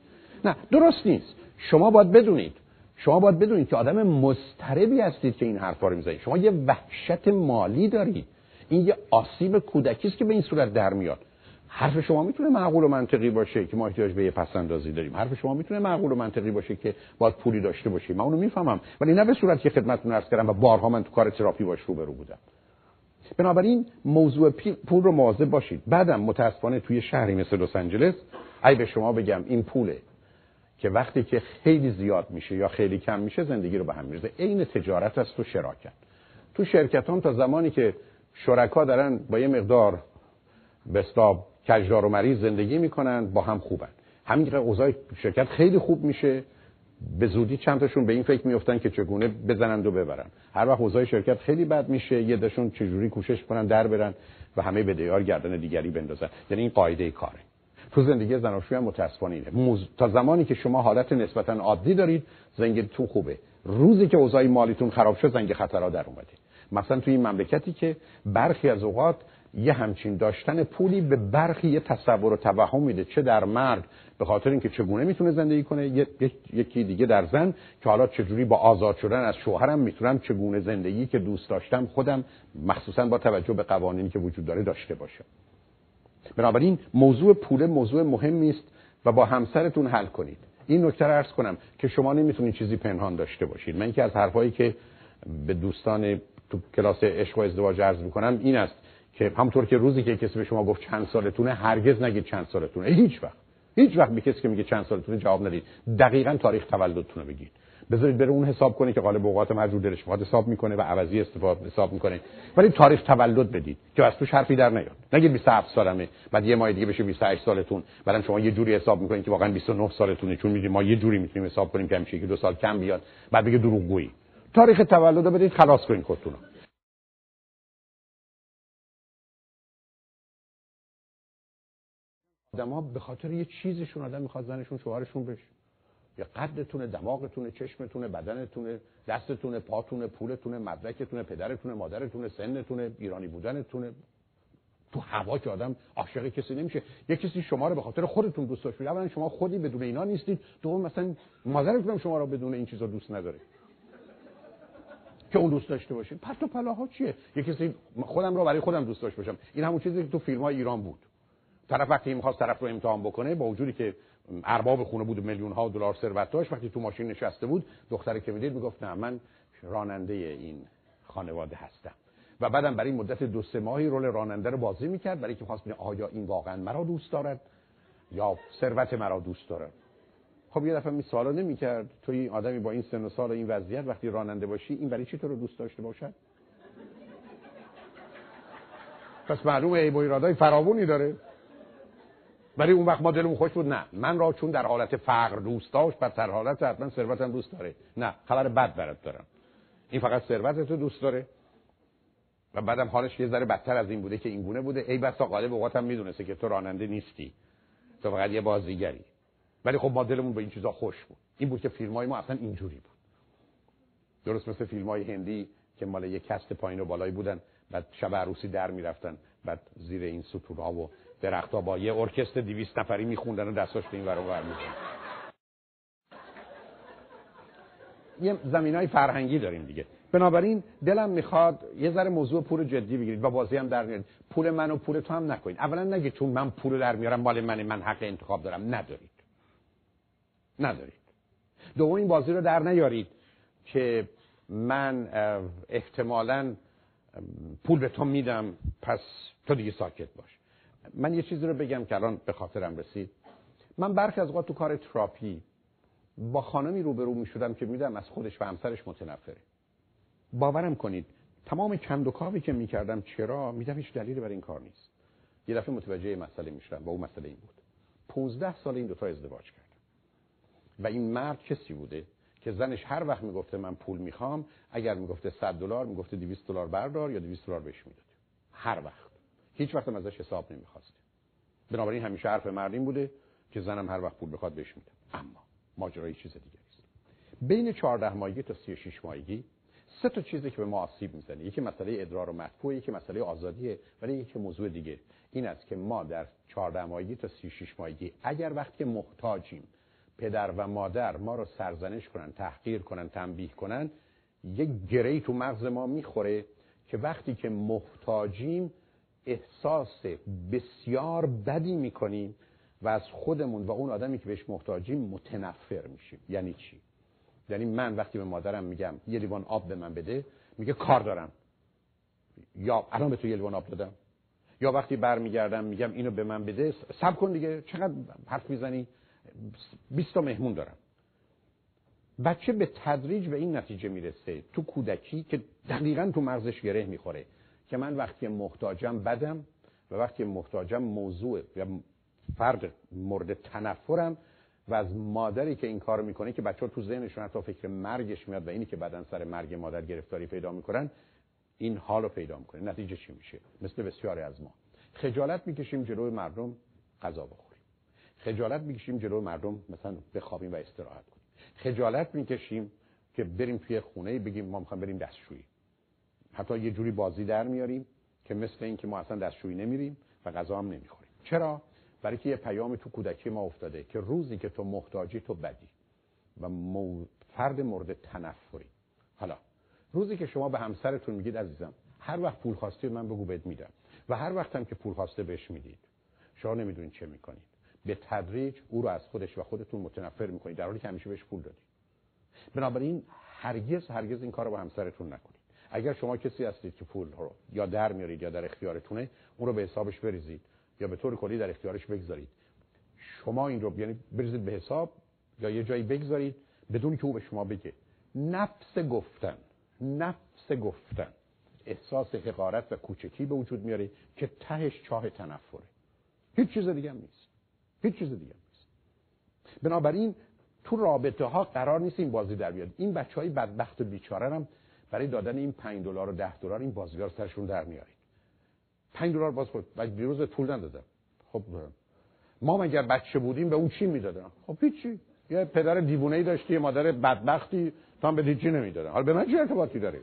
نه درست نیست. شما باید بدونید شما باید بدونید که آدم مضطربی هستید که این حرفا رو می‌زنید. شما یه وحشت مالی دارید. این یه آسیب کودکی است که به این صورت در میاد. حرف شما می‌تونه معقول و منطقی باشه که ما احتیاج به یه پسندازی داریم. حرف شما می‌تونه معقول و منطقی باشه که باید پولی داشته باشیم. من اونو می‌فهمم. ولی نه به صورت که خدمتتون عرض کردم و بارها من تو کار تراپی باش روبرو بودم. بنابراین موضوع پول رو مواظب باشید. بعدم متاسفانه توی شهری مثل لس آنجلس ای به شما بگم این پوله. که وقتی که خیلی زیاد میشه یا خیلی کم میشه زندگی رو به هم میرزه عین تجارت است و شراکت. تو شرکت هم تا زمانی که شرکا دارن با یه مقدار بستاب کجدار و مریض زندگی می‌کنن با هم خوبن. همین که اوضاع شرکت خیلی خوب میشه به زودی چند تاشون به این فکر میفتن که چگونه بزنند و ببرن هر وقت اوضاع شرکت خیلی بد میشه یه دشون چجوری کوشش کنن در برن و همه بدهیار گردن دیگری بندازن. یعنی این قاعده کاره. تو زندگی زناشویی هم متاسفانه اینه. تا زمانی که شما حالت نسبتا عادی دارید زنگتون خوبه. روزی که اوضاع مالیتون خراب شد زنگ خطرها در اومده. مثلا توی این مملکتی که برخی از اوقات یه همچین داشتن پولی به برخی یه تصور و توهم میده. چه در مرد به خاطر اینکه چگونه می‌تونه زندگی کنه یکی دیگه در زن که حالا چجوری با آزاد شدن از شوهرم می‌تونم چگونه زندگی که دوست داشتم خودم مخصوصا با توجه به قوانینی که وجود داره داشته باشم. بنابراین موضوع پول موضوع مهمی است و با همسرتون حل کنید. این نکته رو عرض کنم که شما نمی‌تونید چیزی پنهان داشته باشید. من که از حرفایی که به دوستان تو کلاس عشق و ازدواج عرض می‌کنم این است که همونطور که روزی که کسی به شما گفت چند سالتونه هرگز نگید چند سالتونه. هیچ وقت. هیچ وقت به کسی که میگه چند سالتونه جواب ندید. دقیقا تاریخ تولدتون رو بگید. بذارید بره اون حساب کنه که قالب اوقات مجبور دلش می‌خواد حساب می‌کنه و عوضی استفاده حساب می‌کنه. ولی تاریخ تولد بدید که از توش حرفی در نیاد. نگید 27 سالمه بعد یه ماه دیگه بشه 28 سالتون. بعدم شما یه جوری حساب می‌کنید که واقعا 29 سالتونه. چون میگید ما یه جوری می‌تونیم حساب کنیم که همیشه دو سال کم بیاد. بعد بگه دروغگویی. تاریخ تولد رو بدید خلاص کنید خودتون ها به خاطر یه چیزشون آدم می‌خواد زنشون شوهرشون بشه. یا قدتونه دماغتونه چشمتونه بدنتونه دستتونه پاتونه پولتونه مدرکتونه پدرتونه مادرتونه سنتونه ایرانی بودنتونه. تو هوا که آدم عاشق کسی نمیشه. یه کسی شما رو به خاطر خودتون دوست داشت. اولا شما خودی بدون اینا نیستید. دوم مثلا مادرتون شما رو بدون این چیزا دوست نداره. که اون دوست داشته باشید پرت و پلاها چیه؟ یه کسی خودم رو برای خودم دوست داشته باشم. این همون چیزی که تو فیلم های ایران بود. طرف وقتی می‌خواست طرف رو امتحان بکنه با وجودی که ارباب خونه بود میلیون ها دلار ثروت داشت. وقتی تو ماشین نشسته بود دختری که می‌دید می‌گفت نه من راننده این خانواده هستم. و بعدم برای مدت دو سه ماهی رول راننده رو بازی می‌کرد برای که خواست آیا این واقعا مرا دوست دارد یا ثروت مرا دوست دارد. خب یه دفعه می سوالا نمی‌کرد. تو این آدمی با این سن و سال و این وضعیت وقتی راننده باشی این برای چی تو رو دوست داشته باشد؟ پس معلومه ای ایرادای فراوونی داره. ولی اون وقت ما دلمون خوش بود. نه. من را چون در حالت فقر دوست داشت پس در حالت حتما ثروتم دوست داره. نه. خبر بد برات دارم. این فقط ثروت تو دوست داره. و بعدم حالش یه ذره بدتر از این بوده که این گونه بوده. ای بسا غالب اوقاتم می‌دونسته که تو راننده نیستی. تو فقط یه بازیگری. ولی خب ما دلمون به این چیزا خوش بود. این بود که فیلم های ما اصلا اینجوری بود. درست مثل فیلم های هندی که مال یه کست پایین و بالایی بودن. بعد شب عروسی در می‌رفتن. بعد زیر این ها و درختها با یه ارکستر 200 نفری میخوندن و دستاش این ور و یه زمین های فرهنگی داریم دیگه. بنابراین دلم می‌خواد یه ذره موضوع پول جدی بگیرید و بازی هم در میارید. پول من و پول تو هم نکنید. اولا نگید چون من پول در میارم مال من من حق انتخاب دارم. ندارید. ندارید. دوم این بازی رو در نیارید که من احتمالا پول به تو میدم پس تو دیگه ساکت باش. من یه چیزی رو بگم که الان به خاطرم رسید. من برخی از اوقات تو کار تراپی با خانمی روبرو می شدم که میدم از خودش و همسرش متنفره. باورم کنید تمام کند و کاوی که می‌کردم چرا میدم هیچ دلیلی برای این کار نیست. یه دفعه متوجه مسئله می‌شدم و اون مسئله این بود. 15 سال این دوتا ازدواج کردم. و این مرد کسی بوده که زنش هر وقت می‌گفته من پول می‌خوام اگر می‌گفته 100 دلار می‌گفته 200 دلار بردار یا 200 دلار بهش می‌داد. هر وقت. هیچ وقت ازش حساب نمی‌خواست. بنابراین همیشه حرف مردین بوده که زنم هر وقت پول بخواد بهش میده. اما ماجرای چیز دیگه است. بین 14 ماهگی تا 36 ماهگی سه تا چیزی که به ما آسیب می‌زنه. یکی مسئله ادرار و مدفوع یکی مسئله آزادیه ولی یکی موضوع دیگه. این است که ما در 14 ماهگی تا 36 ماهگی اگر وقتی محتاجیم پدر و مادر ما رو سرزنش کنن تحقیر کنن تنبیه کنن یک گری تو مغز ما می‌خوره که وقتی که محتاجیم احساس بسیار بدی می‌کنیم و از خودمون و اون آدمی که بهش محتاجیم متنفر میشیم. یعنی چی؟ یعنی من وقتی به مادرم میگم یه لیوان آب به من بده میگه کار دارم. یا الان به تو یه لیوان آب دادم. یا وقتی برمیگردم میگم اینو به من بده سب کن دیگه چقدر حرف می‌زنی؟ 20 تا مهمون دارم. بچه به تدریج به این نتیجه می‌رسه. تو کودکی که دقیقا تو مغزش گره می‌خوره. که من وقتی محتاجم بدم و وقتی محتاجم موضوع یا فرد مورد تنفرم و از مادری که این کار می‌کنه که بچه تو ذهنشون حتی فکر مرگش میاد و اینی که بعدا سر مرگ مادر گرفتاری پیدا می‌کنن این حال رو پیدا می‌کنه. نتیجه چی میشه؟ مثل بسیاری از ما. خجالت می‌کشیم جلوی مردم غذا بخوریم. خجالت می‌کشیم جلوی مردم مثلا بخوابیم و استراحت کنیم. خجالت می‌کشیم که بریم توی خونه بگیم ما می‌خوایم بریم دستشویی. حتی یه جوری بازی در میاریم که مثل اینکه ما اصلا دستشویی نمیریم و غذا هم نمی‌خوریم. چرا؟ برای که یه پیام تو کودکی ما افتاده که روزی که تو محتاجی تو بدی و فرد مورد تنفری. حالا روزی که شما به همسرتون میگید عزیزم هر وقت پول خواستی من بگو بهت میدم. و هر وقت هم که پول خواسته بهش می‌دید. شما نمی‌دونید چه می‌کنید. به تدریج او رو از خودش و خودتون متنفر می‌کنید در حالی که همیشه بهش پول دادید. بنابراین هرگز هرگز این کار رو با همسرتون نکنید. اگر شما کسی هستید که پول رو یا در میارید یا در اختیارتونه اون رو به حسابش بریزید یا به طور کلی در اختیارش بگذارید. شما این رو یعنی بریزید به حساب یا یه جایی بگذارید بدون که او به شما بگه. نفس گفتن نفس گفتن. احساس حقارت و کوچکی به وجود میاره که تهش چاه تنفره. هیچ چیز دیگه هم نیست. هیچ چیز دیگه هم نیست. بنابراین تو رابطه ها قرار نیست این بازی در بیاد. این بچه های بدبخت و بیچاره هم برای دادن این 5 دلار و 10 دلار این بازیگر سرشون در میارید. 5 دلار باز خود و دیروز پول ندادم. خب ما مگر بچه بودیم به اون چی می‌دادن؟ خب هیچی. یه پدر دیوونه ای داشتی یه مادر بدبختی تا هم به چی نمی‌دادن. حالا به من چه ارتباطی داره؟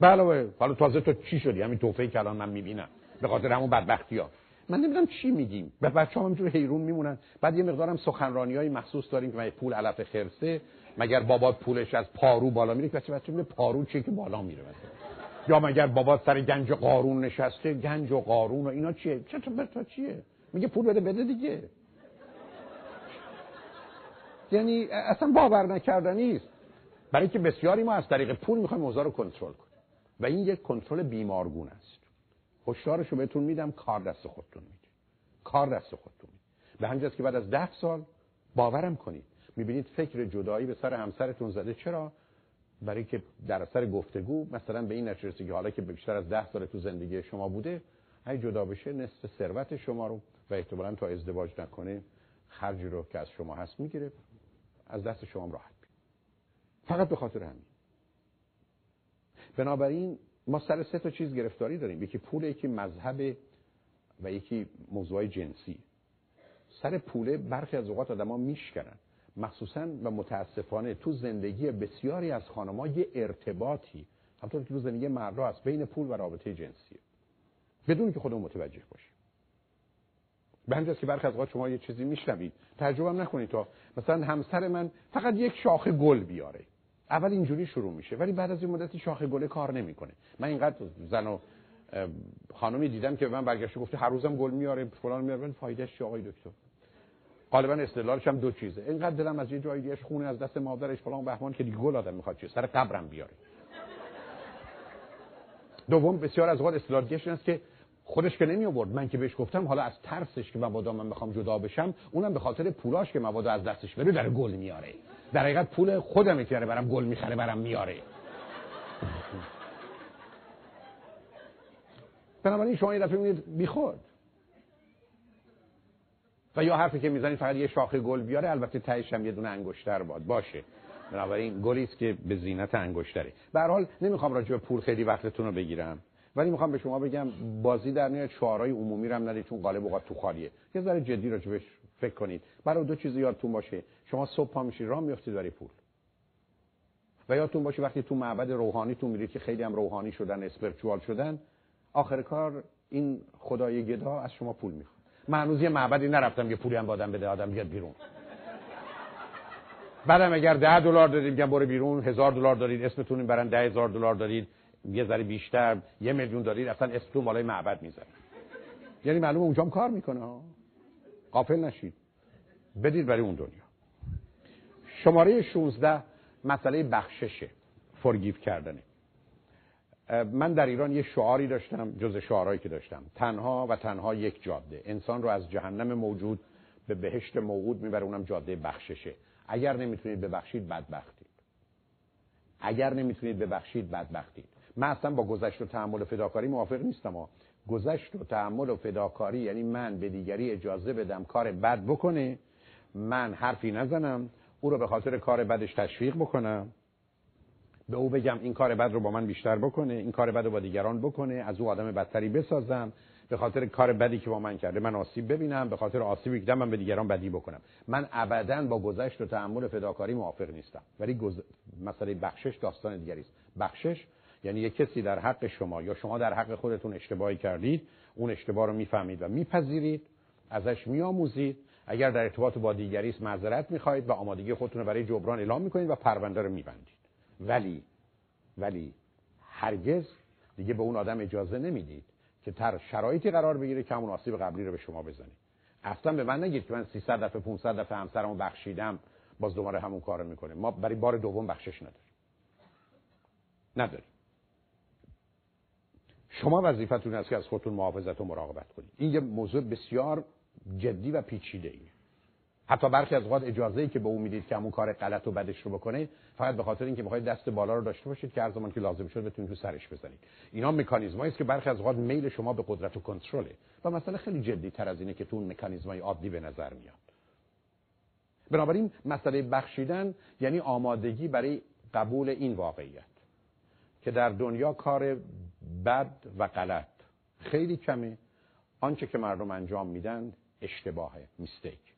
بله حالا تازه تو چی شدی؟ همین توفه که الان من می‌بینم. به خاطر همون بدبختی ها من نمی‌دونم چی میگیم. به بچه هم همینجور حیرون میمونن. بعد یه مقدارم سخنرانی های مخصوص داریم که پول علف خرسه مگر بابا پولش از پارو بالا میره؟ بچه بچه میگه پارو چیه که بالا میره مثلا؟ یا مگر بابا سر گنج قارون نشسته؟ گنج و قارون و اینا چیه؟ چطور تا چیه؟ میگه پول بده بده دیگه. یعنی اصلا باور نکردنی است برای که بسیاری ما از طریق پول می‌خوایم اوضاع رو کنترل کنیم. و این یک کنترل بیمارگون است. هشدارش رو بهتون میدم کار دست خودتون میده. کار دست خودتون میده. به همین که بعد از ده سال باورم کنید. می‌بینید فکر جدایی به سر همسرتون زده. چرا؟ برای که در اثر گفتگو مثلا به این نتیجه که حالا که بیشتر از ده سال تو زندگی شما بوده اگه جدا بشه نصف ثروت شما رو و احتمالا تا ازدواج نکنه خرجی رو که از شما هست می‌گیره از دست شما راحت بید. فقط به خاطر همین. بنابراین ما سر سه تا چیز گرفتاری داریم. یکی پول یکی مذهب و یکی موضوع جنسی. سر پوله برخی از اوقات آدما میشکنن. مخصوصا و متاسفانه تو زندگی بسیاری از خانم‌ها یه ارتباطی همطور که تو زندگی مردا هست بین پول و رابطه جنسیه. بدون که خودمون متوجه باشیم. به همجاست که برخی از شما یه چیزی میشنوید. تجربه هم نکنید تا مثلا همسر من فقط یک شاخه گل بیاره. اول اینجوری شروع میشه ولی بعد از این مدتی شاخه گله کار نمی‌کنه. من اینقدر زن و خانمی دیدم که به من برگشته گفته هر روزم گل میاره فلان میاره فایدهش چی آقای دکتر؟ غالبا استدلالش هم دو چیزه. اینقدر دلم از یه جایی دیگه خونه از دست مادرش فلان بهمان که دیگه گل آدم می‌خواد چیه سر قبرم بیاره دوم بسیار از اوقات استدلال دیگه است که خودش که نمی آورد من که بهش گفتم حالا از ترسش که مبادا من بخوام جدا بشم اونم به خاطر پولاش که مبادا از دستش بره در گل میاره در حقیقت پول خودم که برم گل می‌خره برم میاره بنابراین شما یه دفعه میگید بیخود. و یا حرفی که می‌زنید فقط یه شاخه گل بیاره البته تهش هم یه دونه انگشتر باد. باشه. بنابراین گلی است که به زینت انگشتره. به هر حال نمی‌خوام راجع به پول خیلی وقتتون رو بگیرم ولی می‌خوام به شما بگم بازی در نیاد شعارهای عمومی رو هم ندید چون غالب اوقات تو خالیه. یه ذره جدی راجبش فکر کنید. برای دو چیز یادتون باشه. شما صبح پا میشید راه میافتید برای پول. و یادتون باشه وقتی تو معبد روحانی تو میرید که خیلی هم روحانی شدن اسپرچوال شدن آخر کار این خدای گدا از شما پول می‌خواد. من هنوز یه معبدی نرفتم یه پولی هم بادم بده آدم بیاد بیرون. بعدم اگر ده دلار دادید میگم برو بیرون. هزار دلار دارید اسمتون برن ده هزار دلار دارید. یه ذره بیشتر یه میلیون دارید اصلا اسمتون بالای معبد می‌زنه یعنی معلومه اونجام کار می‌کنه. قافل نشید. بدید برای اون دنیا. شماره 16 مسئله بخششه فرگیف کردنه. من در ایران یه شعاری داشتم جز شعارهایی که داشتم. تنها و تنها یک جاده. انسان رو از جهنم موجود به بهشت موعود می‌بره اونم جاده بخششه. اگر نمی‌تونید ببخشید بدبختید. اگر نمی‌تونید ببخشید بدبختید. من اصلا با گذشت و تحمل و فداکاری موافق نیستم. ها گذشت و تحمل و فداکاری یعنی من به دیگری اجازه بدم کار بد بکنه من حرفی نزنم او رو به خاطر کار بدش تشویق بکنم. به او بگم این کار بد رو با من بیشتر بکنه این کار بد رو با دیگران بکنه از او آدم بدتری بسازم به خاطر کار بدی که با من کرده. من آسیب ببینم به خاطر آسیبی که من به دیگران بدی بکنم. من ابدا با گذشت و تحمل فداکاری موافق نیستم. ولی گز... مسئله بخشش داستان دیگری است. بخشش یعنی یک کسی در حق شما یا شما در حق خودتون اشتباهی کردید اون اشتباه رو می‌فهمید و میپذیرید ازش میآموزید. اگر در ارتباط با دیگری است معذرت می‌خواهید و آمادگی خودتون رو برای جبران اعلام می‌کنید و پرونده رو میبندید. ولی ولی هرگز دیگه به اون آدم اجازه نمی‌دید که تر شرایطی قرار بگیره که همون آسیب قبلی رو به شما بزنید اصلا به من نگید که من 300 دفعه 500 دفعه همسرمو بخشیدم باز دوباره همون کارو می‌کنه. ما برای بار دوم بخشش نداریم. نداریم. شما وظیفتون است که از خودتون محافظت و مراقبت کنید. این یه موضوع بسیار جدی و پیچیده ایه. حتی برخی از اوقات اجازه ای که به او می‌دید که همون کار غلط و بدش رو بکنه فقط به خاطر اینکه می‌خواید دست بالا رو داشته باشید که هر زمان که لازم شد بتونید تو سرش بزنید اینا مکانیزمایی است که برخی از اوقات میل شما به قدرت و کنترله. و مسئله خیلی جدی تر از اینه که تو اون مکانیزمای عادی به نظر میاد. بنابراین مسئله بخشیدن یعنی آمادگی برای قبول این واقعیت که در دنیا کار بد و غلط خیلی کمه. آنچه که مردم انجام میدن اشتباهه میستیک.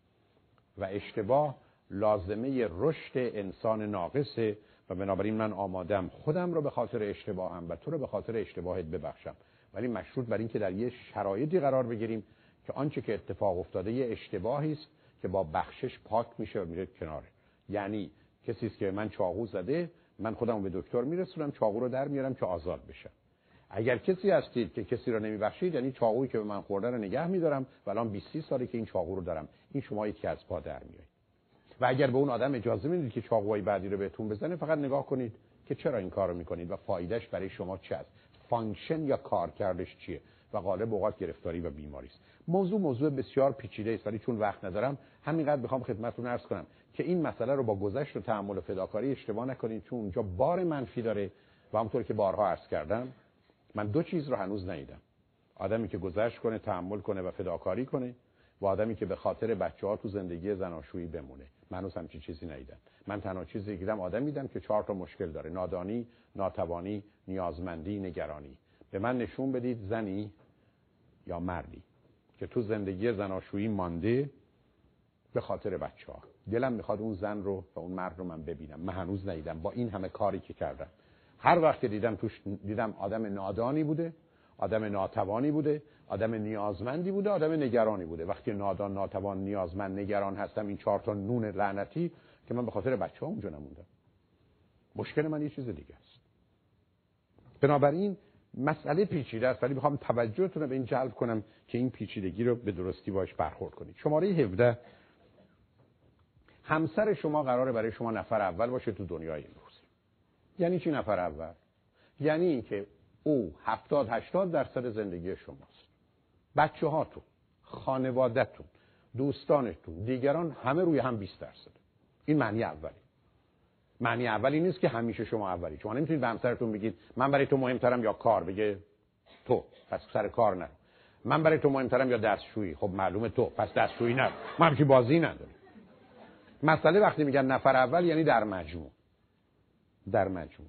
و اشتباه لازمه رشد انسان ناقصه و بنابراین من آمادم خودم رو به خاطر اشتباهم و تو رو به خاطر اشتباهت ببخشم. ولی مشروط بر اینکه در یه شرایطی قرار بگیریم که آنچه که اتفاق افتاده یه اشتباهی است که با بخشش پاک میشه و میره کناره یعنی کسی است که من چاقو زده من خودم به دکتر میرسونم چاقو رو در میارم که آزاد بشم. اگر کسی هستید که کسی رو نمیبخشید یعنی چاقویی که به من خورده رو نگه میدارم و الان 20 ساله که این چاقو رو دارم. این شما یکی از پا در میایید و اگر به اون آدم اجازه می‌دید که چاقوهای بعدی رو بهتون بزنه فقط نگاه کنید که چرا این کار رو می‌کنید و فایدهش برای شما چه است. function یا کارکردش چیه؟ و غالب اوقات گرفتاری و بیماری است. موضوع موضوع بسیار پیچیده است ولی چون وقت ندارم همینقدر می‌خوام خدمتتون عرض کنم که این مسئله رو با گذشت و تحمل و فداکاری اشتباه نکنید چون اونجا بار منفی داره و همونطور که بارها عرض کردم من دو چیز رو هنوز ندیدم. آدمی که گذشت کنه تحمل کنه و فداکاری کنه و آدمی که به خاطر بچه ها تو زندگی زناشویی بمونه. من هنوز همچین چیزی ندیدم. من تنها چیزی که دیدم آدم میدم که چهار تا مشکل داره. نادانی ناتوانی نیازمندی نگرانی. به من نشون بدید زنی یا مردی که تو زندگی زناشویی مانده به خاطر بچه ها دلم می‌خواد اون زن رو و اون مرد رو من ببینم. من هنوز ندیدم. با این همه کاری که کردم. هر وقت دیدم توش دیدم آدم نادانی بوده آدم ناتوانی بوده آدم نیازمندی بوده آدم نگرانی بوده. وقتی نادان ناتوان نیازمند نگران هستم این چهار تا نون لعنتی که من به خاطر بچه ها اونجا نموندم. مشکل من یه چیز دیگه است. بنابراین مسئله پیچیده است ولی می‌خوام توجهتون رو به این جلب کنم که این پیچیدگی رو به درستی باش برخورد کنید. شماره 17 همسر شما قراره برای شما نفر اول باشه تو دنیای امروز یعنی چی نفر اول؟ یعنی اینکه او 70 80 درصد زندگی شماست. بچه هاتون خانوادهتون دوستانتون دیگران همه روی هم 20 درصد. این معنی اولی. معنی اولی نیست که همیشه شما اولی. شما نمی‌تونید به همسرتون بگید من برای تو مهمترم یا کار؟ بگه تو. پس سر کار نرو. من برای تو مهمترم یا دستشویی؟ خب معلومه تو. پس دستشویی نرو. ما همچی بازی نداریم. مسئله وقتی میگن نفر اول یعنی در مجموع. در مجموع.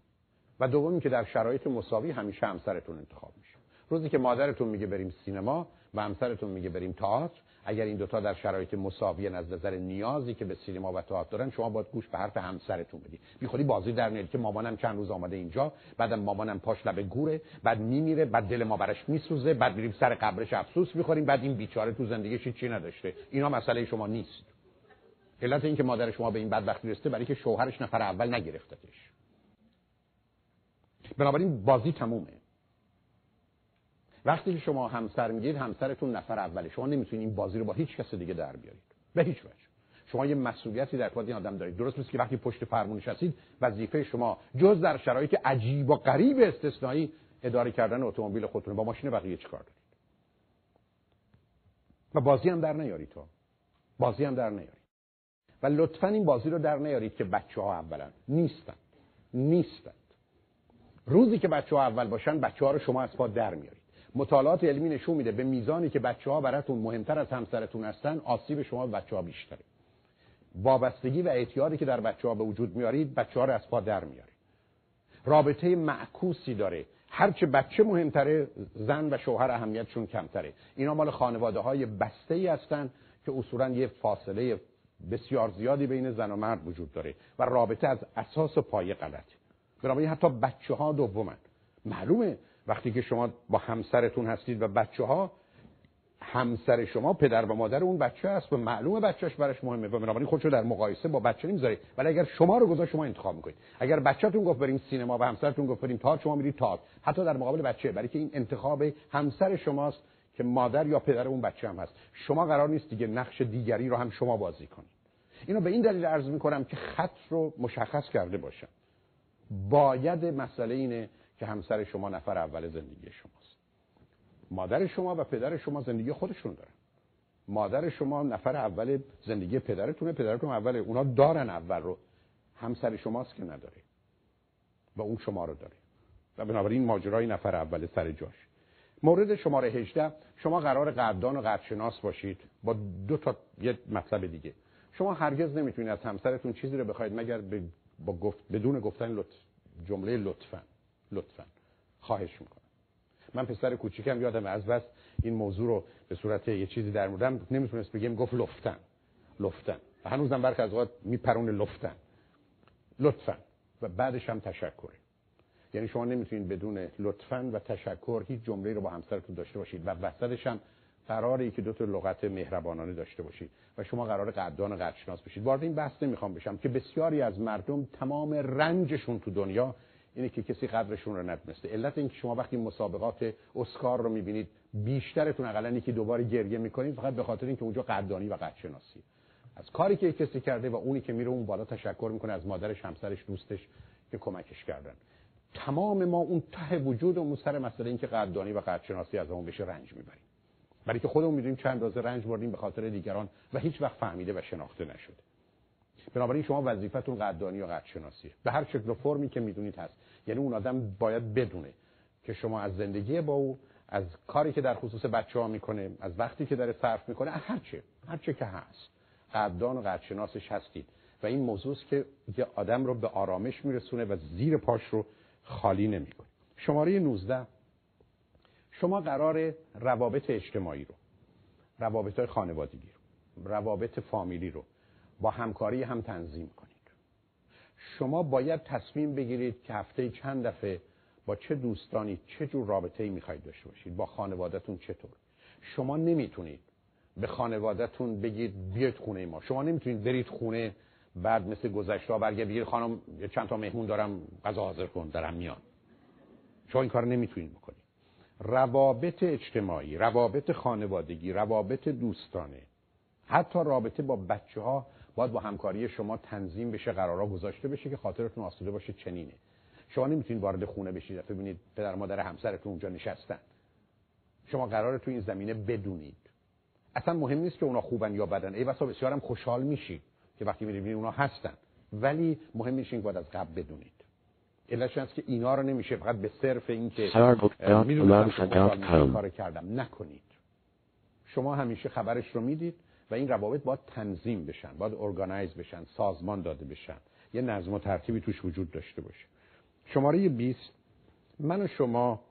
و دومی که در شرایط مساوی همیشه همسرتون انتخاب میشه. روزی که مادرتون میگه بریم سینما و همسرتون میگه بریم تئاتر اگر این دوتا در شرایط مساوی از نظر نیازی که به سینما و تئاتر دارن شما باید گوش به حرف همسرتون بدید. بیخودی بازی در نیاری که مامانم چند روز آمده اینجا بعدم مامانم پاش لبه گوره بعد میمیره بعد دل ما برش میسوزه بعد میریم سر قبرش افسوس می‌خوریم بعد این بیچاره تو زندگیش چی نداشته. اینا مسئله شما نیست. علت این که مادر شما به این بدبختی رسیده برای که شوهرش نفر اول نگرفتتش. بنابراین بازی تمومه. وقتی که شما همسر میگید همسرتون نفر اوله شما نمی‌تونید این بازی رو با هیچ کس دیگه در بیارید. به هیچ وجه. شما یه مسئولیتی در این آدم دارید. درست مثل که وقتی پشت فرمونش هستید وظیفه شما جز در شرایط عجیب و غریب استثنایی اداره کردن اتومبیل خودتون با ماشین بقیه چیکار دارید؟ و بازی هم در نیارید تو بازی هم در نیارید. و لطفا این بازی رو در نیارید که بچه ها اولا نیستن. نیستن. روزی که بچه ها اول باشن بچه ها رو شما از پا در میارید. مطالعات علمی نشون میده به میزانی که بچه ها براتون مهمتر از همسرتون هستن آسیب شما بچه ها بیشتره. وابستگی و اعتیادی که در بچه ها به وجود میارید بچه ها رو از پا در میارید. رابطه معکوسی داره. هرچه بچه مهمتره زن و شوهر اهمیتشون کمتره. اینا مال خانواده های بسته ای هستن که اصولا یه فاصله بسیار زیادی بین زن و مرد وجود داره و رابطه از اساس پایه غلط بنابراین حتی بچه ها دومن. معلومه وقتی که شما با همسرتون هستید و بچه ها همسر شما پدر و مادر اون بچه هست و معلومه بچهش برش مهمه. و بنابراین خودشو در مقایسه با بچه نمی‌ذاری ولی اگر شما رو گذاشت شما انتخاب می‌کنید. اگر بچه‌تون گفت بریم سینما و همسرتون گفت بریم تئاتر شما میرید تئاتر. حتی در مقابل بچه. برای که این انتخاب همسر شماست که مادر یا پدر اون بچه هم هست. شما قرار نیست دیگه نقش دیگری رو هم شما بازی کنید. اینو به این دلیل عرض می‌کنم که خط رو مشخص کرده باشم. باید مسئله اینه که همسر شما نفر اول زندگی شماست. مادر شما و پدر شما زندگی خودشون دارن. مادر شما نفر اول زندگی پدرتونه پدرتون اوله اونا دارن اول رو. همسر شماست که نداره. و اون شما رو داره. و بنابراین ماجرای نفر اول سر جاش. مورد شماره 18 شما قرار قدردان و قدرشناس باشید با دو تا یه مطلب دیگه. شما هرگز نمی‌تونید از همسرتون چیزی رو بخواید مگر با گفت بدون گفتن لطف جمله لطفا لطفا خواهش می‌کنم. من پسر کوچیکم یادم از بس این موضوع رو به صورت یه چیزی در موردم نمی‌تونست بگم گفت لفتن لفتن. و هنوزم برخی از اوقات میپرونه لفتن. لطفا. و بعدش هم تشکر یعنی شما نمی‌تونید بدون لطفا و تشکر هیچ جمله رو با همسرتون داشته باشید و وسطش هم قراره که دو تا لغت مهربانانه داشته باشید و شما قرار قدردان قدرشناس بشید. وارد این بحث نمی‌خوام بشم که بسیاری از مردم تمام رنجشون تو دنیا اینه که کسی قدرشون رو ندونسته علت اینکه شما وقتی مسابقات اسکار رو می‌بینید بیشترتون اقلا یکی دوباره گریه می‌کنید فقط به خاطر اینکه اونجا قدردانی و قدرشناسی. از کاری که کسی کرده و اونی که میره اون بالا تشکر می‌کنه از مادرش همسرش دوستش که کمکش کردن. تمام ما اون ته وجود و سر مسئله اینکه قدردانی و قدرشناسی از اون بشه رنج می‌بریم. برای که خودمون می‌دونیم چند اندازه رنج بردیم به خاطر دیگران و هیچ وقت فهمیده و شناخته نشده بنابراین شما وظیفتون قدردانی و قدرشناسیه به هر شکل و فرمی که می‌دونید هست. یعنی اون آدم باید بدونه که شما از زندگی با او از کاری که در خصوص بچه ها می‌کنه از وقتی که داره صرف می‌کنه هرچه هرچه که هست. قدردان و قدرشناسش هستید. و این موضوع که یه آدم رو به آرامش میرسونه و زیر پاش رو خالی نمی‌کنه. شماره 19 شما قرار روابط اجتماعی رو روابط خانوادگی رو روابط فامیلی رو با همکاری هم تنظیم کنید. شما باید تصمیم بگیرید که هفته چند دفعه با چه دوستانی چه جور رابطه ای می‌خواید داشته باشید با خانوادهتون چطور. شما نمی‌تونید به خانوادهتون بگید بیاید خونه ما. شما نمی‌تونید برید خونه بعد مثل گذشته برگه بگید خانم چند تا مهمون دارم غذا حاضر کن دارم میان شما این کار نمی‌تونید بکنید. روابط اجتماعی روابط خانوادگی روابط دوستانه. حتی رابطه با بچه ها باید با همکاری شما تنظیم بشه قرارا گذاشته بشه که خاطرتون آسوده باشه چنینه. شما نمی‌تونید وارد خونه بشید ببینید پدر مادر همسرتون اونجا نشستن. شما قراره تو این زمینه بدونید. اصلا مهم نیست که اونا خوبن یا بدن. ای بسا بسیارم خوشحال میشید که وقتی می‌بینید اونا هستن. ولی مهم نیست که باید از قبل بدونید. علتش هست که اینا رو نمیشه فقط به صرف اینکه می‌دونم کار کردم. نکنید. شما همیشه خبرش رو می‌دید و این روابط باید تنظیم بشن باید ارگانایز بشن سازمان داده بشن. یه نظم و ترتیبی توش وجود داشته باشه. شماره 20 من و شما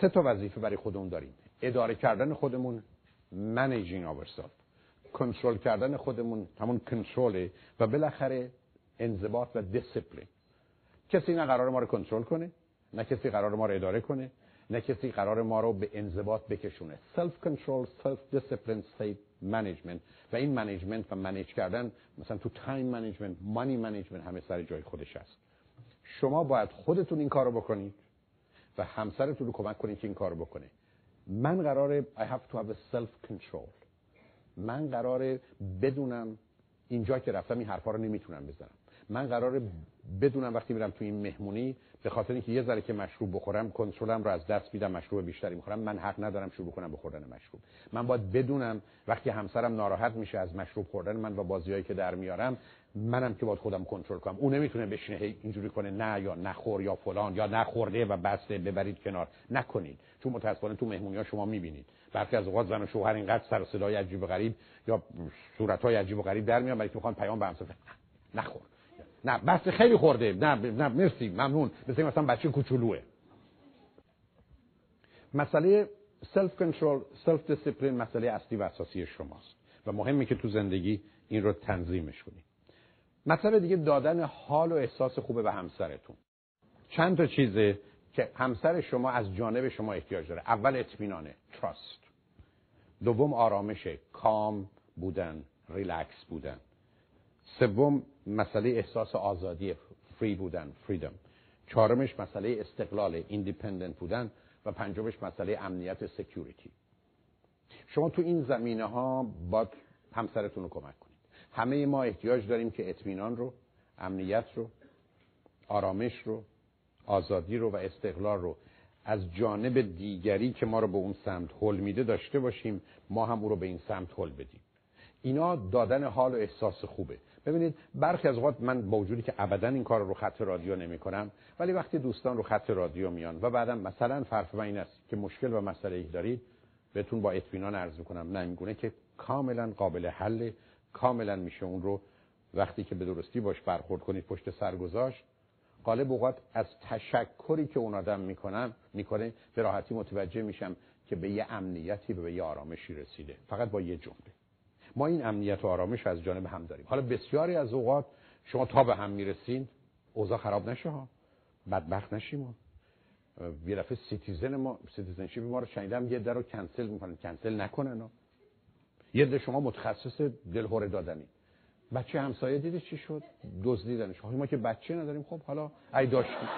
سه تا وظیفه برای خودمون داریم. اداره کردن خودمون managing ourselves. کنترل کردن خودمون همون کنترله و بالاخره انضباط و دیسپلین کسی نه قرار ما رو کنترل کنه نه کسی قرار ما رو اداره کنه نه کسی قرار ما رو به انضباط بکشونه. self control self discipline self management و این management و manage کردن مثلا تو time management money management همه سر جای خودش هست. شما باید خودتون این کارو بکنید و همسرتون رو کمک کنید که این کارو بکنه. من قراره I have to have a self control من قراره بدونم اینجا که رفتم این حرفا رو نمی‌تونم بزنم. من قراره بدونم وقتی میرم تو این مهمونی به خاطر اینکه یه ذره که مشروب بخورم کنترلم رو از دست میدم مشروب بیشتری می‌خورم من حق ندارم شروع کنم به خوردن مشروب. من باید بدونم وقتی همسرم ناراحت میشه از مشروب خوردن من و بازیایی که در میارم منم که باید خودم کنترل کنم. اون نمی‌تونه بشینه اینجوری کنه نه یا نخور یا فلان یا نخورده و بسته ببرید کنار. نکنید. چون متاسفانه تو مهمونی ها شما می‌بینید. برخی از اوقات زن و شوهر اینقدر سر صدای عجیب و غریب یا صورت های عجیب و غریب در میان برای که می‌خوان پیام به همسر نخور. نه بس خیلی خورده. نه نه مرسی ممنون. مثل مثلا بچه کوچولوه. مسئله self control self discipline مسئله اصلی و اساسی شماست. و مهمه که تو زندگی این رو تنظیمش کنید. مسئله دیگه دادن حال و احساس خوبه به همسرتون. چند تا چیزه که همسر شما از جانب شما احتیاج داره. اول اطمینانه trust دوم آرامشه calm بودن ریلکس بودن. سوم مسئله احساس آزادی free بودن freedom چهارمش مسئله استقلال independent بودن. و پنجمش مسئله امنیت security شما تو این زمینه ها باید همسرتون رو کمک کنید. همه ما احتیاج داریم که اطمینان رو امنیت رو آرامش رو آزادی رو و استقلال رو از جانب دیگری که ما رو به اون سمت هل میده داشته باشیم. ما هم او رو به این سمت هل بدیم. اینا دادن حال و احساس خوبه. ببینید برخی از اوقات من با وجودی که ابدا این کار رو خط رادیو نمی کنم ولی وقتی دوستان رو خط رادیو میان و بعدم مثلا فرض این است که مشکل و مسئله ای دارید بهتون با اطمینان عرض می‌کنم نمیگونه که کاملا قابل حل کاملا میشه اون رو وقتی که به درستی باش برخورد کنید پشت سر گذاشت. غالب اوقات از تشکری که اون آدم می‌کنم می‌کنه به راحتی متوجه میشم که به یه امنیتی به یه آرامشی رسیده. فقط با یه جمله. ما این امنیت و آرامش از جانب هم داریم. حالا بسیاری از اوقات شما تا به هم می‌رسین اوضاع خراب نشه ها. بدبخت نشیم یه دفعه سیتیزن ما سیتیزنشیپ ما رو شنیدم یه در رو کنسل می‌کنن. کنسل نکنن ها. یه ده شما متخصص دلهوره دادنی. بچه همسایه دیدی چی شد؟ دزدیدنش. خب ما که بچه نداریم. خب حالا ای داشتیم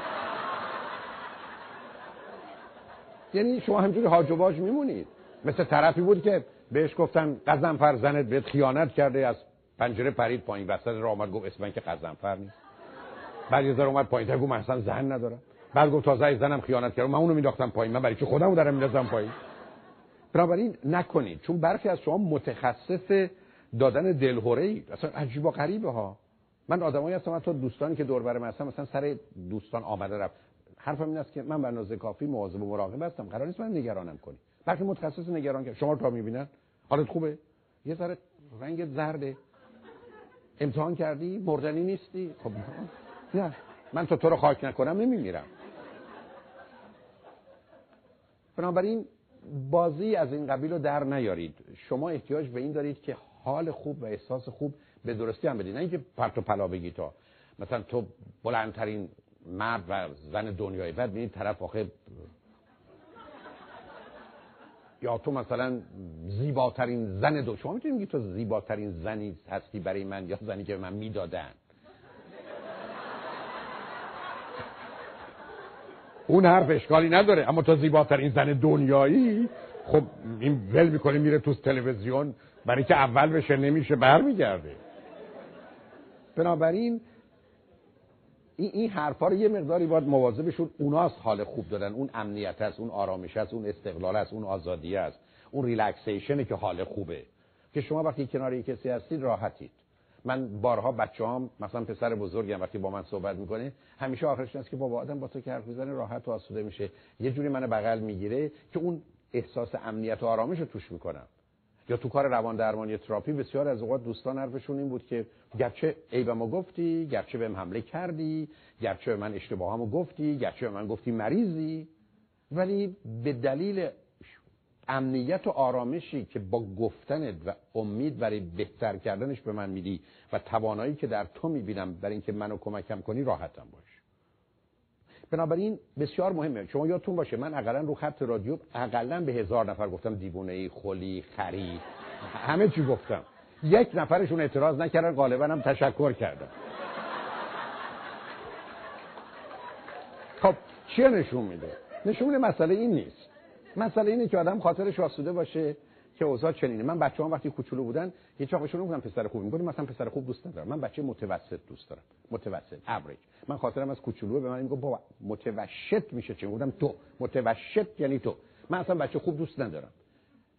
یعنی شما همجوری هاج و باج میمونید. مثل طرفی بود که بهش گفتن قزنفر زنت بهت خیانت کرده از پنجره پرید پایین. وسط راه آمد گفت اسم که قزنفر نیست. بعد یه ذره اومد پایین گفت من اصلا زن ندارم. بعد گفت تازه زنم خیانت کرد. من اونو مینداختم پایین من برای چه خودمو دارم میندازم پایین؟ بنابراین نکنید چون برخی از شما متخصص دادن دلهوره ای اصلا عجیب و غریبه ها. من آدمایی هستم تو دوستانی که دور برم هستم مثلا سر دوستان آمده رفت. حرفم این است که من به اندازه کافی مواظب و مراقب هستم. قرار نیست من نگرانم کنی. بلکه متخصص نگران که شما رو می‌بینن. حالت خوبه؟ یه ذره رنگ زرده. امتحان کردی؟ مردنی نیستی؟ خب نه. من تو تو رو خاک نکنم نمیمیرم. بنابراین بازی از این قبیل رو در نیارید. شما احتیاج به این دارید که حال خوب و احساس خوب به درستی هم بدید. نه اینکه پرت و پلا بگی تا. مثلا تو بلندترین مرد و زن دنیای بعد ببینید طرف آخه یا تو مثلا زیباترین زن دو شما می‌تونید تو زیباترین زنی هستی برای من یا زنی که به من می‌دادن؟ اون حرف اشکالی نداره اما تو زیباترین زن دنیایی خب این ول می‌کنه میره تو تلویزیون برای که اول بشه نمیشه برمیگرده. بنابراین این این حرفا رو یه مقداری باید مواظبشون اوناست حال خوب دادن. اون امنیت هست اون آرامش هست اون استقلال هست اون آزادی هست اون ریلکسیشنه که حال خوبه. که شما وقتی کنار یک کسی هستید راحتید. من بارها بچه هم مثلا پسر بزرگم وقتی با من صحبت می‌کنه همیشه آخرش است که بابا آدم با تو که حرف می‌زنه راحت و آسوده میشه. یه جوری من بغل می‌گیره که اون احساس امنیت و آرامش رو توش می‌کنم. یا تو کار روان درمانی تراپی بسیار از اوقات دوستان حرفشون این بود که گرچه عیبمو گفتی گرچه بهم حمله کردی گرچه به من اشتباهامو گفتی گرچه به من گفتی مریضی ولی به دلیل امنیت و آرامشی که با گفتنت و امید برای بهتر کردنش به من میدی و توانایی که در تو می‌بینم برای اینکه منو کمکم کنی راحتم باش. بنابراین بسیار مهمه. شما یادتون باشه من اقلا رو خط رادیو اقلا به هزار نفر گفتم دیوونه ای خلی خری همه چی گفتم. یک نفرشون اعتراض نکردن غالبا هم تشکر کردم خب چیه نشون میده؟ نشون مسئله این نیست. مسئله اینه که آدم خاطرش آسوده باشه. که اوضاع چنینه. من بچه هم وقتی کوچولو بودن یه چاقشون بودن پسر خوب می‌گفتم مثلا پسر خوب دوست ندارم. من بچه متوسط دوست دارم. متوسط اوریج من خاطرم از کوچولو به من می‌گفت بابا متوسط میشه چه گفتم تو. متوسط یعنی تو. من اصلا بچه خوب دوست ندارم.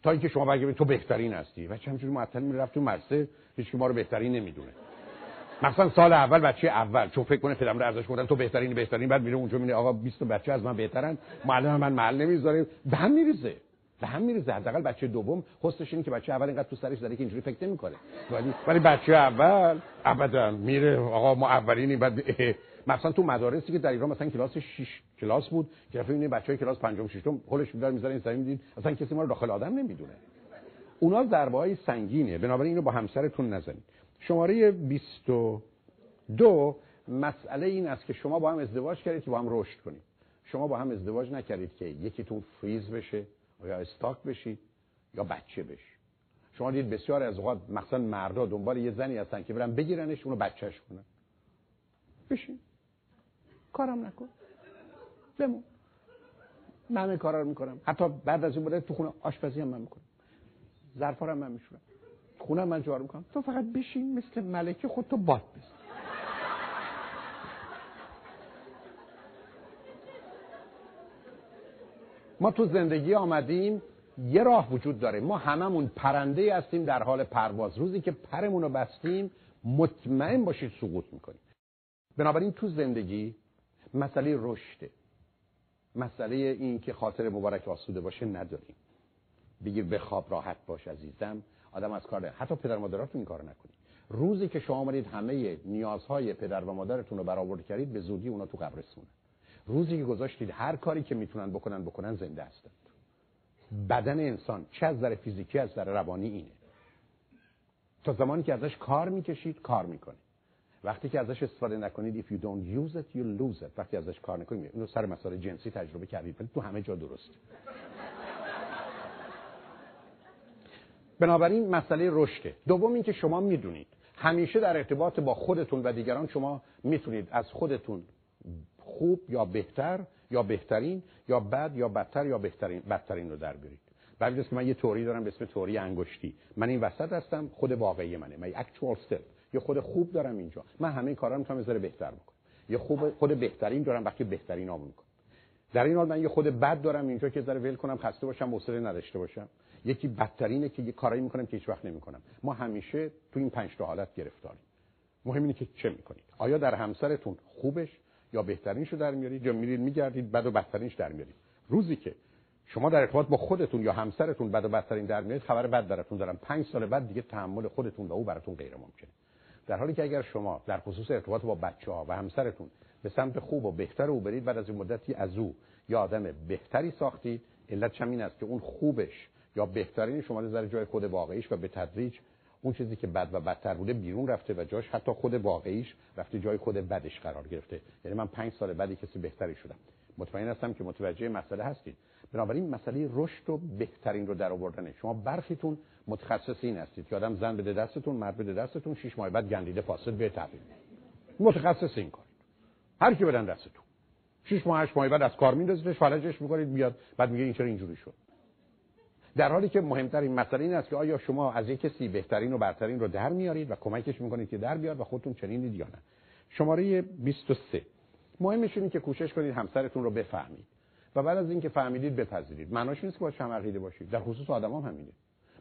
تا اینکه شما بگید تو بهترین هستی. بچه همینجوری معطل می‌رفت تو مدرسه هیچ ما رو بهترین نمی‌دونه. مثلا سال اول بچه اول. چون فکر کنه پدرم ارزش کردن تو بهترین بهترین بعد میره اونجا میره آقا 20 بچه از من بهترن. معلم من محل نمی‌ذاره به میریزه. به هم میریزه. حداقل بچه دوم حسش اینه که بچه اول اینقدر تو سرش داره که اینجوری فکر نمی‌کنه. ولی ولی بچه اول ابدا میره آقا ما اولینی بعد مثلا تو مدارسی که در ایران مثلا کلاس 6 کلاس بود که رفت این بچهای کلاس پنجم ششم هولش می‌ذاره می‌ذاره این زمین دید. اصلا کسی ما رو داخل آدم نمی‌دونه. اونا ضربه های سنگینه. بنابراین اینو با همسرتون نزنید. شماره 22 مسئله این است که شما با هم ازدواج کردید که با هم رشد کنید. شما با هم ازدواج نکردید که یکیتون فریز بشه. یا استاک بشید یا بچه بشی؟ شما دید بسیار از اوقات مثلا مردا دنبال یه زنی هستن که برن بگیرنش اونو بچهش کنن. بشین. کارم نکن. بمون. من همه کارا رو می‌کنم. حتی بعد از این مدت تو خونه آشپزی هم من می‌کنم. ظرفا هم من میشورم. خونه من جارو می‌کنم. تو فقط بشین مثل ملکه خود تو باد بزن. ما تو زندگی آمدیم یه راه وجود داره. ما هممون پرنده هستیم در حال پرواز. روزی که پرمون رو بستیم مطمئن باشید سقوط می‌کنیم. بنابراین تو زندگی مسئله رشده. مسئله این که خاطر مبارک آسوده باشه نداریم. بگیر به خواب راحت باش عزیزم. آدم از کار حتی پدر مادراتون این کار نکنید. روزی که شما آمدید همه نیازهای پدر و مادرتون رو برآورده کردید به زودی اونا تو قبرستونه روزی که گذاشتید هر کاری که می‌تونن بکنن بکنن زنده هستند بدن انسان چه از در فیزیکی از در روانی اینه. تا زمانی که ازش کار می‌کشید کار می‌کنه. وقتی که ازش استفاده نکنید if you don't use it you lose it. وقتی ازش کار نکنید اینو سر مسائل جنسی تجربه کردید ولی تو همه جا درست. بنابراین مسئله رشده. دوم اینکه شما می‌دونید. همیشه در ارتباط با خودتون و دیگران شما می‌تونید از خودتون خوب یا بهتر یا بهترین یا بد یا بدتر یا بهترین بدترین رو در بیارید. بعد که من یه توری دارم به اسم توری انگشتی. من این وسط هستم خود واقعی منه. من اکچوال self یا خود خوب دارم اینجا. من همه کارا رو می‌تونم بذاره بهتر بکنم. یا خوب خود بهترین دارم وقتی بهترین آمون می‌کنم. در این حال من یه خود بد دارم اینجا که ذره ول کنم خسته باشم حوصله نداشته باشم. یکی بدترینه که یه کارایی می‌کنم که هیچ وقت نمی‌کنم. ما همیشه تو این پنج تا حالت گرفتاریم. مهم اینه که چه می‌کنید. آیا در همسرتون خوبش؟ یا بهترینشو در میارید یا میرید میگردید بد و بدترینش در میارید. روزی که شما در ارتباط با خودتون یا همسرتون بد و بدترین در میارید خبر بد براتون دارم. پنج سال بعد دیگه تحمل خودتون و او براتون غیر ممکنه. در حالی که اگر شما در خصوص ارتباط با بچه ها و همسرتون به سمت خوب و بهتر او برید بعد از این مدتی از او یا آدم بهتری ساختید علت این است که اون خوبش یا بهترین شما رو جای خود واقعیش و به تدریج اون چیزی که بد و بدتر بوده بیرون رفته و جاش حتی خود واقعیش رفته جای خود بدش قرار گرفته. یعنی من پنج سال بعدی کسی بهتری شدم. مطمئن هستم که متوجه مسئله هستید بنابراین مسئله رشد و بهترین رو در آوردنه. شما برخیتون متخصص این هستید که آدم زن بده دستتون مرد بده دستتون شش ماه بعد گندیده فاسد به تحویل. متخصص این کار. هر کی بدن دستتون. شش ماه هشت ماه بعد از کار میندازیدش فلجش می‌کنید بیاد بعد میگه این چرا اینجوری شد. در حالی که مهمترین مسئله این است که آیا شما از یک کسی بهترین و برترین رو در میارید و کمکش می‌کنید که در بیاد و خودتون چنینید یا نه. شماره 23 مهمش اینه که کوشش کنید همسرتون رو بفهمید و بعد از اینکه فهمیدید بپذیرید. معناش نیست که با هم عقیده باشید. در خصوص آدمام هم همینه.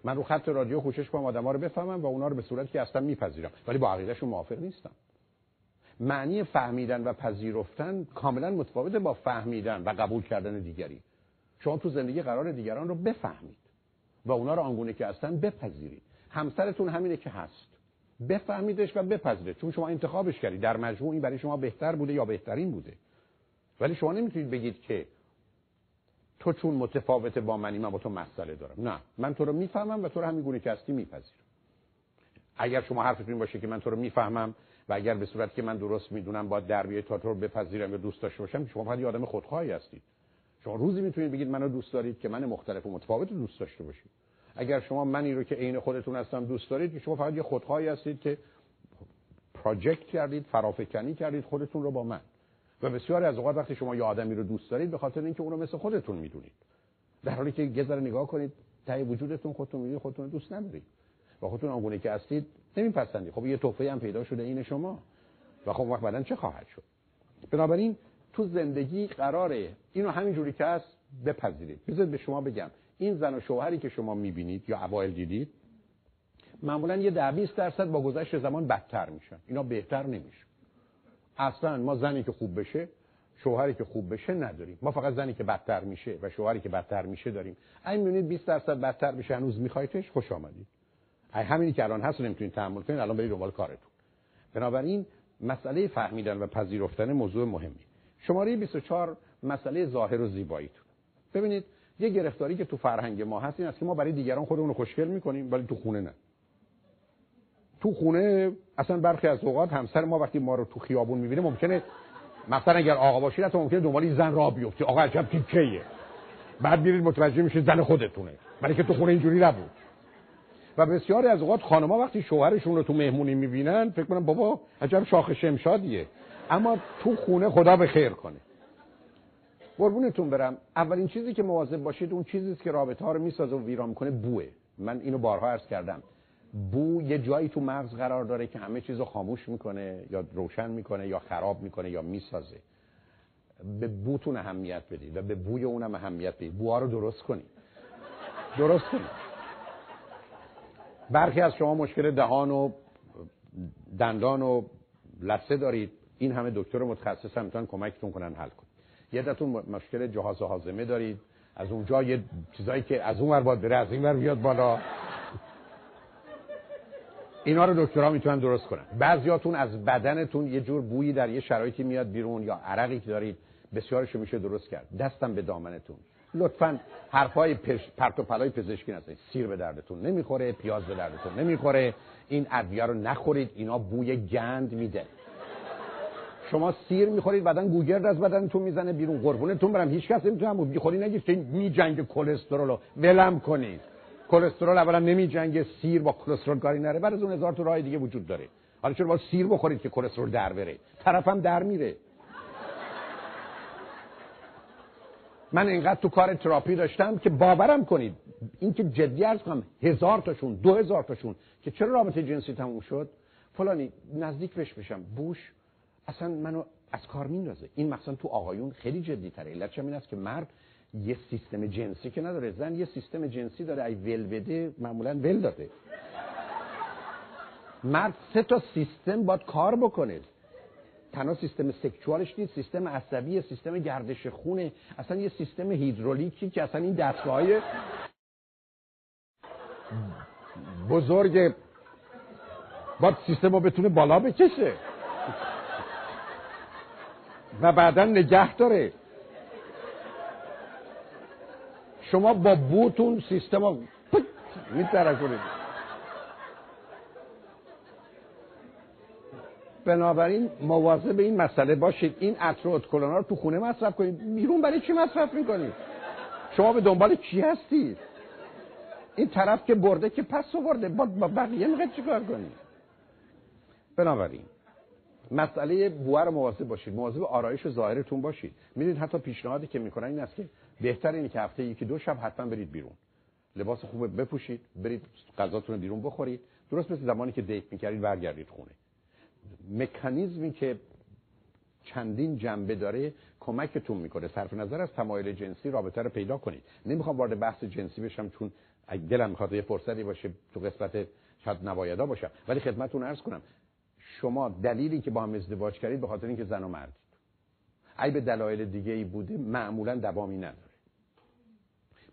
من رو خط رادیو کوشش کنم آدما رو بفهمم و اونا رو به صورتی که اصلا میپذیرم. ولی با عقیدهشون موافق نیستم. معنی فهمیدن و پذیرفتن کاملا متفاوت با فهمیدن و قبول کردن دیگری. شما تو زندگی قرار دیگران رو بفهمید. و اونا رو آنگونه که هستن بپذیرید. همسرتون همینه که هست. بفهمیدش و بپذیرید چون شما انتخابش کردید در مجموع این برای شما بهتر بوده یا بهترین بوده. ولی شما نمی‌تونید بگید که تو چون متفاوت با منی من با تو مسئله دارم. نه. من تو رو می‌فهمم و تو رو همین گونه که هستی میپذیرم. اگر شما حرفتون باشه که من تو رو می‌فهمم و اگر به صورت که من درست می‌دونم با در تا تو رو بپذیرم یا دوست داشته باشم شما فقط یه آدم خودخواهی هستید. شما روزی می‌تونید بگید منو دوست دارید که من مختلف و متفاوت دوست داشته باشید اگر شما منی رو که عین خودتون هستم دوست دارید شما فقط یه خودخواهی هستید که پراجکت کردید فرافکنی کردید خودتون رو با من. و بسیاری از اوقات وقتی شما یه آدمی رو دوست دارید به خاطر اینکه اون رو مثل خودتون می‌دونید. در حالی که یه نگاه کنید ته وجودتون خودتون می‌دونید خودتون دوست ندارید. و خودتون آنگونه که هستید نمیپسندید. خب یه توفه هم پیدا شده این شما. و خب وقت بعدن چه خواهد شد؟ بنابراین تو زندگی قراره اینو همینجوری که هست بپذیرید. بذارید به شما بگم. این زن و شوهری که شما می‌بینید یا اوایل دیدید معمولا یه ده 20 درصد با گذشت زمان بدتر میشن. اینا بهتر نمیشه اصلا ما زنی که خوب بشه شوهری که خوب بشه نداریم. ما فقط زنی که بدتر میشه و شوهری که بدتر میشه داریم. اگه می‌بینید 20 درصد بدتر بشه هنوز میخوایدش خوش آمدید. ای همینی که الان هست نمی‌تونید تحمل کنید الان برید دنبال کارتون. بنابراین مسئله فهمیدن و پذیرفتن موضوع مهمی. شماره 24 مسئله ظاهر و زیباییتون ببینید یه گرفتاری که تو فرهنگ ما هست این است که ما برای دیگران خودمون رو خوشگل می‌کنیم ولی تو خونه نه. تو خونه اصلا برخی از اوقات همسر ما وقتی ما رو تو خیابون می‌بینه ممکنه مثلا اگر آقا باشید حتی ممکنه دنبال زن را بیفتی آقا عجب تیکیه بعد میرید متوجه میشه زن خودتونه. برای که تو خونه اینجوری نبود. و بسیاری از اوقات خانم‌ها وقتی شوهرشون رو تو مهمونی می‌بینن فکر کنن بابا عجب شاخ شمشادیه. اما تو خونه خدا به خیر کنه. قربونتون برم. اولین چیزی که مواظب باشید اون چیزی که رابطه ها رو می‌سازه و ویران می‌کنه بوه. من اینو بارها عرض کردم. بو یه جایی تو مغز قرار داره که همه چیز رو خاموش می‌کنه یا روشن می‌کنه یا خراب می‌کنه یا می‌سازه. به بوتون اهمیت بدید و به بوی اونم اهمیت بدید. بوها رو درست کنید. درست کنید. برخی از شما مشکل دهان و دندان و لثه دارید. این همه دکتر متخصص هم می‌تونن کمکتون کنن حل کن یه دتون مشکل جهاز هاضمه دارید. از اونجا یه چیزایی که از اون ور باید بره از این ور بیاد بالا. اینا رو دکترها می‌تونن درست کنن. بعضیاتون از بدنتون یه جور بویی در یه شرایطی میاد بیرون یا عرقی که دارید بسیارش میشه درست کرد. دستم به دامنتون. لطفا حرفای پرت و پلای پزشکی نزنید. سیر به دردتون نمی‌خوره پیاز به دردتون نمی‌خوره. این ادویه رو نخورید. اینا بوی گند میده. شما سیر می‌خورید بعدا گوگرد از بدنتون می‌زنه بیرون. قربونتون برم هیچ کس نمی‌تونه هم بخوری نگید که می جنگ کلسترول رو. ولم کنید. کلسترول اولا نمی جنگ سیر با کلسترول کاری نره. بعد از اون هزار تا راه دیگه وجود داره. حالا چرا با سیر بخورید که کلسترول در بره؟ طرفم در میره. من اینقدر تو کار تراپی داشتم که باورم کنید. این که جدی ارز کنم هزار تاشون دو هزار تاشون که چرا رابطه جنسی تموم شد؟ فلانی نزدیک بش بشم. بوش اصلا منو از کار میندازه. این مثلا تو آقایون خیلی جدی تره علتش این است که مرد یه سیستم جنسی که نداره زن یه سیستم جنسی داره. ای ول بده معمولا ول داده. مرد سه تا سیستم باید کار بکنه. تنها سیستم سکشوالش نیست سیستم عصبی سیستم گردش خونه. اصلا یه سیستم هیدرولیکی که اصلا این دستگاه بزرگ باید سیستم رو بتونه بالا بکشه. و بعدا نگه داره. شما با بوتون سیستم میتره کنید بنابراین مواظب به این مسئله باشید. این عطر و رو تو خونه مصرف کنید. بیرون برای چی مصرف می‌کنید؟ شما به دنبال چی هستید؟ این طرف که برده که پس برده با بقیه می‌خواید چیکار کنید؟ بنابراین مسئله بوه رو مواظب باشید. مواظب آرایش و ظاهرتون باشید. می‌دونید حتی پیشنهادی که می‌کنن این است که بهتر اینه که هفته یکی دو شب حتما برید بیرون. لباس خوب بپوشید برید غذاتون رو بیرون بخورید. درست مثل زمانی که دیت می‌کردید برگردید خونه. مکانیزمی که چندین جنبه داره کمکتون می‌کنه. صرف نظر از تمایل جنسی رابطه رو پیدا کنید. نمی‌خوام وارد بحث جنسی بشم چون دلم می‌خواد یه فرصتی باشه تو قسمت شاید نوایدا باشم. ولی خدمتتون عرض کنم شما دلیلی که با هم ازدواج کردید به خاطر اینکه زن و مردید ای به دلایل دیگه ای بوده معمولا دوامی نداره.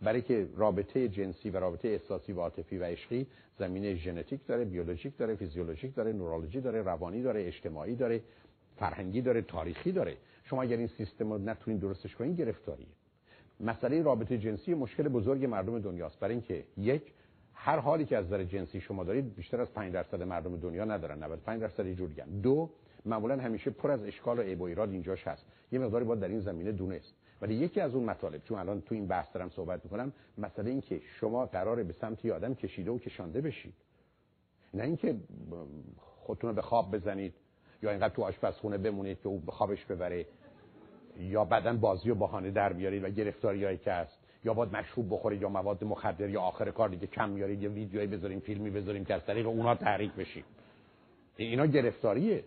برای که رابطه جنسی و رابطه احساسی و عاطفی و عشقی زمینه ژنتیک داره بیولوژیک داره فیزیولوژیک داره نورولوژی داره روانی داره اجتماعی داره فرهنگی داره تاریخی داره. شما اگر این سیستم رو نتونید درستش کنید گرفتاریه. مسئله رابطه جنسی مشکل بزرگ مردم دنیاست. برای اینکه یک هر حالی که از نظر جنسی شما دارید بیشتر از 5 درصد مردم دنیا ندارن 95 درصد یه جور دیگه. دو معمولا همیشه پر از اشکال و عیب و ایراد اینجاش هست. یه مقداری باید در این زمینه دونست. ولی یکی از اون مطالب چون الان تو این بحث دارم صحبت می‌کنم مسئله این که شما قراره به سمت آدم کشیده و کشانده بشید. نه اینکه خودتون رو به خواب بزنید یا اینقدر تو آشپزخونه بمونید که او به خوابش ببره یا بعدا بازی و بهانه در بیارید و گرفتاریایی که هست. یا باید مشروب بخورید یا مواد مخدر یا آخر کار دیگه کم میارید یا ویدیویی بذاریم فیلمی بذاریم که از طریق اونها تحریک بشیم. اینا گرفتاریه.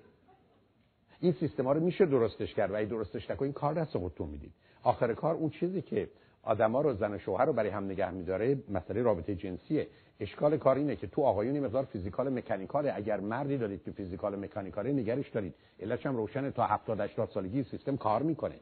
این سیستما رو میشه درستش کرد و اگه درستش نکنید کار دست خودتون می‌دید. آخر کار اون چیزی که آدما رو زن و شوهر رو برای هم نگه میداره مسئله رابطه جنسیه. اشکال کار اینه که تو آقایون مقدار فیزیکال مکانیکاله. اگر مردی دارید که فیزیکال مکانیکاله نگرش دارید. علتش هم روشنه. تا 70 80 سالگی سیستم کار می‌کنه.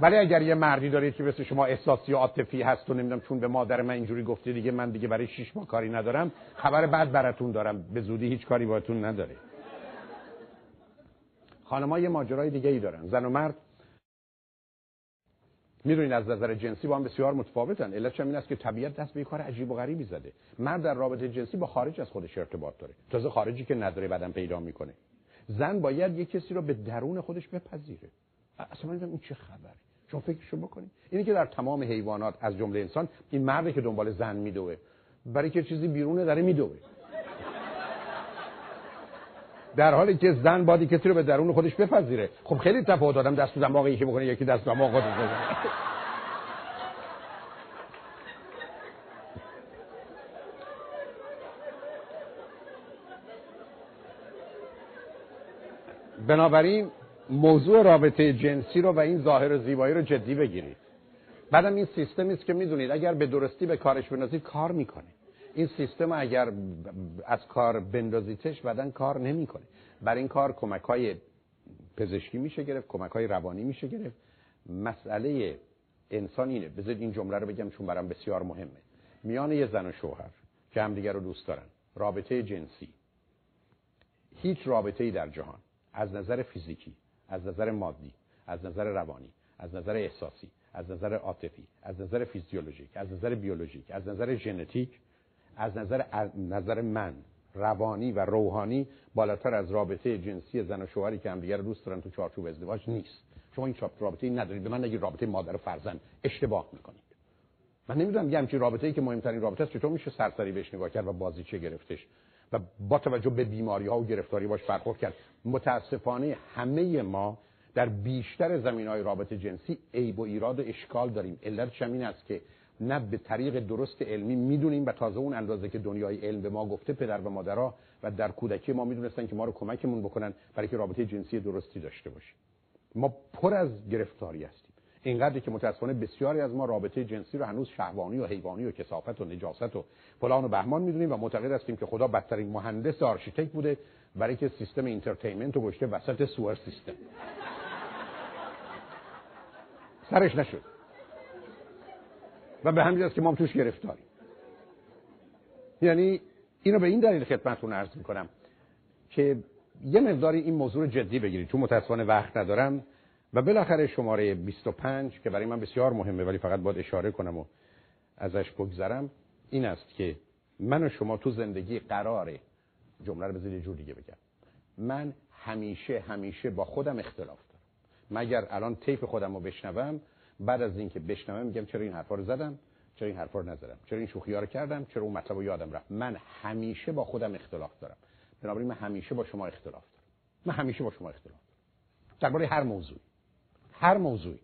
ولی اگر یه مردی دارید که مثل شما احساسی و عاطفی هست و نمی‌دونم چون به مادر من اینجوری گفته دیگه من دیگه برای شش ماه کاری ندارم خبر بعد براتون دارم. به زودی هیچ کاری باهاتون نداره. خانم‌ها یه ماجرای دیگه ای دارن. زن و مرد می‌دونین از نظر جنسی با هم بسیار متفاوتن. علتش این است که طبیعت دست به کار عجیب و غریبی زده. مرد در رابطه جنسی با خارج از خودش ارتباط داره. تازه خارجی که نداره بعدم پیدا می‌کنه. زن باید یه کسی رو به درون خودش بپذیره. اصلا این چه خبره. شما فکرشو بکنید. اینی که در تمام حیوانات از جمله انسان این مردی که دنبال زن میدوه برای که چیزی بیرونه داره میدوه. در حالی که زن بادی کسی رو به درون خودش بپذیره. خب خیلی تفاوت دادم دست تو دماغ یکی بکنه یکی دست دماغ خودش بزنه. بنابراین موضوع رابطه جنسی رو و این ظاهر زیبایی رو جدی بگیرید. بعدم این سیستمی است که می‌دونید اگر به درستی به کارش بنازید کار می‌کنه. این سیستم اگر از کار بندازیتش بعدا کار نمی‌کنه. برای این کار کمک های پزشکی میشه گرفت کمک های روانی میشه گرفت. مسئله انسان اینه. بذارید این جمله رو بگم چون برام بسیار مهمه. میان یه زن و شوهر که همدیگر رو دوست دارن. رابطه جنسی. هیچ رابطه ای در جهان از نظر فیزیکی از نظر مادی از نظر روانی از نظر احساسی از نظر عاطفی از نظر فیزیولوژیک از نظر بیولوژیک از نظر ژنتیک از نظر نظر من روانی و روحانی بالاتر از رابطه جنسی زن و شوهری که همدیگر دوست دارن تو چارچوب ازدواج نیست. شما این رابطه ای ندارید. به من نگید رابطه مادر و فرزند. اشتباه می‌کنید. من نمی‌دونم یه همچین رابطه ای که مهمترین رابطه است چطور میشه سرسری بهش نگاه کرد و بازی چه گرفتش. و با توجه به بیماری ها و گرفتاری باش برخورد کرد. متاسفانه همه ما در بیشتر زمین های رابطه جنسی عیب و ایراد و اشکال داریم. علتش همین است که نه به طریق درست علمی می‌دونیم و تازه اون اندازه که دنیای علم به ما گفته پدر و مادرها و در کودکی ما می‌دونستن که ما رو کمکمون بکنن برای که رابطه جنسی درستی داشته باشیم. ما پر از گرفتاری هستیم. اینقدر که متاسفانه بسیاری از ما رابطه جنسی رو هنوز شهوانی و حیوانی و کثافت و نجاست و فلان و بهمان می‌دونیم و معتقد هستیم که خدا بدترین مهندس آرشیتکت بوده برای که سیستم entertainment رو گذاشته وسط sewer system. سرش نشد. و به همین است که ما توش گرفتاریم. یعنی اینو به این دلیل خدمتتون عرض می‌کنم که یه مقداری این موضوع جدی بگیرید. چون متاسفانه وقت ندارم. و بالاخره شماره 25 که برای من بسیار مهمه ولی فقط باید اشاره کنم و ازش بگذرم این است که من و شما تو زندگی قراره جمله رو بذارید جور دیگه بگم. من همیشه همیشه با خودم اختلاف دارم. مگر الان تیپ خودم رو بشنوم بعد از اینکه بشنوم میگم چرا این حرفا رو زدم چرا این حرفا رو نزدم چرا این شوخی ها رو کردم چرا اون مطلب رو یادم رفت. من همیشه با خودم اختلاف دارم. بنابراین من همیشه با شما اختلاف دارم. من همیشه با شما اختلاف دارم. درباره هر موضوعی. هر موضوعی.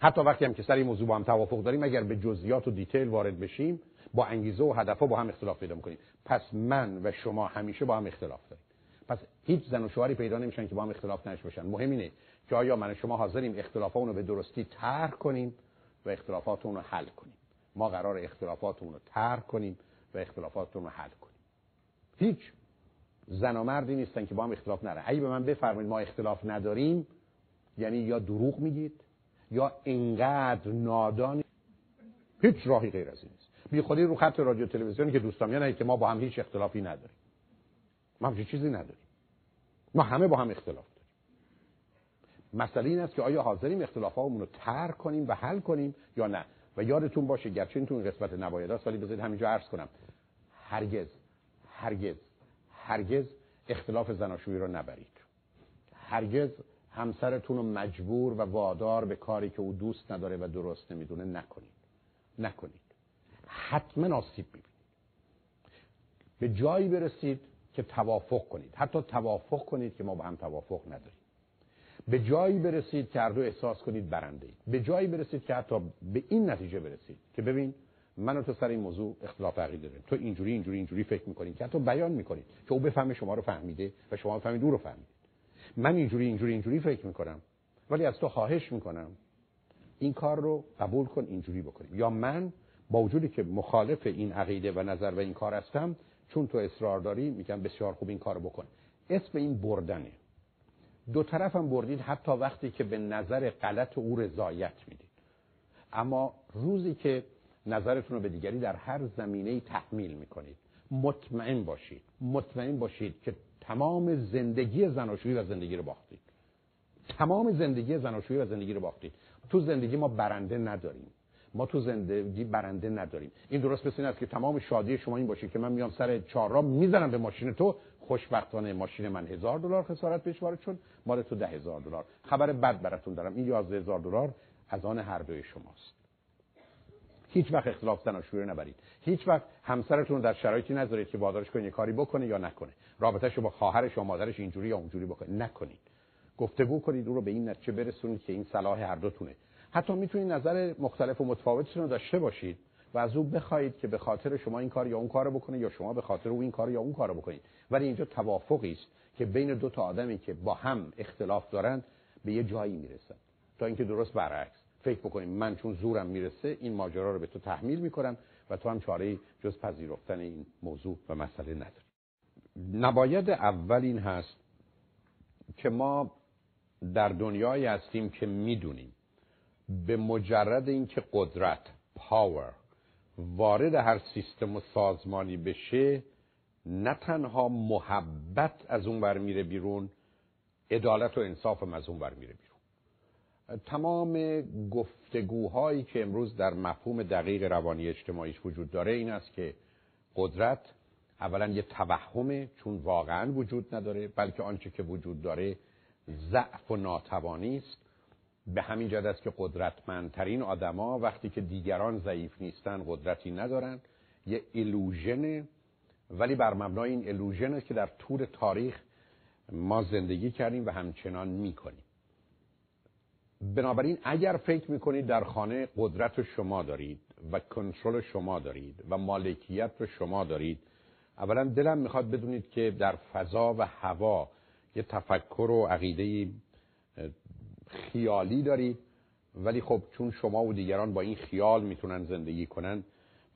حتی وقتی هم که سر این موضوع با هم توافق داریم اگر به جزئیات و دیتیل وارد بشیم با انگیزه و هدفها با هم اختلاف پیدا می‌کنیم. پس من و شما همیشه با هم اختلاف داریم. پس هیچ زن و شوهری پیدا نمیشن که با هم اختلاف نشه باشن. مهم اینه که آیا من و شما حاضریم اختلافات رو به درستی ترک کنیم و اختلافاتون رو حل کنیم. ما قرار اختلافاتون رو ترک کنیم و اختلافاتون رو حل کنیم. هیچ. زن و مردی نیستن که با هم اختلاف نره اگه به من بفرمایید ما اختلاف نداریم یعنی یا دروغ میگید یا انقدر نادانی. هیچ راهی غیر از این نیست. بی خودی رو خط رادیو تلویزیونی که دوستان میان که ما با هم هیچ اختلافی نداریم. ما چیزی نداریم. ما همه با هم اختلاف داریم. مسئله این است که آیا حاضریم اختلافاتمون رو ترک کنیم و حل کنیم یا نه؟ و یادتون باشه گرچه این تو این قسمت نباید است ولی بذارید همینجا عرض کنم. هرگز هرگز هرگز اختلاف زناشویی رو نبرید. هرگز همسرتون رو مجبور و وادار به کاری که او دوست نداره و درست نمی‌دونه نکنید. نکنید. حتما آسیب ببینید به جایی برسید که توافق کنید. حتی توافق کنید که ما با هم توافق نداریم. به جایی برسید که هر دو احساس کنید برنده اید به جایی برسید که حتی به این نتیجه برسید که ببین من و تو سر این موضوع اختلاف عقیده داریم. تو اینجوری اینجوری اینجوری فکر می‌کنید که حتی بیان می‌کنید که او بفهمه شما رو فهمیده و شما بفهمید او رو فهمید من اینجوری اینجوری اینجوری فکر می‌کنم. ولی از تو خواهش می‌کنم. این کار رو قبول کن اینجوری بکنیم. یا من با وجودی که مخالف این عقیده و نظر و این کار هستم چون تو اصرار داری میگم بسیار خوب این کارو بکن. اسم این بردنه. دو طرف هم بردید حتی وقتی که به نظر غلط او رضایت می‌دید. اما روزی که نظرتون رو به دیگری در هر زمینه تحمیل می‌کنید مطمئن باشید. مطمئن باشید که تمام زندگی زناشویی و زندگی رو باختید. تمام زندگی زناشویی و زندگی رو باختید. تو زندگی ما برنده نداریم. ما تو زندگی برنده نداریم. این درست مثل این است که تمام شادی شما این باشه که من میام سر چهارراه می‌زنم به ماشین تو خوشبختانه ماشین من هزار دلار خسارت پیش وارد شد مال تو ده هزار دلار. خبر بد براتون دارم. این یازده هزار دلار از آن هر دوی شماست. هیچ وقت اختلاف زناشویی نبرید. هیچ وقت همسرتون در شرایطی نذارید که وادارش کنید کاری بکنه یا نکنه. رابطهش رو با خواهرش و مادرش اینجوری یا اونجوری بکنه. نکنید. گفتگو کنید او رو به این نتیجه برسونید که این صلاح هر دوتونه حتی می‌تونید نظر مختلف و متفاوتتون رو داشته باشید و از او بخواهید که به خاطر شما این کار یا اون کارو بکنه یا شما به خاطر او این کار یا اون کارو بکنید. ولی اینجا توافقی است که بین دو تا آدمی که با هم اختلاف دارند به یه جایی می‌رسن تا اینکه درست برعکس. فکر بکنیم من چون زورم می‌رسه این ماجرا رو به تو تحمیل می‌کنم و تو هم چاره جز پذیرفتن این موضوع و مسئله نداری. نباید اول این هست که ما در دنیایی هستیم که می‌دونیم به مجرد اینکه قدرت پاور وارد هر سیستم و سازمانی بشه نه تنها محبت از اون بر میره بیرون عدالت و انصاف از اون بر میره بیرون. تمام گفتگوهایی که امروز در مفهوم دقیق روانی اجتماعیش وجود داره این است که قدرت اولا یه توهمه چون واقعا وجود نداره بلکه آنچه که وجود داره ضعف و ناتوانی است. به همین جد است که قدرتمندترین آدما وقتی که دیگران ضعیف نیستن قدرتی ندارن یه ایلوژن ولی بر مبنای این ایلوژن است که در طول تاریخ ما زندگی کردیم و همچنان می‌کنیم. بنابراین اگر فکر می‌کنید در خانه قدرت شما دارید و کنترل شما دارید و مالکیت رو شما دارید اولا دلم می‌خواد بدونید که در فضا و هوا یه تفکر و عقیده خیالی دارید. ولی خب چون شما و دیگران با این خیال می‌تونن زندگی کنن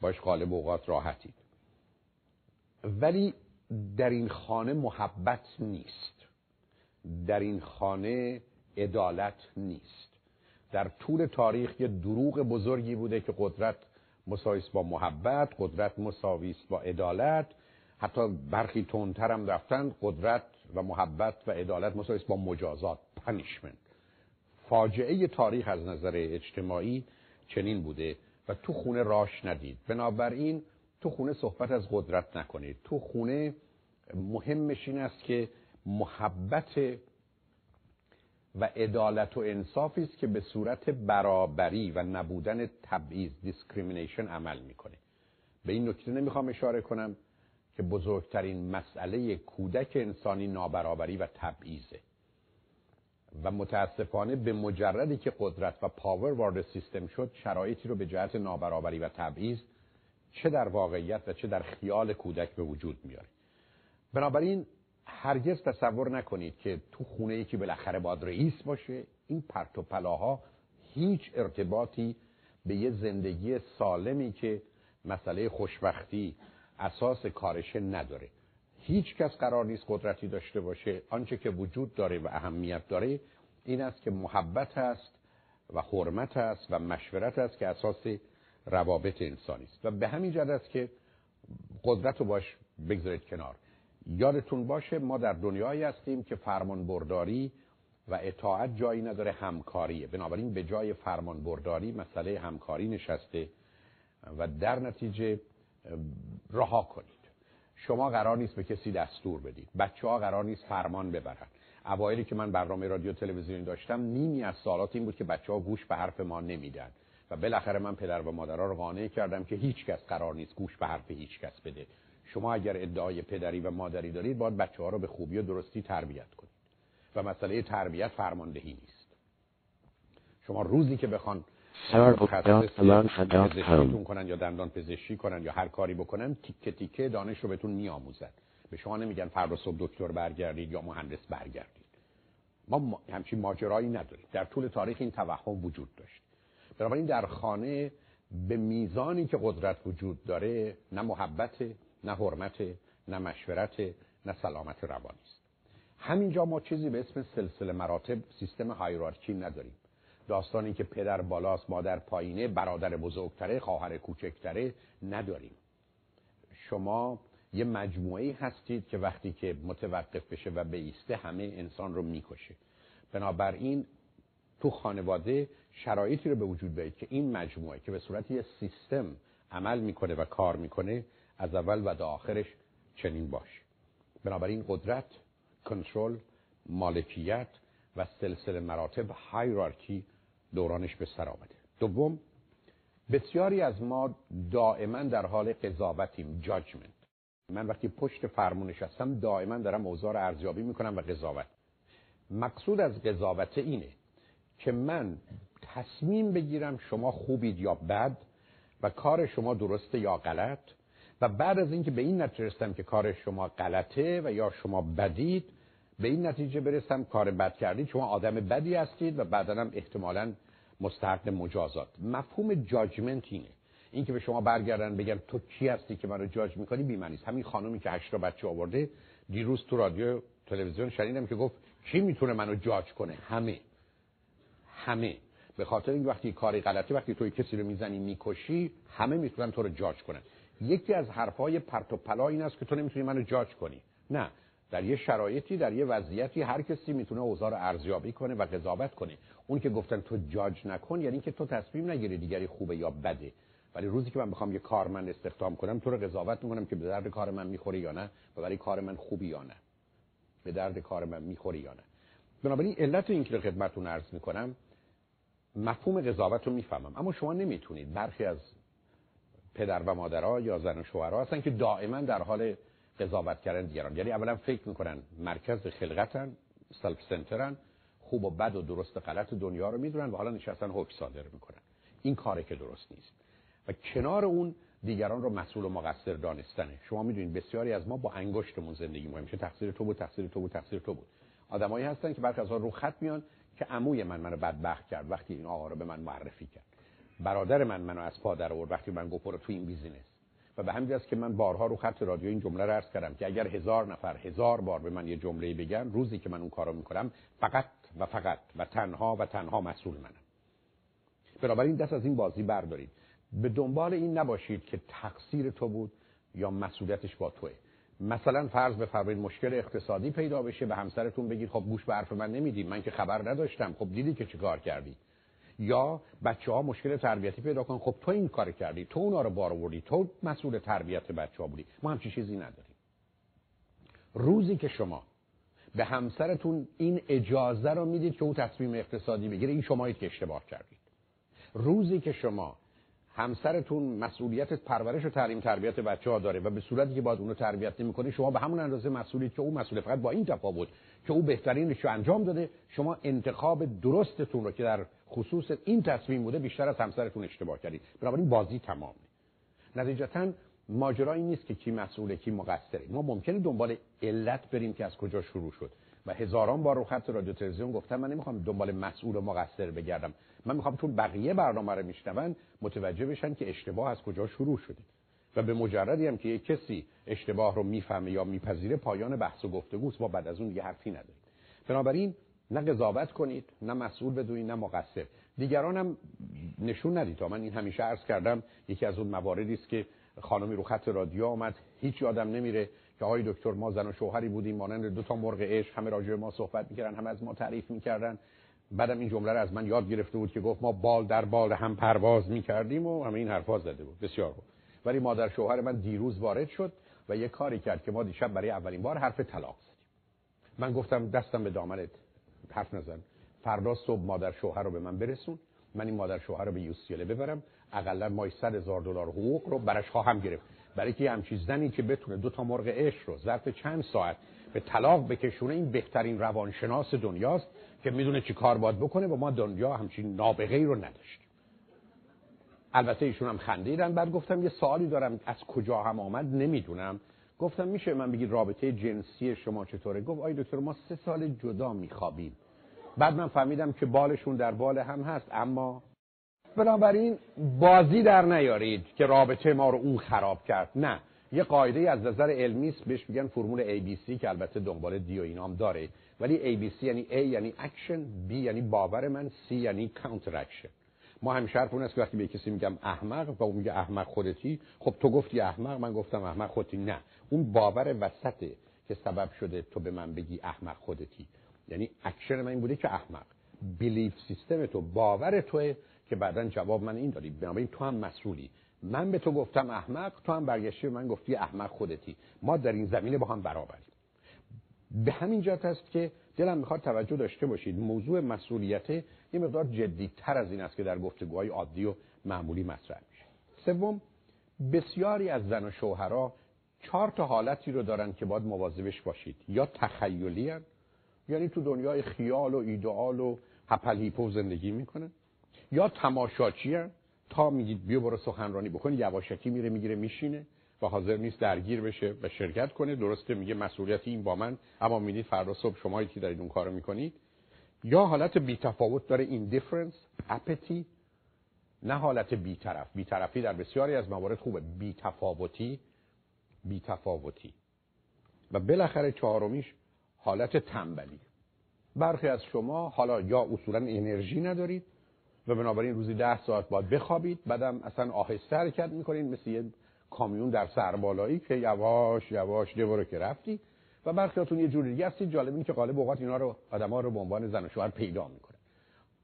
باش غالب اوقات راحتید. ولی در این خانه محبت نیست. در این خانه عدالت نیست. در طول تاریخ یه دروغ بزرگی بوده که قدرت مساویس با محبت قدرت مساویس با عدالت حتی برخی تونتر هم رفتن قدرت و محبت و عدالت مساویس با مجازات پنیشمنت فاجعه تاریخ از نظر اجتماعی چنین بوده و تو خونه راهش ندید. بنابراین تو خونه صحبت از قدرت نکنید. تو خونه مهمش این است که محبت و عدالت و انصافی است که به صورت برابری و نبودن تبعیض discrimination عمل می‌کنه. به این نکته نمی‌خوام اشاره کنم که بزرگترین مسئله کودک انسانی نابرابری و تبعیضه. و متاسفانه به مجردی که قدرت و power وارد سیستم شد شرایطی رو به جهت نابرابری و تبعیض چه در واقعیت و چه در خیال کودک به وجود میاره. بنابراین هرگز تصور نکنید که تو خونه ای که بالاخره باید رئیس باشه. این پرت و پلاها هیچ ارتباطی به یه زندگی سالمی که مسئله خوشبختی اساس کارشه نداره. هیچ کس قرار نیست قدرتی داشته باشه. آنچه که وجود داره و اهمیت داره این است که محبت است و حرمت است و مشورت است که اساس روابط انسانی است. و به همین جد است که قدرت رو باش بگذارید کنار. یادتون باشه ما در دنیایی هستیم که فرمان برداری و اطاعت جایی نداره همکاریه. بنابراین به جای فرمان برداری مسئله همکاری نشسته و در نتیجه رها کنید. شما قرار نیست به کسی دستور بدید. بچه ها قرار نیست فرمان ببرن. اوایلی که من برنامه رادیو تلویزیونی داشتم نیمی از سالات این بود که بچه ها گوش به حرف ما نمیدن. و بالاخره من پدر و مادرها رو قانع کردم که هیچ کس قرار نیست گوش به حرف هیچ کس بده. شما اگر ادعای پدری و مادری دارید باید بچه ها رو به خوبی و درستی تربیت کنید. و مسئله تربیت فرماندهی نیست. شما روزی که بخوان پزشکیتون کنن یا دندان پزشکی کنن یا هر کاری بکنن تیکه تیکه دانش رو بهتون میآموزن. به شما نمیگن فردا صبح دکتر برگردید یا مهندس برگردید. ما همچین ماجرایی نداریم. در طول تاریخ این توهم وجود داشت. بنابراین در خانه به میزانی که قدرت وجود داره نه محبت نه حرمت نه مشورت نه سلامت روانی است. همینجا ما چیزی به اسم سلسله مراتب سیستم هایرارکی نداریم. داستانی که پدر بالاست مادر پایینه برادر بزرگتره خواهر کوچکتره نداریم. شما یه مجموعه هستید که وقتی که متوقف بشه و بیسته همه انسان رو می‌کشه. بنابراین تو خانواده شرایطی رو به وجود بیارید که این مجموعه که به صورت یه سیستم عمل می‌کنه و کار می‌کنه از اول و تا آخرش چنین باشه بنابراین قدرت کنترل مالکیت و سلسله مراتب هایرارکی دورانش به سر آمده. دوم بسیاری از ما دائما در حال قضاوتیم جاجمنت من وقتی پشت فرمونش هستم دائما دارم اوضاع رو ارزیابی می‌کنم و قضاوت. مقصود از قضاوت اینه که من تصمیم بگیرم شما خوبید یا بد و کار شما درسته یا غلط و بعد از اینکه به این نتیجه رسیدم که کار شما غلطه و یا شما بدید به این نتیجه برسم کار بد کردید. شما آدم بدی هستید و بعدا هم احتمالا مستحق مجازات. مفهوم جاجمنت اینه. این که به شما برگردن بگن تو کی هستی که منو جاج می‌کنی بی است همین خانومی که هشت بچه آورده دیروز تو رادیو تلویزیون شنیدم که گفت کی می‌تونه منو جاج کنه؟ همه. همه. به خاطر این وقتی کاری غلطی وقتی توی کسی رو می‌زنی می‌کشی همه می‌تونن تو رو جاج کنن. یکی از حرفای پرت و پلا این است که تو نمی‌تونی منو جاج کنی. نه در یه شرایطی در یه وضعیتی هر کسی می‌تونه اوضاع رو ارزیابی کنه و قضاوت کنه. اون که گفتن تو جاج نکن یعنی که تو تصمیم نگیری دیگری خوبه یا بده. ولی روزی که من بخوام یه کارمند استخدام کنم تو رو قضاوت می‌کنم که به درد کار من می‌خوره یا نه و برای کار من خوبی یا نه. به درد کار من می‌خوره یا نه. بنابراین علت این که خدمتتون عرض می‌کنم مفهوم قضاوت رو می‌فهمم. اما شما نمی‌تونید. برخی از پدر و مادرها یا زن و شوهرها هستن که دائما در حال قضاوت کردن دیگران. یعنی اولا فکر می‌کنن مرکز خلقتن سلف سنترن خوب و بد و درست و غلط دنیا رو می‌دونن و حالا نشستن حکم صادر می‌کنن. این کاری که درست نیست. و کنار اون دیگران رو مسئول و مقصر دانستنه شما می‌دونید بسیاری از ما با انگشتمون زندگی می‌کنیم. چه تقصیر تو بود تقصیر تو بود تقصیر تو بود. آدمایی هستن که برخی از رو خط میان که عموی من منو بدبخت کرد وقتی این آقا رو به من معرفی کرد. برادر من منو از پادر آورد وقتی من گفت تو این بیزینس. و به همین که من بارها رو خط رادیو این جمله رو عرض کردم که اگر هزار نفر هزار بار به من یه جمله بگن روزی که من اون کارو می‌کنم فقط و فقط و تنها و تنها مسئول منم. بنابراین دست از این بازی بردارید. به دنبال این نباشید که تقصیر تو بود یا مسئولیتش با توه. مثلا فرض بفرمایید مشکل اقتصادی پیدا بشه به همسرتون بگید خب گوش به حرف من نمی‌دید من که خبر نداشتم. خب دیدی که چیکار کردی؟ یا بچه ها مشکل تربیتی پیدا کن خب تو این کار کردی. تو اونا رو بار آوردی. تو مسئول تربیت بچه ها بودی. ما همچی چیزی نداریم. روزی که شما به همسرتون این اجازه رو می‌دید که او تصمیم اقتصادی بگیره این شمایید که اشتباه کردید. روزی که شما همسرتون مسئولیت پرورش و تعلیم تربیت بچه ها داره و به صورتی که باید اونو تربیت نمی‌کنه شما به همون اندازه مسئولیت که او مسئول فقط با این تفاوت که او بهترینش رو انجام داده شما انتخاب درستتون رو که در خصوص این تصمیم بوده بیشتر از همسرتون اشتباه کردید. بنابراین بازی تمامه نتیجتا ماجرا این نیست که کی مسئوله کی مقصره. ما ممکنه دنبال علت بریم که از کجا شروع شد. و هزاران بار رو خط رادیو تلویزیون گفتم من نمی‌خوام دنبال مسئول و مقصر بگردم. من می‌خوام چون بقیه برنامه رو میشنون متوجه بشن که اشتباه از کجا شروع شده. و به مجردی هم که یک کسی اشتباه رو می‌فهمه یا میپذیره پایان بحث و گفتگوست. ما بعد از اون دیگه حرفی نداریم. بنابراین نه قضاوت کنید نه مسئول بدونید نه مقصر. دیگران نشون ندید. تا من این همیشه عرض کردم یکی از اون مواردی است که خانمی رو خط رادیو آمد هیچ یادم نمیره. که آقای دکتر ما زن و شوهری بودیم مانند دو تا مرغ عشق همه راجع ما صحبت می‌کردن همه از ما تعریف می‌کردن. بعدم این جمله رو از من یاد گرفته بود که گفت ما بال در بال هم پرواز می‌کردیم و همه این حرفا زده بود. بسیار بود ولی مادر شوهر من دیروز وارد شد و یه کاری کرد که ما دیشب برای اولین بار حرف طلاق زدیم. من گفتم دستم به دامنت حرف نزن. فردا صبح مادر شوهر رو به من برسون. من این مادر شوهر رو به یوسیله ببرم. اقلا مای 100 هزار دلار حقوق رو برش خواهم گرفت. برای که همچین زنی که بتونه دو تا مرغ عشق رو ظرف چند ساعت به طلاق بکشونه این بهترین روانشناس دنیاست که می‌دونه چی کار باید بکنه و ما دنیا همچین نابغه رو نداشتیم البته ایشون هم خندیدن بعد گفتم یه سوالی دارم از کجا هم آمد نمی‌دونم. گفتم میشه من بگید رابطه جنسی شما چطوره؟ گفت آی دکتر ما سه سال جدا میخوابیم. بعد من فهمیدم که بالشون در بال هم هست اما بنابراین بازی در نیارید که رابطه ما رو اون خراب کرد. نه. یه قاعده از نظر علمی است بهش میگن فرمول ABC که البته دنبال D و اینام داره. ولی ABC یعنی A یعنی action B یعنی باور من C یعنی counter action ما همیشه حرف اون است که وقتی به کسی میگم احمق و اون میگه احمق خودتی خب تو گفتی احمق من گفتم احمق خودتی. نه. اون باور وسطه که سبب شده تو به من بگی احمق خودتی. یعنی اکشن من این بوده که احمق. belief system تو باور توه. که بعدا جواب من این داری بنابراین تو هم مسئولی. من به تو گفتم احمق تو هم برگشتی من گفتی احمق خودتی. ما در این زمینه با هم برابریم. به همین جهت است که دلم می‌خواد توجه داشته باشید. موضوع مسئولیت یه مقدار تر از این است که در گفتگوهای عادی و معمولی مطرح میشه. سوم بسیاری از زن و شوهرها چهار تا حالتی رو دارن که باید مواظبش باشید. یا تخیلی یعنی تو دنیای خیال و ایدئال و هپل زندگی می‌کنن. یا تماشاچی تا میگید بیا برو سخنرانی بکن یواشکی میره می‌گیره میشینه و حاضر نیست درگیر بشه و شرکت کنه. درسته میگه مسئولیت این با من اما می‌دید فردا صبح شما که دارید اون کارو می‌کنید. یا حالت بی تفاوت داره indifference apathy. نه حالت بی طرف بی طرفی در بسیاری از موارد خوبه. بی تفاوتی و بالاخره چهارمیش حالت تنبلی. برخی از شما حالا یا اصولا انرژی ندارید و بنابراین روزی ده ساعت باید بخوابید. بعدم اصلا آهسته حرکت می‌کنین مثل یه کامیون در سربالایی که یواش یواش دوره که رفتی. و برخیاتون یه جوری دیگه هستید. جالب اینه که غالب اوقات اینا رو آدما رو به عنوان زن و شوهر پیدا می‌کنه.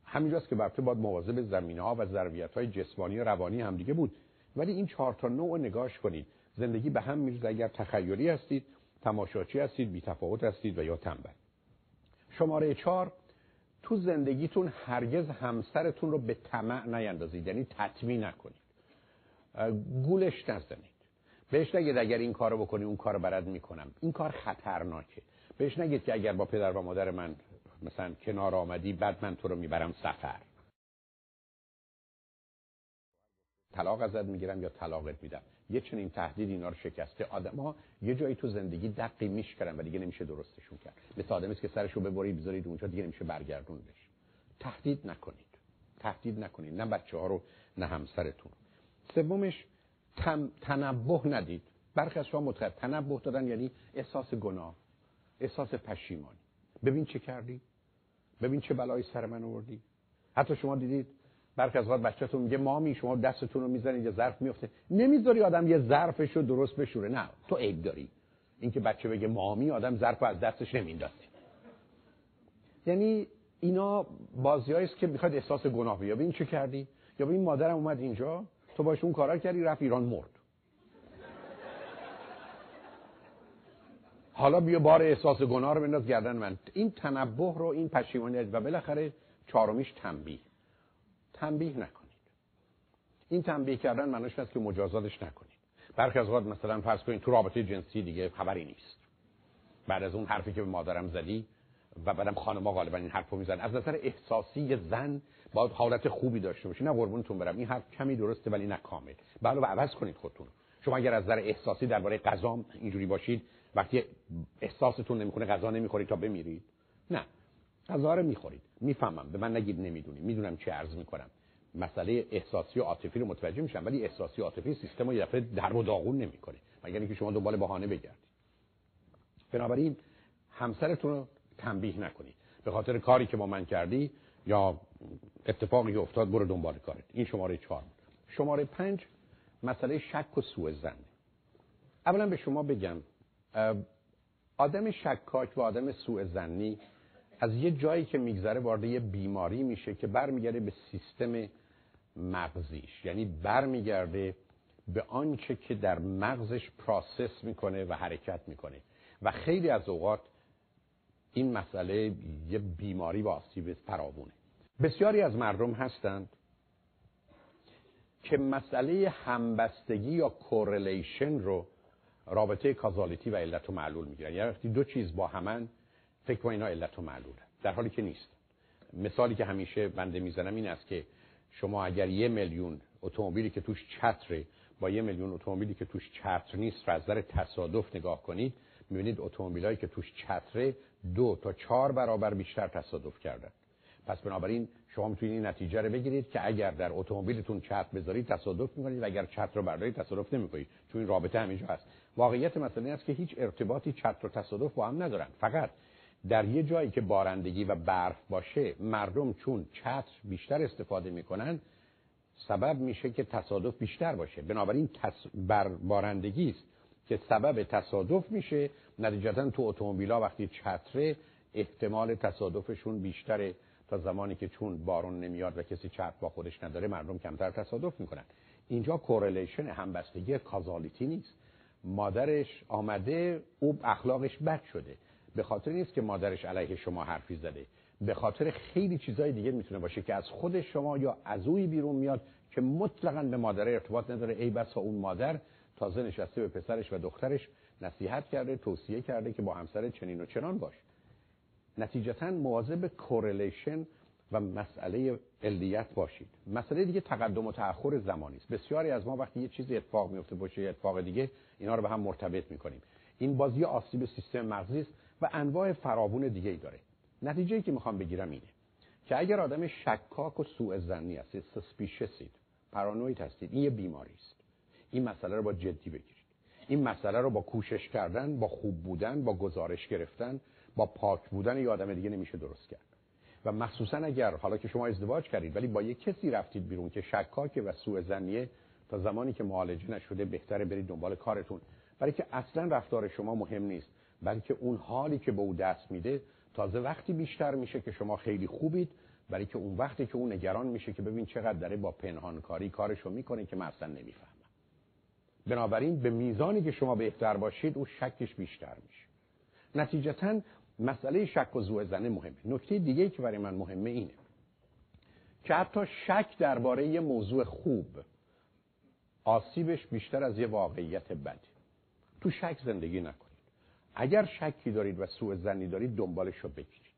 همینجاست که البته باید مواظب زمینه ها و ضربیت های جسمانی و روانی هم دیگه بود. ولی این چهار تا نوع نگاش کنید. زندگی به هم میرزه اگر تخیلی هستید تماشاچی هستید بی تفاوت هستید و یا تنبل. شماره چهار تو زندگیتون هرگز همسرتون رو به طمع نیندازید یعنی تطمیع نکنید. گولش نزنید. بهش نگید اگر این کارو بکنی اون کارو برد می‌کنم. این کار خطرناکه. بهش نگید که اگر با پدر و مادر من مثلا کنار آمدی بعد من تو رو می‌برم سفر. طلاق ازت می‌گیرم یا طلاقت میدم. یه چنین تهدید اینا رو شکسته. آدم ها یه جایی تو زندگی دقی میشکرن و دیگه نمیشه درستشون کرد. مثل آدمی که سرش رو ببرید بذارید اونجا دیگه نمیشه برگردوندش. تهدید نکنید. تهدید نکنید. نه بچه ها رو نه همسرتون. سومش تم... تنبه ندید. برخی از شما متخیل تنبه دادن یعنی احساس گناه احساس پشیمانی. ببین چه کردی؟ ببین چه بلایی سر من آوردی؟ حتی شما دیدید برخی از وقت بچه‌تون میگه مامی شما دستتون رو می‌زنید یه ظرف میفته نمی‌ذاری آدم یه ظرفش رو درست بشوره نه. تو عیب داری. اینکه بچه بگه مامی آدم ظرف از دستش نمیندازه یعنی اینا بازیایی است که می‌خواد احساس گناه بیابی این چه کردی؟ یا این مادرم اومد اینجا تو باش اون کارا کردی رفت ایران مرد. حالا بیا بار احساس گناه رو بنداز گردن من. این تنبه رو این پشیمانی و بالاخره چهارمیش تنبیه. تنبیه نکنید. این تنبیه کردن معنیش است که مجازاتش نکنید. برخی از وقت مثلا فرض کنید تو رابطه جنسی دیگه خبری نیست. بعد از اون حرفی که به مادرم زدی و بعدم خانم‌ها غالبا این حرفو می‌زنن از نظر احساسی زن باید حالت خوبی داشته باشی نه قربونتون برم این حرف کمی درسته ولی نه کامل. بله عوض کنید خودتون. شما اگر از نظر احساسی درباره غذا اینجوری باشید وقتی احساستون نمی‌کنه غذا نمی‌خورید تا بمیرید نه. غذا رو می‌خورید. می‌فهمم. به من نگید نمی‌دونی. می‌دونم چه عرض می‌کنم. مسئله احساسی و عاطفی رو متوجه میشم ولی احساسی و عاطفی سیستم رو یه دفعه در و داغون نمی‌کنه. مگر اینکه شما دنبال بهانه بگردید. بنابراین همسرتون رو تنبیه نکنید. به خاطر کاری که با من کردی یا اتفاقی که افتاد برو دنبال کارت. این شماره چهار شماره پنج مسئله شک و سوء زن اولا به شما بگم آدم شکاک و آدم سوء زنی از یه جایی که میگذره وارد یه بیماری میشه که برمیگرده به سیستم مغزیش. یعنی برمیگرده به آنچه که در مغزش process می‌کنه و حرکت می‌کنه. و خیلی از اوقات این مسئله یه بیماری و آسیب فراوونه. بسیاری از مردم هستند که مسئله همبستگی یا correlation رو رابطه causality و علت و معلول می‌گیرن. یعنی وقتی دو چیز با همن فکر کنید اینا علت و معلوله. در حالی که نیست. مثالی که همیشه بنده می‌زنم این است که شما اگر یه میلیون اتومبیلی که توش چتره با یه میلیون اتومبیلی که توش چتر نیست را از نظر تصادف نگاه کنید می‌بینید اتومبیلایی که توش چتره دو تا چهار برابر بیشتر تصادف کردن. پس بنابراین شما می‌تونید این نتیجه رو بگیرید که اگر در اتومبیلتون چتر بذارید تصادف می‌کنید و اگر چتر رو بردارید تصادف نمی‌کنید. چون این رابطه همینجا هست. واقعیت مسئله است که هیچ ارتباطی چتر و تصادف با هم ندارن. فقط در یه جایی که بارندگی و برف باشه مردم چون چتر بیشتر استفاده می‌کنن سبب میشه که تصادف بیشتر باشه. بنابراین تص... بر بارندگی است که سبب تصادف میشه. نتیجتا تو اتومبیلا وقتی چتره احتمال تصادفشون بیشتره. تا زمانی که چون بارون نمیاد و کسی چتر با خودش نداره مردم کمتر تصادف می‌کنن. اینجا کورلیشن همبستگی کازالیتی نیست. مادرش آمده او اخلاقش بد شده. به خاطر نیست که مادرش علیه شما حرفی زده. به خاطر خیلی چیزای دیگه می‌تونه باشه که از خود شما یا از اوی بیرون میاد که مطلقا به مادر ارتباط نداره. ای بسا اون مادر تازه نشسته به پسرش و دخترش نصیحت کرده توصیه کرده که با همسر چنین و چنان باش. نتیجتا مواظب کورلیشن و مسئله علیت باشید. مسئله دیگه تقدم و تأخر زمانی است. بسیاری از ما وقتی یه چیزی اتفاق میفته باشه یه اتفاق دیگه اینا رو به هم مرتبط می‌کنیم. این بازی آسیب سیستم مغزی است. و انواع فراوون دیگه ای داره. نتیجه که می‌خوام بگیرم اینه که اگر آدم شکاک و سوء زنی هستید سسپیشسید پارانوید هستید این یه بیماری است. این مسئله رو با جدی بگیرید. این مسئله رو با کوشش کردن با خوب بودن با گزارش گرفتن با پاک بودن یه آدم دیگه نمیشه درست کرد. و مخصوصا اگر حالا که شما ازدواج کردید ولی با یک کسی رفتید بیرون که شکاکه و سوء زنیه تا زمانی که معالجه نشده بهتره برید دنبال کارتون. برای که اصلا رفتار شما مهم نیست. بلکه اون حالی که به او دست میده تازه وقتی بیشتر میشه که شما خیلی خوبید برای که اون وقتی که اون نگران میشه که ببین چقدر داره با پنهانکاری کارشو می‌کنه که من اصلا نمی‌فهمم. بنابراین به میزانی که شما بهتر باشید او شکش بیشتر میشه. نتیجتا مسئله شک و زوه زنه مهمه. نکته دیگه که برای من مهمه اینه که حتی شک درباره یه موضوع خوب آسیبش بیشتر از یه واقعیت بده. تو شک زندگی نکنید اگر شکی دارید و سوء زنی دارید دنبالش رو بگیرید.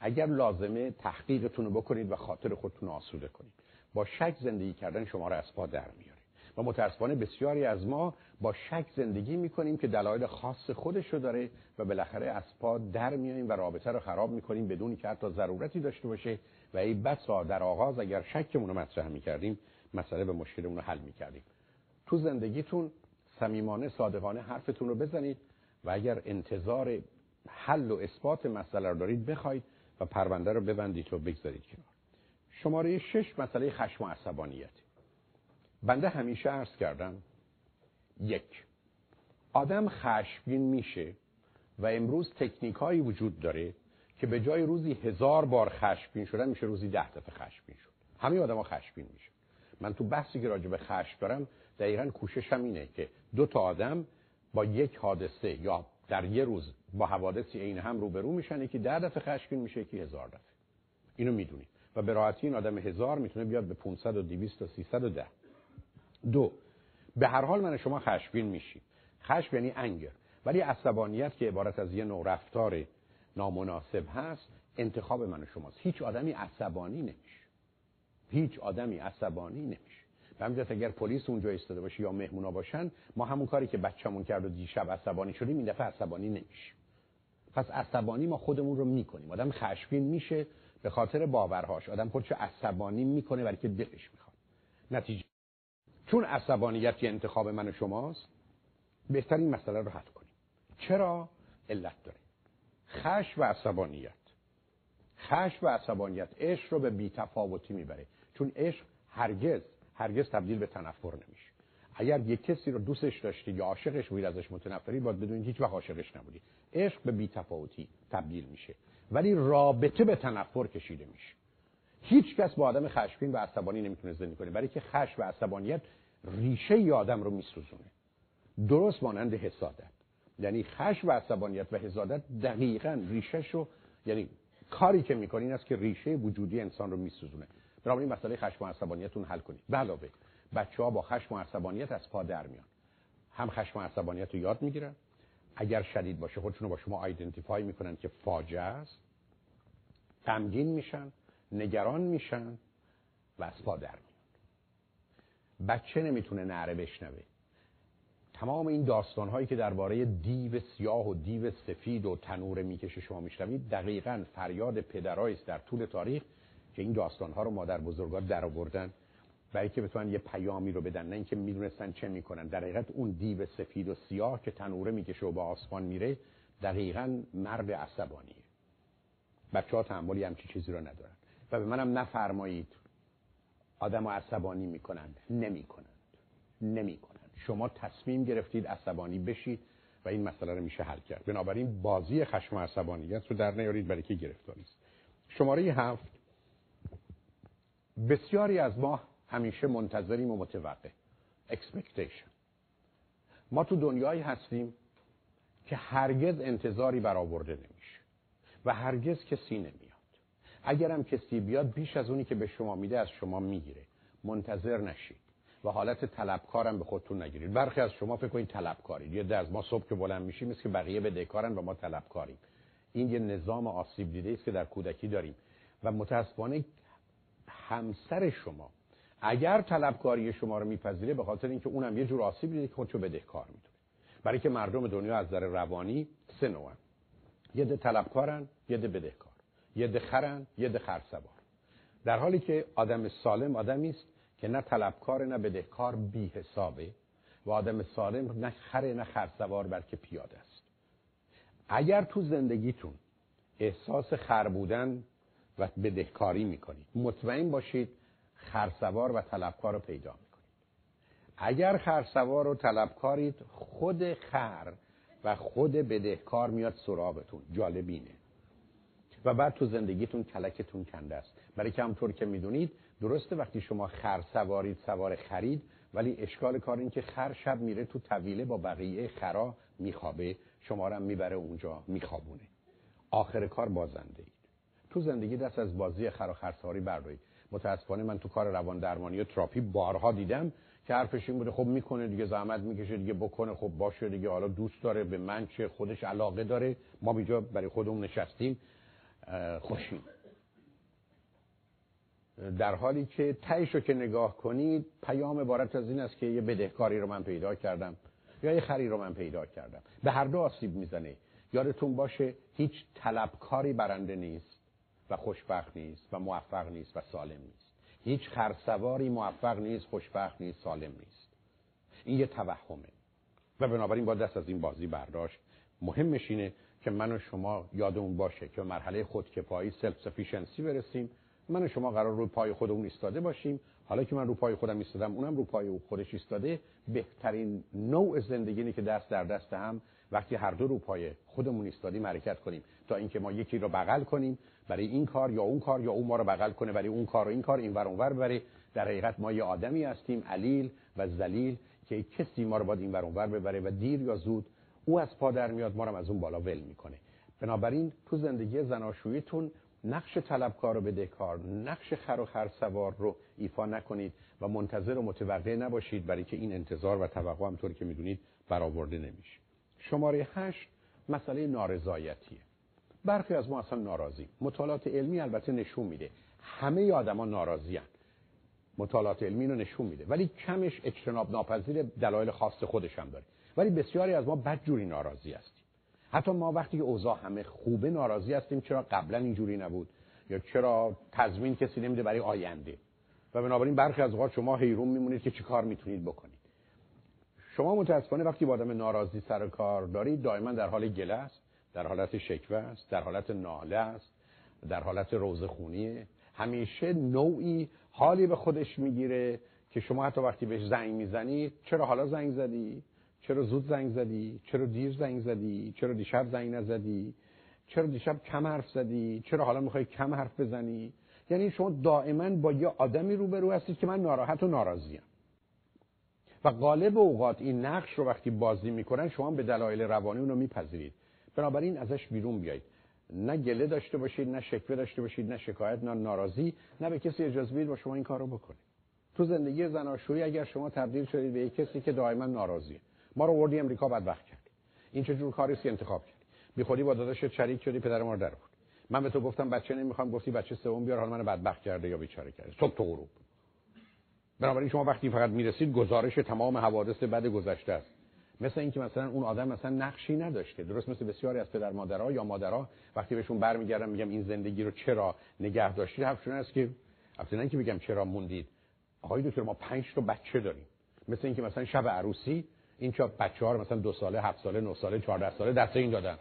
اگر لازمه تحقیقتون رو بکنید و خاطر خودتون آسوده کنید. با شک زندگی کردن شما رو از پا در میاره. و متاسفانه بسیاری از ما با شک زندگی می‌کنیم که دلایل خاص خودش رو داره و بالاخره از پا در میاییم و رابطه رو خراب می‌کنیم بدونی که حتی ضرورتی داشته باشه. و ای بسا در آغاز اگر شکمون رو مطرح می‌کردیم مسئله به مشکلمون رو حل می‌کردیم. تو زندگیتون صمیمانه صادقانه حرفتون رو بزنید. و اگر انتظار حل و اثبات مسئله رو دارید بخواید و پرونده رو ببندید و بگذارید کنار. شماره شش مسئله خشم و عصبانیت. بنده همیشه عرض کردم یک آدم خشمگین میشه و امروز تکنیک هایی وجود داره که به جای روزی هزار بار خشمگین شدن میشه روزی ده دفعه خشمگین شد. همه آدم ها خشمگین میشه. من تو بحثی که راجع به خشم دارم دقیقا کوششم اینه که دو تا آدم با یک حادثه یا در یه روز با حوادثی عین هم روبرو میشن که ده دفعه خشمگین میشه که هزار دفعه. اینو می‌دونید و به راحتی این آدم هزار می‌تونه بیاد به 500 و 200 و 310 دو به هر حال من شما خشمگین میشید خشم یعنی انگر ولی عصبانیت که عبارت از یه نوع رفتار نامناسب هست انتخاب من و شماست. هیچ آدمی عصبانی نمیشه. هیچ آدمی عصبانی نمیشه. به همین اگر پلیس اونجا ایستاده باشه یا مهمونا باشن ما همون کاری که بچه‌مون کرد و دیشب عصبانی شدیم این دفعه عصبانی نمیشه پس عصبانی ما خودمون رو می‌کنیم. آدم خشمگین میشه به خاطر باورهاش. آدم خودشو عصبانی می‌کنه برای که دلش می‌خواد. نتیجه. چون عصبانیت یه انتخاب من و شماست بهترین مسئله رو حل کنیم. چرا؟ علت داره. خشم و عصبانیت. خشم و عصبانیت عشق رو به بیتفاوتی می‌بره. چون عشق هرگز هرگز تبدیل به تنفر نمیشه. اگر یک کسی رو دوستش داشتی یا عاشقش بودی ازش متنفری باید بدونید هیچ وقت عاشقش نبودی. عشق به بیتفاوتی تبدیل میشه ولی رابطه به تنفر کشیده میشه. هیچ کس با آدم خشمگین و عصبانی نمی‌تونه زندگی کنه برای که خشم و عصبانیت ریشه ی آدم رو میسوزونه. درست مانند حسادت. یعنی خشم و عصبانیت و حسادت دقیقا ریشهش رو یعنی کاری که می‌کنه این است که ریشه وجودی انسان رو میسوزونه. بنابراین مسئله خشم و عصبانیتتون حل کنید. به علاوه بچه ها با خشم و عصبانیت از پا در میان. هم خشم و عصبانیت رو یاد می‌گیرن. اگر شدید باشه خودشون رو با شما آیدنتیفای می‌کنن که فاجعه است. غمگین میشن نگران میشن و از پا در بچه نمی‌تونه نعره بشنوه. تمام این داستان هایی که درباره دیو سیاه و دیو سفید و تنور می‌کشه شما میشنوید دقیقا فریاد پدرایی در طول تاریخ که این داستان ها رو مادر بزرگا در آوردن برای که بتونن یه پیامی رو بدن نه اینکه می‌دونستن چه می‌کنن. در حقیقت اون دیو سفید و سیاه که تنوره می‌کشه و با آسمان میره دقیقا مرد عصبانیه. بچه ها تحملی همچی چیزی رو ندارن. و به منم نفرمایید آدم عصبانی می‌کنند. نمی‌کنند. نمی‌کنند. شما تصمیم گرفتید عصبانی بشید و این مسئله رو میشه حل کرد. بنابراین بازی خشم و عصبانیت رو در نیارید برای که گرفتاری است شماره هفت. بسیاری از ما همیشه منتظریم و متوقع. Expectation. ما تو دنیایی هستیم که هرگز انتظاری برآورده نمیشه و هرگز کسی نمیاد. اگرم کسی بیاد بیش از اونی که به شما میده از شما می‌گیره. منتظر نشید و حالت طلبکارم به خودتون نگیرید. برخی از شما فکر کنید طلبکارید. یه از ما صبح که بلند میشیم مثل که بقیه بدهکارن و ما طلبکاریم. این یه نظام آسیب دیده است که در کودکی داریم. و متاسفانه همسر شما. اگر طلبکاری شما رو میپذیره به خاطر اینکه اونم یه جور آسیب دیده که خودشو بدهکار می‌دونه. برای که مردم دنیا از نظر روانی سه نوعن. یه ده طلبکارن یه ده بدهکار یه ده خرن یه ده خرسوار. در حالی که آدم سالم آدمی است که نه طلبکار نه بدهکار بی حسابه و آدم سالم نه خره نه خرسوار بلکه پیاده است. اگر تو زندگیتون احساس خر بودن و بدهکاری می‌کنید. مطمئن باشید خرسوار و طلبکار رو پیدا می‌کنید. اگر خرسوار و طلبکارید خود خر و خود بدهکار میاد سراغتون. جالبینه. و بعد تو زندگیتون کلکتون کنده است. برای که همطور که می‌دونید درسته وقتی شما خر سوارید سوار خرید ولی اشکال کار این که خر شب میره تو طویله با بقیه خرا میخوابه. شما رو می‌بره اونجا میخوابونه. آخر کار بازنده اید تو زندگی دست از بازی خر و خرسواری بردارید. متاسفانه من تو کار روان درمانی و تراپی بارها دیدم که حرفش این بوده خب می‌کنه دیگه زحمت می‌کشه دیگه بکنه خب باشه دیگه حالا دوست داره به من چه خودش علاقه داره. ما اینجا برای خودمون نشستیم خوشیم. در حالی که تهش که نگاه کنید پیام عبارت از این است که یه بدهکاری رو من پیدا کردم یا یه خری رو من پیدا کردم. به هر دو آسیب می‌زنه. یادتون باشه هیچ طلبکاری برنده نیست. و خوشبخت نیست و موفق نیست و سالم نیست. هیچ خرسواری موفق نیست خوشبخت نیست سالم نیست. این یه توهمه. و بنابراین باید دست از این بازی برداشت. مهمش اینه که من و شما یادمون باشه که مرحله خودکفایی self sufficiency برسیم. من و شما قرار روی پای خودمون ایستاده باشیم. حالا که من رو پای خودم ایستادم اونم رو پای خودش ایستاده. بهترین نوع زندگی که دست در دست هم. وقتی هر دو رو پای خودمون ایستادیم حرکت کنیم. تا اینکه ما یکی رو بغل کنیم. برای این کار یا اون کار یا اون ما رو بغل کنه برای اون کار و این کار این ور اونور ببره. در حقیقت ما یه آدمی هستیم علیل و ذلیل که کسی ما رو باید این ور اونور ببره و دیر یا زود او از پا در میاد ما رو از اون بالا ول می‌کنه. بنابراین تو زندگی زناشوییتون نقش طلبکار و بدهکار نقش خر و خر سوار رو ایفا نکنید و منتظر و متوقع نباشید برای که این انتظار و توقع همطور که می‌دونید برآورده نمیشه. شماره هشت مسئله نارضایتیه. برخی از ما اصلا ناراضی مطالعات علمی البته نشون میده. همه آدما ناراضی هن. مطالعات علمی رو نشون میده. ولی کمش اجتناب ناپذیر دلایل خاص خودش هم داره. ولی بسیاری از ما بدجوری ناراضی هستیم. حتی ما وقتی که اوضاع همه خوبه ناراضی هستیم چرا قبلا اینجوری نبود؟ یا چرا تضمین کسی نمیده برای آینده؟ و بنابراین برخی از اوقات شما حیرون میمونید که چیکار می‌تونید بکنید. شما متاسفانه وقتی با آدم ناراضی سر کار دارید دائما در حال گله است. در حالت شکوه است در حالت ناله است در حالت روزخونیه همیشه نوعی حالی به خودش می‌گیره که شما حتی وقتی بهش زنگ می‌زنید چرا حالا زنگ زدی؟ چرا زود زنگ زدی؟ چرا دیر زنگ زدی؟ چرا دیشب زنگ نزدی؟ چرا دیشب کم حرف زدی؟ چرا حالا می‌خوای کم حرف بزنی؟ یعنی شما دائما با یه آدمی روبرو هستید که من ناراحت و ناراضیم. و غالب اوقات این نقش رو وقتی بازی می‌کنن شما به دلایل روانی اونو میپذیرید. بنابراین ازش بیرون بیایید. نه گله داشته باشید نه شکوه داشته باشید نه شکایت نه ناراضی نه به کسی اجازه بدید با شما این کارو بکنید تو زندگی زناشویی اگر شما تبدیل شدید به کسی که دائما ناراضیه. ما رو وردی امریکا بدبخت کرد. این چه جور کاری انتخاب کرد؟ بی خودی با داداشت شریک شدی پدر ما در بود من به تو گفتم بچه نمی‌خوام گفتی بچه سوم بیار حالا منو بدبخت کرده یا بیچاره کرده. صبح تو غروب. بنابراین شما وقتی فقط می‌رسید گزارش تمام حوادث بد گذشته است. مثل اینکه مثلا اون آدم مثلا نقشی نداشته. درست مثل بسیاری از پدر مادرها یا مادرها وقتی بهشون برمیگردم میگم این زندگی رو چرا نگه داشتید؟ حرفشون است که اصلا که بگم چرا موندید. آقای دکتر ما پنج تا بچه داریم. مثل اینکه مثلا شب عروسی این چه بچه رو مثلا دو ساله هفت ساله نه ساله 14 ساله دست این دادن.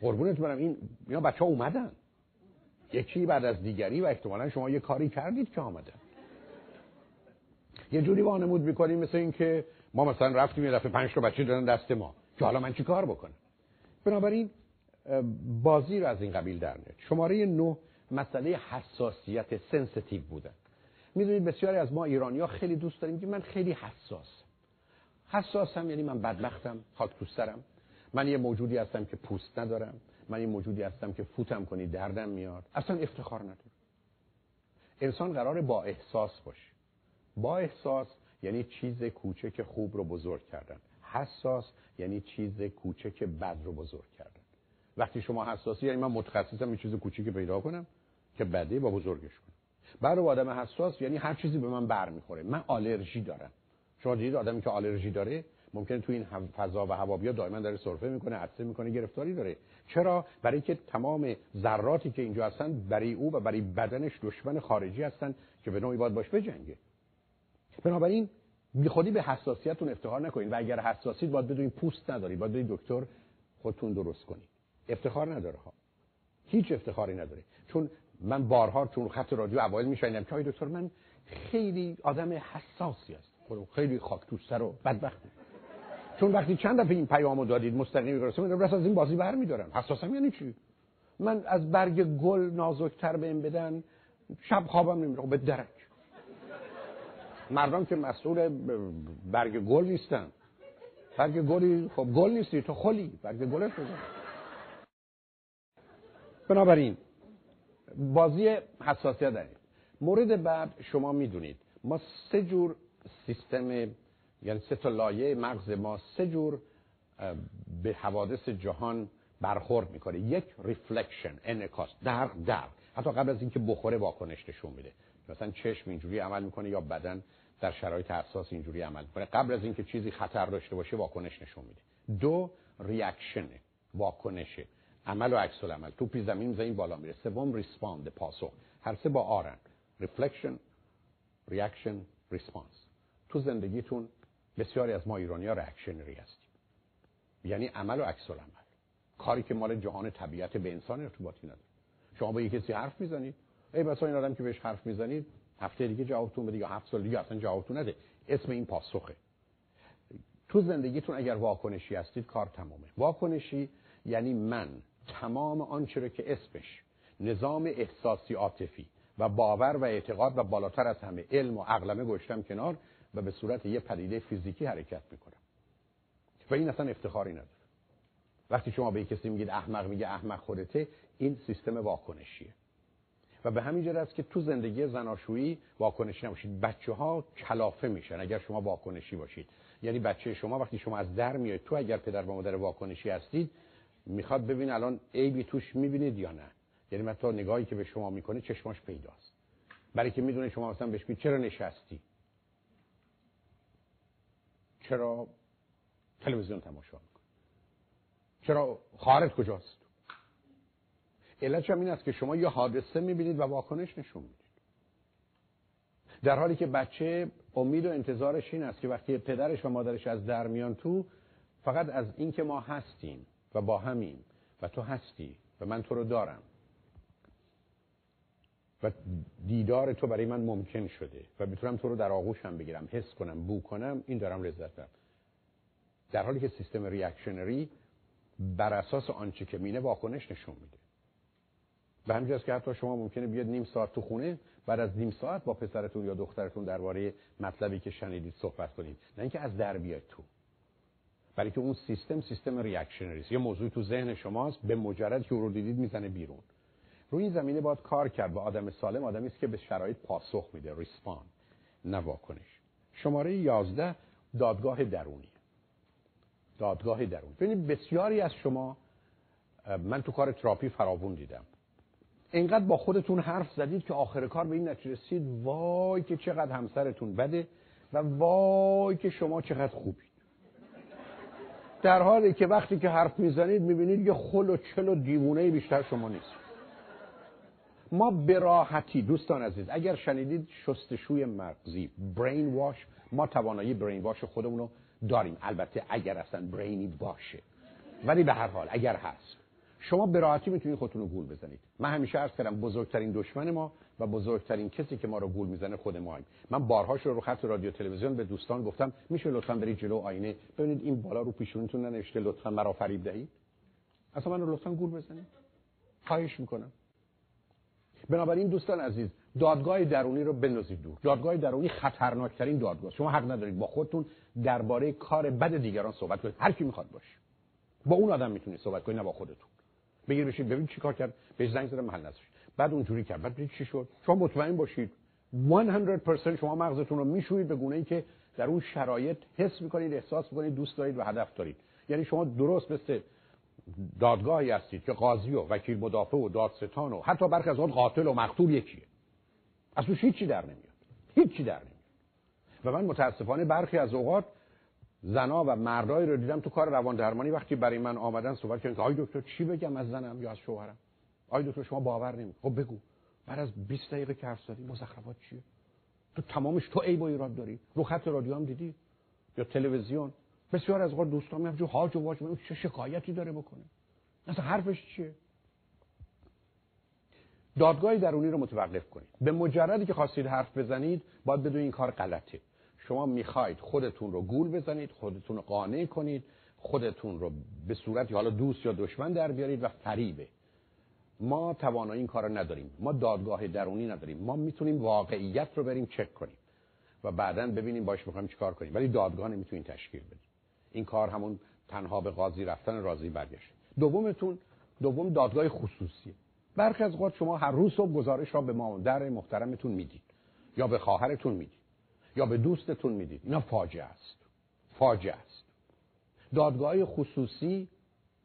قربونت برم این اینا بچه ها اومدن. یکی بعد از دیگری و احتمالا شما یه کاری کردید که آمدن. یه جوری وانمود می‌کنیم مثل اینکه ما مثلا رفتیم یه دفعه پنج تا بچه دادن دست ما. که حالا من چی کار بکنم؟ بنابراین بازی رو از این قبیل در میاد. شماره نه مسئله حساسیت sensitive بودن می‌دونید بسیاری از ما ایرانی ها خیلی دوست داریم که من خیلی حساس حساسم یعنی من بدبختم خاک تو سرم من یه موجودی هستم که پوست ندارم. من یه موجودی هستم که فوتم کنی دردم میاد. اصلا افتخار ندارم. انسان قرار با احساس باشه. با احساس یعنی چیز کوچک خوب رو بزرگ کردن. حساس یعنی چیز کوچک بد رو بزرگ کردن. وقتی شما حساسی یعنی من متخصصم یه چیز کوچیک پیدا کنم که بده با بزرگش کنم. برای آدم حساس یعنی هر چیزی به من برمیخوره. من آلرژی دارم. شما دیدید آدمی که آلرژی داره ممکنه تو این فضا و هوا بیا دائما داره سرفه می‌کنه عطسه می‌کنه گرفتاری داره. چرا؟ برای که تمام ذراتی که اینجا هستن برای او و برای بدنش دشمن خارجی هستن که به نوعی باید باش بجنگه. بنابراین بی خودی به حساسیتتون افتخار نکنید و اگر حساسیت باید بدونید پوست ندارید باید برید دکتر خودتون درست کنید. افتخار نداره ها. هیچ افتخاری نداره. چون من بارها چون خط رادیو اوایل میشنیدم که دکتر من خیلی آدم حساسی است خیلی خاک تو سر و بدبختی چون وقتی چند دفعه این پیامو دادید مستقیم برسه من از این بازی برمیدارم حساسم یعنی چی؟ من از برگ گل نازکتر به این بدن شب خوابم نمیره. خب به درک. مردم که مسئول برگ گل نیستن. برگ گلی خب گل نیستی تو خلی. برگ گلش بزن بنابراین بازی حساسیت داریم. مورد بعد شما می‌دونید. ما سه جور سیستم یعنی سه تا لایه مغز ما سه جور به حوادث جهان برخورد می‌کنه. یک reflection انعکاس در در حتی قبل از اینکه بخوره واکنش نشون میده. مثلا چشم اینجوری عمل می‌کنه یا بدن در شرایط حساس اینجوری عمل می‌کنه قبل از اینکه چیزی خطر داشته باشه واکنش نشون میده. دو reaction واکنشه. عمل و عکس العمل. توپی زمین زمین بالا میره. سوم respond. پاسخ. هر سه با R ن. reflection reaction response. تو زندگیتون بسیاری از ما ایرانی ها reactionary هستیم. یعنی عمل و عکس العمل. کاری که مال جهان طبیعت به انسان ارتباطی نداره. شما با یکی کسی حرف می‌زنید ای بسا این آدم که بهش حرف می‌زنید هفته دیگه جوابتون بده یا هفت سال دیگه اصلا جوابتون نده. اسم این پاسخه. تو زندگیتون اگر واکنشی هستید کار تمامه. واکنشی یعنی من تمام آنچه رو که اسمش نظام احساسی عاطفی و باور و اعتقاد و بالاتر از همه علم و عقلمه گشتم کنار و به صورت یه پدیده فیزیکی حرکت می‌کنم. و این اصلا افتخاری نداره. وقتی شما به کسی میگید احمق میگه احمق خودته این سیستم واکنشیه. و به همین است که تو زندگی زناشویی واکنشی نباشید. بچه ها کلافه میشن اگر شما واکنشی باشید. یعنی بچه شما وقتی شما از در میاد تو اگر پدر و مادر واکنشی هستید می‌خواد ببین الان عیبی توش می‌بینید یا نه. یعنی من تا نگاهی که به شما می‌کنه چشماش پیداست. برای که می‌دونه شما مثلا بهش چرا نشستی؟ چرا تلویزیون تماشا می‌کنی؟ چرا خواهرت کجاست؟ علتش هم این است که شما یه حادثه می‌بینید و واکنش نشون می‌دید. در حالی که بچه امید و انتظارش این است که وقتی پدرش و مادرش از در میان تو فقط از این که ما هستیم و با همیم و تو هستی و من تو رو دارم. و دیدار تو برای من ممکن شده و می‌تونم تو رو در آغوشم بگیرم حس کنم بو کنم این دارم لذت دارم در حالی که سیستم reactionary بر اساس آنچه که می‌بینه واکنش نشون میده. به همین که حتی شما ممکنه بیاد نیم ساعت تو خونه بعد از نیم ساعت با پسرتون یا دخترتون درباره مطلبی که شنیدید صحبت کنید. نه اینکه از در بیاد تو برای که اون سیستم سیستم reactionary یه موضوع تو ذهن شماست به مجرد که رو دیدید می‌زنه بیرون. روی این زمینه باید کار کرد با آدم سالم آدمی است که به شرایط پاسخ میده respond نه واکنش. شماره 11 دادگاه درونی. دادگاه درونی. ببینید بسیاری از شما من تو کار تراپی فراوون دیدم. اینقدر با خودتون حرف زدید که آخر کار به این نتیجه رسید وای که چقدر همسرتون بده و وای که شما چقدر خوبید. در حالی که وقتی که حرف می‌زنید می‌بینید یه خل و چل و دیوونه بیشتر شما نیست. ما براحتی دوستان عزیز اگر شنیدید شستشوی مغزی برین واش ما توانایی برین واش خودمون رو داریم. البته اگر اصلا برینی باشه. ولی به هر حال اگر هست. شما به راحتی می‌تونید خودتون رو گول بزنید. من همیشه عرض کردم بزرگترین دشمن ما و بزرگترین کسی که ما رو گول می‌زنه خود ماییم من بارهاش رو رو خط رادیو تلویزیون به دوستان گفتم میشه لطفا برید جلو آینه ببینید این بالا رو پیشونیتون ننوشته لطفا مرا فریب دهید. اصلا من رو لطفا گول بزنید. خواهش می‌کنم. بنابراین دوستان عزیز دادگاه درونی رو بندازید دور. دادگاه درونی خطرناکترین دادگاه شما حق ندارید با خودتون درباره کار بد دیگران صحبت کنید. هر کی می‌خواد باشه. با اون آدم می‌تونید صحبت کنید نه با خودتون. بگیر بشید ببین چیکار کرد. بهش زنگ زدم محل نذاشت بعد اونجوری کرد. بعد چی شد. شما مطمئن باشید. 100% شما مغزتون رو میشویید به گونه ای که در اون شرایط حس می‌کنید احساس می‌کنید دوست دارید و هدف دارید. یعنی شما درست مثل دادگاهی هستید که قاضی و وکیل مدافع و دادستان و حتی برخی از آن قاتل و مقتول یکیه. از توش هیچی در نمیاد. هیچی در نمیاد. و من متاسفانه برخی از اوقات زنا و مردایی رو دیدم تو کار روان درمانی وقتی برای من آمدن صحبت کردن که آی دکتر چی بگم از زنم یا از شوهرم؟ آی دکتر شما باور نمی خب بگو. بعد از 20 دقیقه که حرف زدی مزخرفات چیه؟ تو تمامش تو عیب و ایراد داری. رو خط رادیو هم دیدی؟ یا تلویزیون؟ بسیار از اوقات دوستان جو حاج و واج چه شکایتی داره بکنه؟ اصلا حرفش چیه؟ دادگاه درونی رو متوقف کنید. به مجردی که خواستید حرف بزنید باید بدون این کار غلطه. شما می‌خواید خودتون رو گول بزنید خودتون رو قانع کنید خودتون رو به صورتی حالا دوست یا دشمن در بیارید و فریبه. ما توانایی این کار نداریم. ما دادگاه درونی نداریم. ما می‌تونیم واقعیت رو بریم چک کنیم و بعدا ببینیم باش می‌خوایم چیکار کنیم. ولی دادگاه نمی‌تونیم تشکیل بدیم. این کار همون تنها به قاضی رفتن راضی برگشت دومتون دوم دادگاه خصوصی برخی از شما هر روز صبح گزارش را به مادر محترمتون می‌دید یا به خواهرتون می‌دید. یا به دوستتون می‌دید. اینا فاجعه است. فاجعه است. دادگاه خصوصی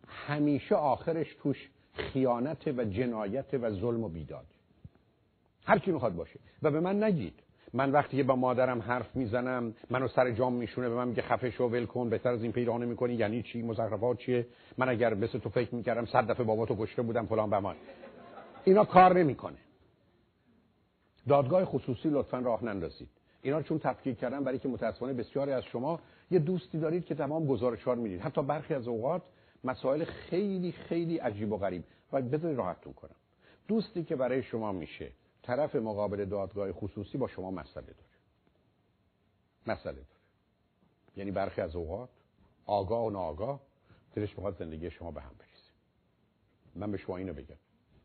همیشه آخرش توش خیانت و جنایت و ظلم و بیداد. هر کی می‌خواد باشه. و به من نگید. من وقتی که با مادرم حرف می‌زنم منو سر جام میشونه به من میگه خفه شو ول کن بهتر از این پیدا می‌کنی یعنی چی؟ مزخرفات چیه؟ من اگر مثل تو فکر می‌کردم صد دفعه باباتو کشته بودم فلان بمان. اینا کار نمی‌کنه. دادگاه خصوصی لطفا راه نندازید. اینا چون تفکیک کردن برای که متاسفانه بسیاری از شما یه دوستی دارید که تمام گزارش ها می‌دید. حتی برخی از اوقات مسائل خیلی خیلی عجیب و غریب. و بذارید راحتتون کنم. دوستی که برای شما میشه طرف مقابل دادگاه خصوصی با شما مسئله داره. مسئله داره. یعنی برخی از اوقات آگاه و ناآگاه دلش می‌خواد زندگی شما به هم بریزه. من به شما اینو بگم.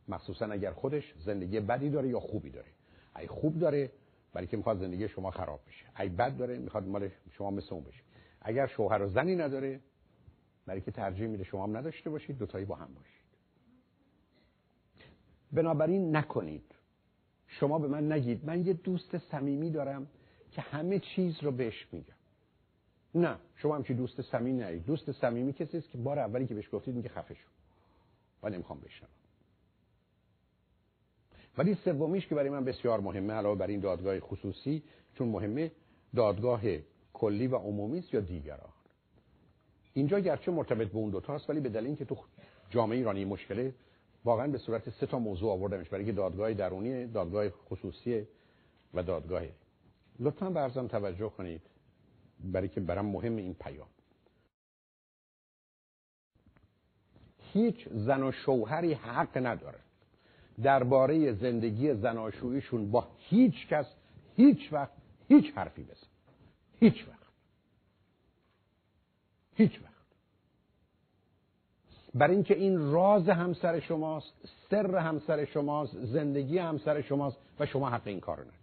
مخصوصا اگر خودش زندگی بدی داره یا خوبی داره. ای خوب داره برای که می‌خواد زندگی شما خراب بشه. ای بد داره می‌خواد مال شما مثل اون بشه. اگر شوهر و زنی نداره برای که ترجیح میده شما هم نداشته باشید دوتایی با هم باشید. بنابراین نکنید. شما به من نگید. من یه دوست صمیمی دارم که همه چیز رو بهش میگم. نه شما همچی دوست صمیمی نرید. دوست صمیمی کسی است که بار اولی که بهش گفتید میگه خفه شو. و نمی‌خوام بشنوم. ولی سومیش که برای من بسیار مهمه علاوه بر این دادگاه خصوصی چون مهمه دادگاه کلی و عمومی است یا دیگران؟ اینجا گرچه مرتبط به اون دوتاست ولی به دلیل اینکه تو جامعه ایرانی مشکله واقعا به صورت سه تا موضوع آوردمش برای که دادگاه درونی دادگاه خصوصی و دادگاه. لطفا برزم توجه کنید برای که برام مهم این پیام. هیچ زن و شوهری حق نداره. درباره زندگی زناشوییشون با هیچ کس هیچ وقت هیچ حرفی بزن. هیچ وقت. هیچ وقت. برای اینکه این راز همسر شماست سر همسر شماست زندگی همسر شماست و شما حق این کارو ندارید.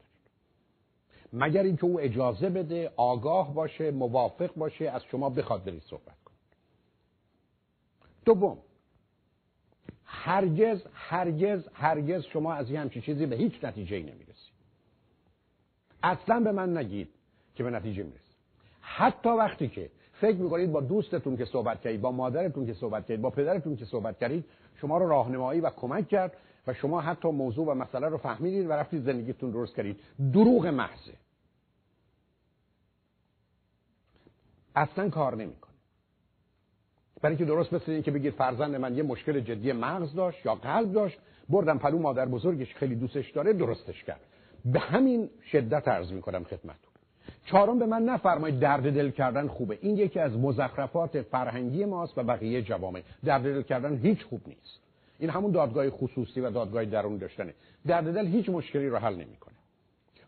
مگر اینکه او اجازه بده آگاه باشه موافق باشه از شما بخواد برید صحبت کنید دوم هرگز هرگز هرگز شما از این همچین چیزی به هیچ نتیجه ای نمی‌رسید اصلا به من نگید که به نتیجه می‌رسید حتی وقتی که فکر می‌کنید با دوستتون که صحبت کردید با مادرتون که صحبت کردید با پدرتون که صحبت کردید شما رو راهنمایی و کمک کرد و شما حتی موضوع و مسئله رو فهمیدید و رفتید زندگیتون درست کردید. دروغ محضه. اصلا کار نمی‌کنه. برای که درست مثل این که بگید فرزند من یه مشکل جدی مغز داشت یا قلب داشت بردم پلو مادر بزرگش خیلی دوستش داره درستش کرد. به همین شدت عرض می‌کنم خدمتتون. چهارم به من نفرمایید درد دل کردن خوبه. این یکی از مزخرفات فرهنگی ماست و بقیه جوامع. درد دل کردن هیچ خوب نیست. این همون دادگاه خصوصی و دادگاه درون داشتنه. درد دل هیچ مشکلی رو حل نمی‌کنه.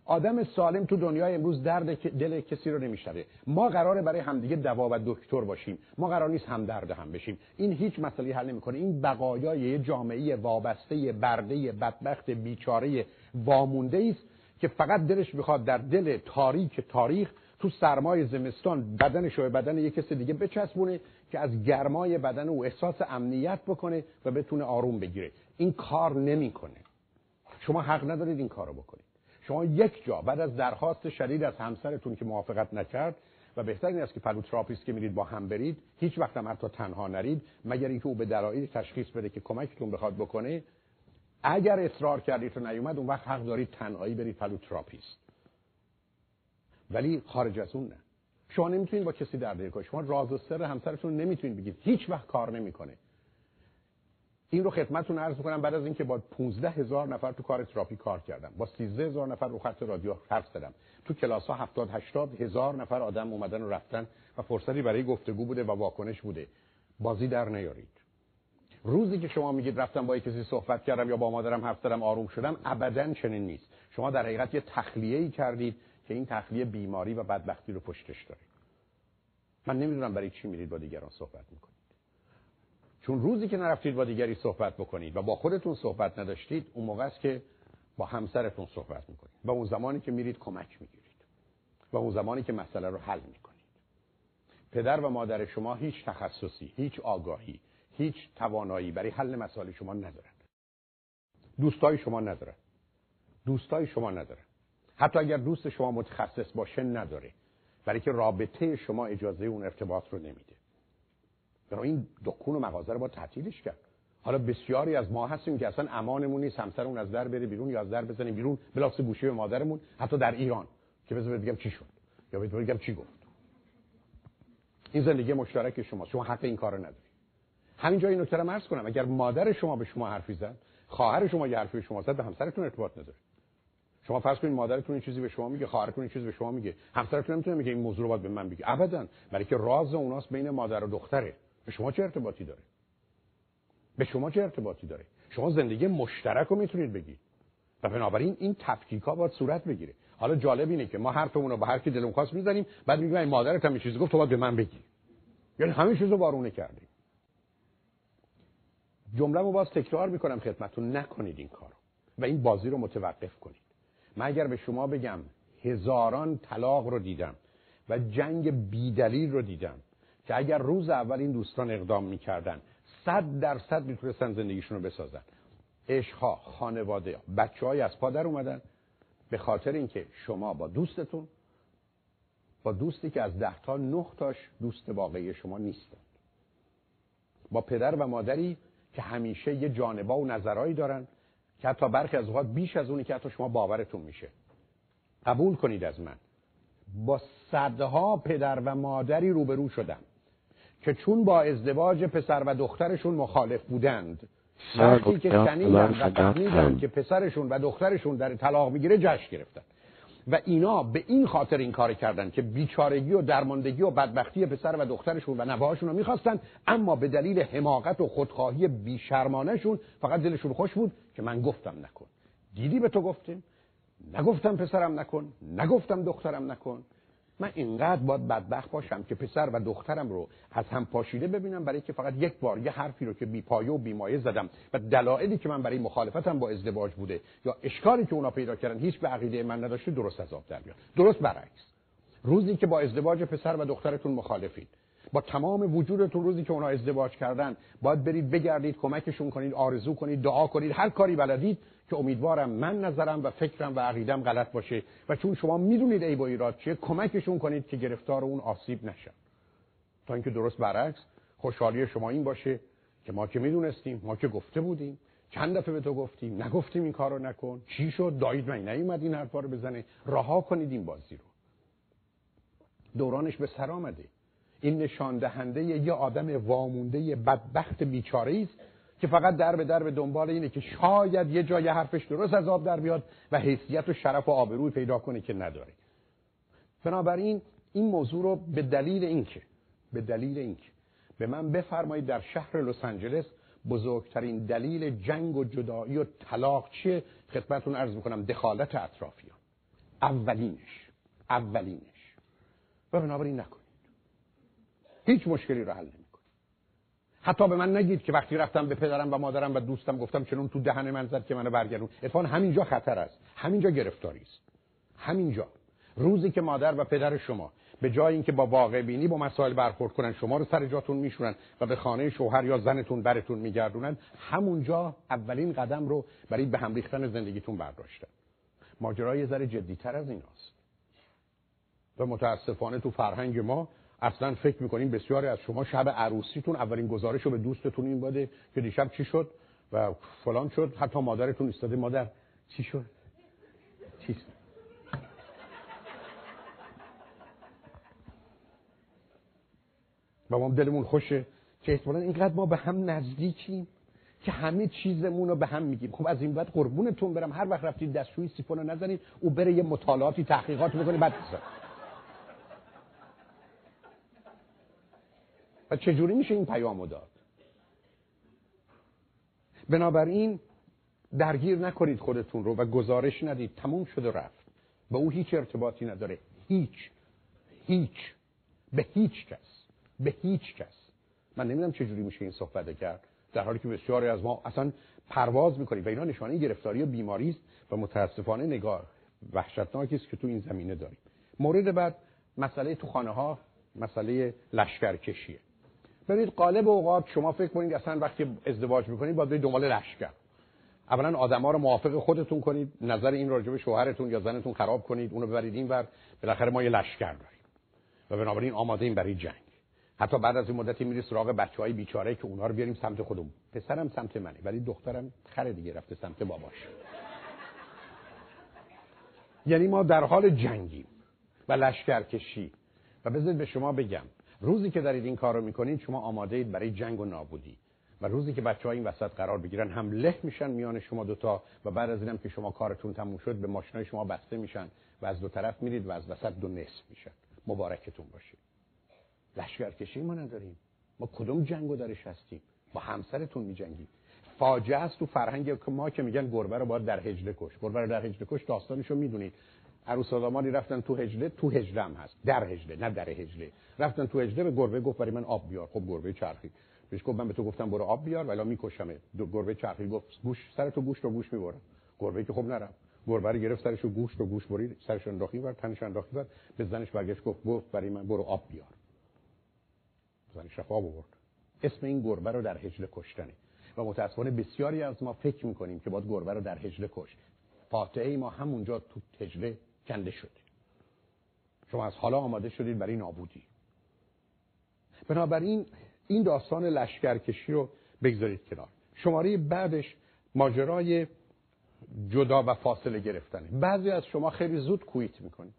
آدم سالم تو دنیای امروز درد دل کسی رو نمیشنوه. ما قراره برای همدیگه دوا و دکتر باشیم. ما قرار نیست هم درد هم بشیم. این هیچ مسئله حل نمی‌کنه. این بقایای یه جامعه وابسته برده بدبخت بیچاره وامونده است که فقط دلش می‌خواد در دل تاریک تاریخ تو سرمای زمستان بدنش رو بدن یک کسی دیگه بچسبونه که از گرمای بدن او احساس امنیت بکنه و بتونه آروم بگیره. این کار نمی‌کنه. شما حق ندارید این کارو بکنید. شما یک جا بعد از درخواست شدید از همسرتون که موافقت نکرد و بهتر این است که جلو therapist که میرید با هم برید هیچ وقت هم حتی تنها نرید مگر اینکه او به دلایل تشخیص بده که کمکتون بخواد بکنه. اگر اصرار کردید او نیومد اون وقت حق دارید تنهایی برید جلو therapist. ولی خارج از اون نه. شما نمی‌تونید با کسی در کنید شما راز و سر همسرتون نمی‌تونید بگید. هیچ وقت کار نمی‌کنه. این رو خدمتتون عرض می‌کنم بعد از اینکه با 15 هزار نفر تو کار تراپی کار کردم با 13 هزار نفر رو خط رادیو حرف زدم. تو کلاس ها 70 80 هزار نفر آدم اومدن و رفتن و فرصتی برای گفتگو بوده و واکنش بوده. بازی در نیارید. روزی که شما میگید رفتم با کسی صحبت کردم یا با مادرم حرف زدم آروم شدم ابدا چنین نیست. شما در حقیقت یه تخلیه ای کردید که این تخلیه بیماری و بدبختی رو پشتش داره. من نمی‌دونم برای چی میرید با دیگران صحبت می‌کنید. چون روزی که نرفتید با دیگری صحبت بکنید و با خودتون صحبت نداشتید اون موقع است که با همسرتون صحبت می‌کنید و اون زمانی که میرید کمک می‌گیرید و اون زمانی که مسئله رو حل می‌کنید. پدر و مادر شما هیچ تخصصی هیچ آگاهی هیچ توانایی برای حل مسائل شما ندارن. دوستای شما ندارن. دوستای شما ندارن. حتی اگر دوست شما متخصص باشه نداره. برای که رابطه شما اجازه اون ارتباط رو نمیده. برای این دکون و مغازه رو با تعطیلش کرد. حالا بسیاری از ما هستیم که اصلا امانمون نیست همسرمون از در بره بیرون یا از در بزنیم بیرون بلاس گوشی به مادرمون حتی در ایران. که بذار بگم چی شد یا بگم چی گفت. این زندگی مشترک شما شما حق این کارو نداری. همینجا این نکته رو عرض کنم اگر مادر شما به شما حرفی زد خواهر شما یه حرفی به شما زد به همسرتون ارتباط نداره. شما فرض کنید مادرتون این چیزی به شما میگه خواهرتون این چیزی به شما میگه همسرتون نمی‌تونه میگه این موضوع رو باید به من بگه. ابدا. برای که راز اوناست بین مادر و دختره. به شما چه ارتباطی داره؟ به شما چه ارتباطی داره؟ شما زندگی مشترک رو می‌تونید بگید و بنابراین این تفکیک ها باید صورت بگیره. حالا جالب اینه که ما حرفمون رو به هر کی دلمون خواست می‌زنیم بعد میگیم این مادرت هم چیزی گفت تو باید به من بگی. یعنی همه چیزو بارونه کردیم. جمله رو باز تکرار می‌کنم خدمتتون نکنید این کارو. و این بازی رو متوقف کنید. من اگر به شما بگم هزاران طلاق رو دیدم و جنگ بیدلیل رو دیدم که اگر روز اول این دوستان اقدام می‌کردن صد درصد می‌تونستن زندگیشون رو بسازن. عشقها خانواده بچه های از پادر اومدن. به خاطر اینکه شما با دوستتون با دوستی که از ده تا نه تاش دوست واقعی شما نیستن. با پدر و مادری که همیشه یه جانبا و نظرهایی دارن که حتی برخی از اوقات بیش از اونی که حتی شما باورتون میشه. قبول کنید از من. با صدها پدر و مادری روبرو شدم. که چون با ازدواج پسر و دخترشون مخالف بودند. وقتی که شنیدن و فهمیدن که پسرشون و دخترشون در طلاق می‌گیره جشن گرفتن. و اینا به این خاطر این کار کردن که بیچارگی و درماندگی و بدبختی پسر و دخترشون و نوهاشون رو می‌خواستن اما به دلیل حماقت و خودخواهی بیشرمانشون فقط دلشون خوش بود که من گفتم نکن. دیدی به تو گفتیم؟ نگفتم پسرم نکن نگفتم دخترم نکن. من اینقدر باید بدبخت باشم که پسر و دخترم رو از هم پاشیده ببینم برای که فقط یک بار یه حرفی رو که بی پایه و بیمایه زدم و دلایلی که من برای مخالفتم با ازدواج بوده یا اشکالی که اونا پیدا کردن هیچ به عقیده من نداشته درست از آب در بیاد درست برعکس. روزی که با ازدواج پسر و دخترتون مخالفید. با تمام وجودتون روزی که اونا ازدواج کردن باید برید بگردید کمکشون کنید آرزو کنید دعا کنید هر کاری بلدید که امیدوارم من نظرم و فکرم و عقیدم غلط باشه. و چون شما می‌دونید ای با ایراد چیه کمکشون کنید که گرفتار اون آسیب نشن تا اینکه درست برعکس خوشحالی شما این باشه که ما که می‌دونستیم ما که گفته بودیم. چند دفعه به تو گفتیم نگفتیم این کارو نکن. چی شد؟ دایید من نیومد این حرفا رو بزنه. رها کنید این بازی رو. دورانش به سر آمده. این نشان دهنده یه آدم وامونده بدبخت بیچاره است که فقط در به در به دنبال اینه که شاید یه جای حرفش درست از آب در بیاد و حیثیت و شرف و آبروی پیدا کنه که نداره. بنابراین این موضوع رو به دلیل اینکه به دلیل اینکه به من بفرمایید در شهر لس آنجلس بزرگترین دلیل جنگ و جدایی و طلاق چیه؟ خدمتتون عرض می‌کنم دخالت اطرافیان. اولینش. اولینش. و بنابراین نکنید. هیچ مشکلی رو حل حتی به من نگید که وقتی رفتم به پدرم و مادرم و دوستم گفتم چنون تو دهن من زد که منو برگردون. اتفاقا همینجا خطر است. همینجا گرفتاری است. همینجا. روزی که مادر و پدر شما به جای اینکه با واقع بینی با مسائل برخورد کنن شما رو سر جاتون میشونن و به خانه شوهر یا زنتون برتون میگردونن همونجا اولین قدم رو برای به هم ریختن زندگیتون برداشتن. ماجرا یه ذره جدیتر از ایناست. و متاسفانه تو فرهنگ ما اصلا فکر می‌کنیم بسیاری از شما شب عروسیتون اولین گزارش رو به دوستتون این باده که دیشب چی شد و فلان شد. حتی مادرتون استاده مادر چی شد؟ چی شد؟ و ما دلمون خوشه که احتمالا اینقدر ما به هم نزدیکیم که همه چیزمون رو به هم میگیم. خب از این بعد قربونتون برم. هر وقت رفتید دستشویی سیفون رو نزنید او بره یه مطالعاتی تحقیقات بکنه بعد بزن و چجوری میشه این پیامو داد؟ بنابراین درگیر نکنید خودتون رو و گزارش ندید. تموم شده رفت. به او هیچ ارتباطی نداره. هیچ. هیچ. به هیچ کس. به هیچ کس. من نمی‌دونم چجوری میشه این صحبت کرد. در حالی که بسیاری از ما اصلا پرواز می‌کنیم و اینا نشانه گرفتاری و بیماری است و متاسفانه نگاه وحشتناکی است که تو این زمینه داریم. مورد بعد مسئله تو خانه ها مسئله لشکرکشیه. ببینید قالب اوقات شما فکر کنید اصلا وقتی ازدواج می‌کنید باید برید دنبال لشکر. اولا آدما رو موافق خودتون کنید نظر این راجع به شوهرتون یا زنتون خراب کنید اونو ببرید این ور. بالاخره ما یه لشکر داریم. و بنابراین آماده این برای جنگ. حتی بعد از این مدتی میری سراغ بچه های بیچاره که اونا رو بیاریم سمت خودمون. پسرم سمت منه ولی دخترم خره دیگه رفته سمت باباش. یعنی ما در حال جنگیم و لشکرکشی و بذارید به شما بگم روزی که دارید این کار رو می‌کنید شما آماده اید برای جنگ و نابودی. و روزی که بچه این وسط قرار بگیرن هم له میشن میان شما دوتا و بعد از اینم که شما کارتون تموم شد به ماشینای شما بسته میشن و از دو طرف میرید و از وسط دو نصف میشن. مبارکتون باشه. لشکرکشی ما نداریم. ما کدوم جنگو درش هستیم؟ با همسرتون میجنگیم. فاجعه است تو فرهنگ ما که میگن گربه رو باید در هجله کش. گربه رو در هجله کش داستانشو می‌دونید. عروس آدمانی رفتن تو هجله تو هجله هست. در هجله نه در هجله رفتن تو هجله به گربه گفت برای من آب بیار. خب گربه چرخی. بهش گفت من به تو گفتم برو آب بیار ولی میکشمه دو گربه چرخی. گفت گوش سر تو گوشت رو گوش می‌برم. گربه که خب نرم گربه رو گرفت سرش رو گوشت و گوش برید. سرش انداخی بر تنش انداخی بر به زنش برگشت گفت گفت برای من برو آب بیار. زنش رفت آب آورد اسم این گربه رو در هجله کشتنه. و متاسفانه بسیاری از ما فکر می‌کنیم که باید گربه رو در هجله کش. فاتحه ما همونجا تو هجله کنده شد. شما از حالا آماده شدید برای نابودی. بنابراین این داستان لشکرکشی رو بگذارید کنار. شماره بعدش ماجرای جدا و فاصله گرفتنه. بعضی از شما خیلی زود کویت می‌کنید.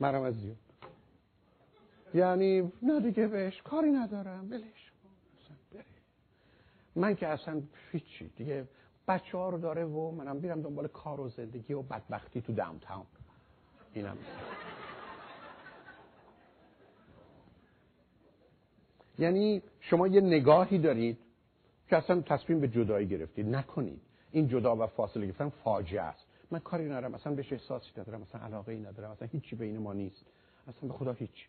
منم از زیاد. یعنی نه دیگه بهش کاری ندارم بلش من که اصلا هیچی. دیگه بچه ها رو داره و منم بیرم دنبال کار و زندگی و بدبختی تو داونتاون اینم. یعنی شما یه نگاهی دارید که اصلا تصمیم به جدایی گرفتید. نکنید. این جدا و فاصله گرفتن فاجعه است. من کاری ندارم. اصلا بهش احساسی ندارم. اصلا علاقه ای ندارم. اصلا هیچی بین ما نیست. اصلا به خدا هیچ.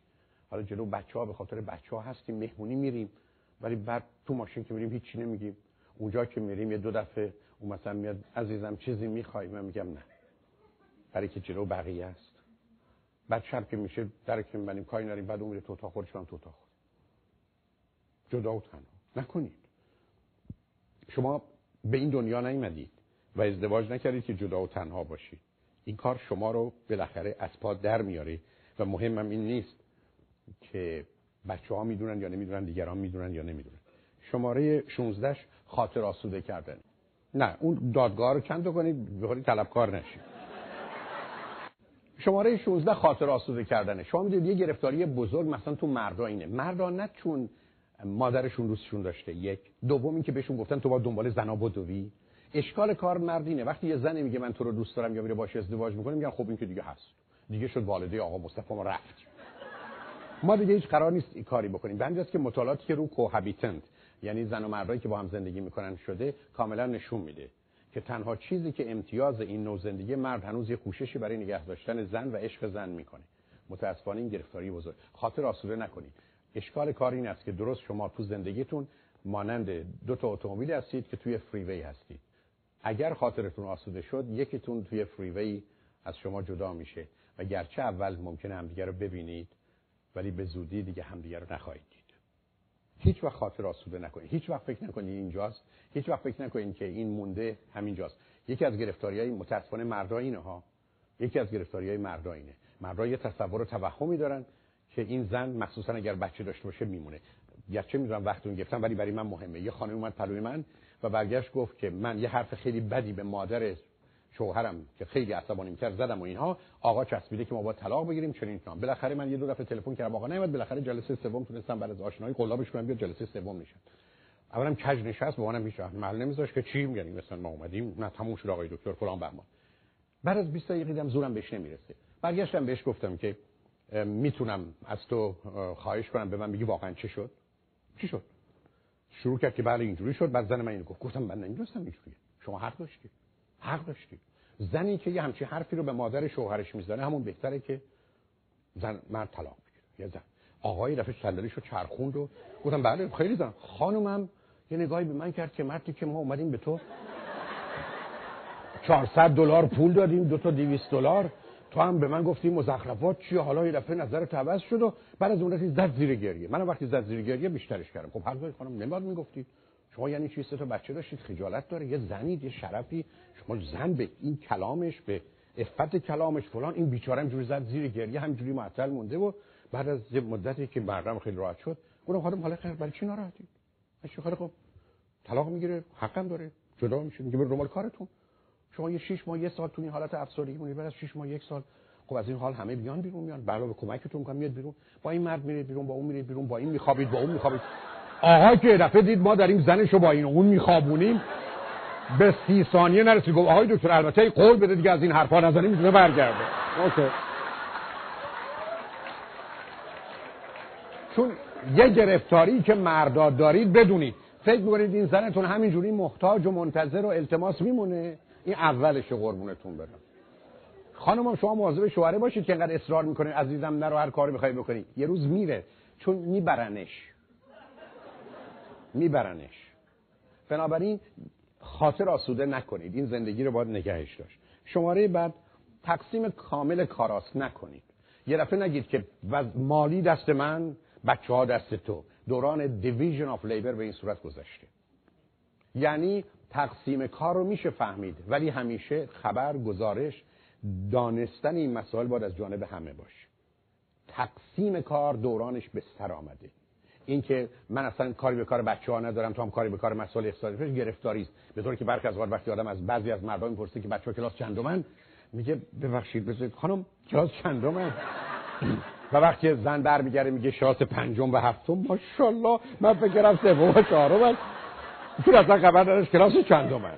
حالا جلو بچه ها به خاطر بچه ها هستیم. مهمونی میریم. ولی بعد تو ماشین که میریم هیچی نمیگیم. اونجا که میریم یه دو دفعه اون مثلا میاد عزیزم چیزی می‌خوای؟ من میگم نه. برای که جلو بقیه است. بعد شب که میشه در که میبنیم کاری نریم بعد اون میره تو اتاق خودش من تو اتاق. خود جدا و تنها. نکنید. شما به این دنیا نیومدید و ازدواج نکردید که جدا و تنها باشید. این کار شما رو بالاخره از پا در میاره و مهمم این نیست که بچه ها می‌دونن یا نمی‌دونن دیگران می‌دونن یا نمی‌دونن. شماره 16 خاطر آسوده کردن نه اون دادگاه رو چند کنید بخوری طلبکار نشید شماره 16 خاطر آسوده کردنه. شما می‌دونید یه گرفتاری بزرگ مثلا تو مردا اینه. مردا نه چون مادرشون دوستشون داشته یک. دوم این که بهشون گفتن تو با دنبال زنا بدوی. اشکال کار مردینه وقتی یه زنی میگه من تو رو دوست دارم یا میره باش ازدواج می‌کنه میگن خب این که دیگه هست. دیگه شد والده آقا مصطفی ما رفت. ما دیگه هیچ قرار نیست این کاری بکنیم. به که مطالعاتی که رو کوهابیتنت. یعنی زن و مردایی که با هم زندگی می‌کنن شده کاملا نشون میده که تنها چیزی که امتیاز این نوع زندگی مرد هنوز یه کوششی برای نگه داشتن زن و عشق زن می‌کنه. متاسفانه این گرفتاری بزرگ. خاطر آسوده نکنید. اشکال کار این است که درست شما تو زندگیتون مانند دو تا اتومبیل هستید که توی فریوی هستید. اگر خاطرتون آسوده شد یکیتون توی فریوی از شما جدا میشه و گرچه اول ممکنه همدیگه رو ببینید ولی به زودی دیگه همدیگه رو نخواهید هیچ وقت خاطر آسوده نکنید هیچ وقت فکر نکنید اینجاست هیچ وقت فکر نکنید که این مونده همینجاست یکی از گرفتاری های متاسفانه مردا اینه ها. یکی از گرفتاری های مردا اینه. مردا یه تصور و توهمی دارن که این زن مخصوصا اگر بچه داشته باشه میمونه. گرچه می‌دونم وقتون گرفتم ولی برای من مهمه. یه خانم اومد پلوی من و برگشت گفت که من یه حرف خیلی بدی به مادر شوهرم که خیلی عصبانی می‌کرد زدم و اینها. آقا چسبیده که ما با طلاق بگیریم چنین کنم بالاخره من یه دو دفعه تلفن کردم آقا نمیاد بالاخره جلسه سوم تونستم بعد از آشنایی قلابش کنم بیاد جلسه سوم نشد اولم کج نشست با منم هیچ محل نمیذاش که چی میگن؟ مثلا ما اومدیم. نه تموم شد آقای دکتر فلان بهمان. بعد از 20 دقیقه دیدم زورم بهش نمی‌رسه. برگشتم بهش گفتم که می‌تونم از تو خواهش کنم به من بگی واقعا چه شد؟ چی شد؟ شروع کرد که بله اینجوری شد. بعد زن من اینو گفت. گفتم من نمی‌دونستم اینجوریه. شما حق داشتی. حق داشتی. زنی که یه همچین حرفی رو به مادر شوهرش می‌زنه همون بهتره که زن مرد طلاق بگیره. یه زن. آقای دفعه صندلیشو چرخوند و گفتم بله خیلی زن. خانومم یه نگاهی به من کرد که مردی که ما اومدیم به تو 400 دلار پول دادیم دو تا 200 دلار. تو هم به من گفتی مزخرفات چیه؟ حالا یه دفعه نظر عوض شد و بعد از اون رسید زد زیر گریه. من وقتی زد زیر گریه بیشترش کردم. خب حق خانم نمیاد می‌گفتی. شما یعنی چی؟ سه تا بچه داشتید خجالت داره. یه زنید یه شرفی. شما زن به این کلامش به افت کلامش فلان این بیچاره همجوری زد زیر گریه همجوری معطل مونده و بعد از مدتی که برنامه خیلی راحت شد گفتم خانم حالا خیر برای چی ناراحتی خیلی خب طلاق می‌گیره حقم داره جدا میشه میگه برو دنبال کارتون. شما یه 6 ماه یه سال تو این حالت افسردگی مونید بعد از 6 ماه یک سال خب از این حال همه بیان بیرون میان به کمکتون می‌کنم میاد بیرون. با این مرد میرید بیرون با اون میرید بیرون با این میخوابید با اون میخوابید. آها که دفعه دید ما داریم زنشو با این اون میخوابونیم. به سی ثانیه نرسید. گفت آقای دکتر البته قول بده دیگه از این حرفا نزنیم می‌تونه برگرده. اوکی. چون یه گرفتاری که مرداد دارید بدونید. فکر می‌کنید این زنتون همینجوری محتاج و منتظر و التماس میمونه؟ این اولش قربونتون برم. خانم شما مواظب شوهره باشید که انقدر اصرار می‌کنه عزیزم نرو هر کاری بخوای بکنی. یه روز میره چون میبرنش. میبرنش. بنابراین خاطر آسوده نکنید. این زندگی رو باید نگهش داشت. شماره بعد تقسیم کامل کاراست نکنید. یه دفعه نگید که مالی دست من بچه ها دست تو. دوران دیویژن آف لیبر به این صورت گذشته. یعنی تقسیم کار رو میشه فهمید ولی همیشه خبر گزارش دانستن این مسائل باید از جانب همه باشه. تقسیم کار دورانش به سر آمده. اینکه من اصلا کاری به کار بچه ها ندارم تو هم کاری به کار مسائل اقتصادی پیش گرفتاری است. به طوری که برخی از وقتی آدم از بعضی از مردم می‌پرسه که بچه ها کلاس چندمن؟ میگه ببخشید بذارید خانم کلاس چندمن *clears throat* و وقتی زن برمیگره میگه شاس پنجم و هفتم ماشاءالله من فکر کردم سوم و چهارم تو اصلا خبر نداشت کلاس چندمن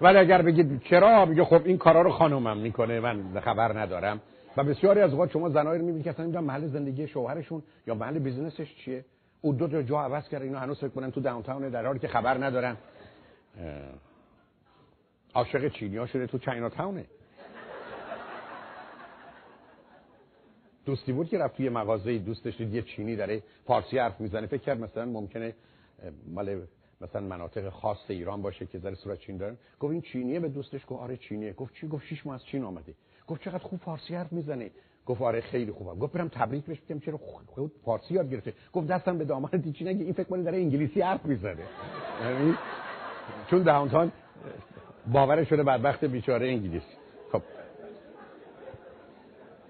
ولی اگر بگید چرا میگه خب این کارا رو خانومم می‌کنه من خبر ندارم. و بسیاری از اوقات شما زنایی رو می‌بینید که اصلا محل زندگی شوهرشون یا محل business ش چیه؟ او دو تا جا عوض کرده اینو هنوز فکر تو downtown در حالی که خبر ندارن. عاشق چینی ها شده تو چاینا تاونه دوستی بود که رفت توی مغازه دوستش دید یه چینی داره فارسی حرف می‌زنه. فکر کرد مثلا ممکنه مال مثلا مناطق خاص ایران باشه که ذره صورت چین دارن. گفت این چینیه به دوستش گفت آره چینیه. گفت چی؟ گفت شش ماه از چین آمده. گفت چقدر خوب فارسی حرف می‌زنه گفت آره خیلی خوبه گفت برم تبریک بهش بگم چرا خود فارسی یاد گرفته. گفت دستم به دامن دیچی نگه این فکر کنه داره انگلیسی حرف می‌زنه. یعنی چون داونتاون باور شده بدبخت بیچاره انگلیسی خب.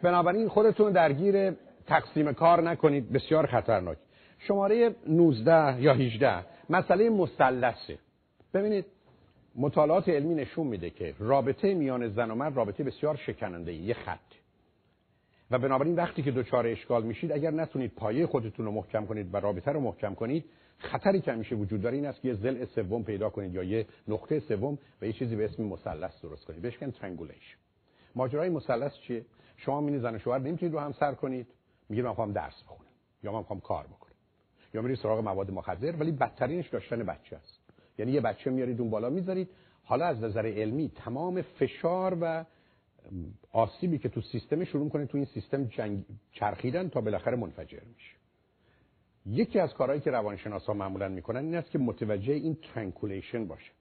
بنابراین خودتون درگیر تقسیم کار نکنید. بسیار خطرناک. شماره 19 یا 18 مسئله مثلثه ببینید مطالعات علمی نشون میده که رابطه میان زن و مرد رابطه بسیار شکننده یه خط. و بنابراین وقتی که دچار اشکال میشید اگر نتونید پایه خودتون رو محکم کنید و رابطه رو محکم کنید خطری که همیشه وجود داره این است که یه ضلع سوم پیدا کنید یا یه نقطه سوم و یه چیزی به اسم مثلث درست کنید. بهش میگن triangulation ماجرای مثلث چیه؟ شما می‌بینید زن و شوهر نمی‌تونید رو هم سر کنید. میگید من می‌خوام درس بخونم یا من می‌خوام کار بکنم. یا میرید سراغ مواد مخدر ولی بدترینش داشتن بچه است. یعنی یه بچه میارید اون بالا می‌ذارید حالا از نظر علمی تمام فشار و آسیبی که تو سیستم شروع کنه تو این سیستم جنگ چرخیدن تا بالاخره منفجر میشه یکی از کارهایی که روانشناسا معمولا می‌کنن این است که متوجه این triangulation باشه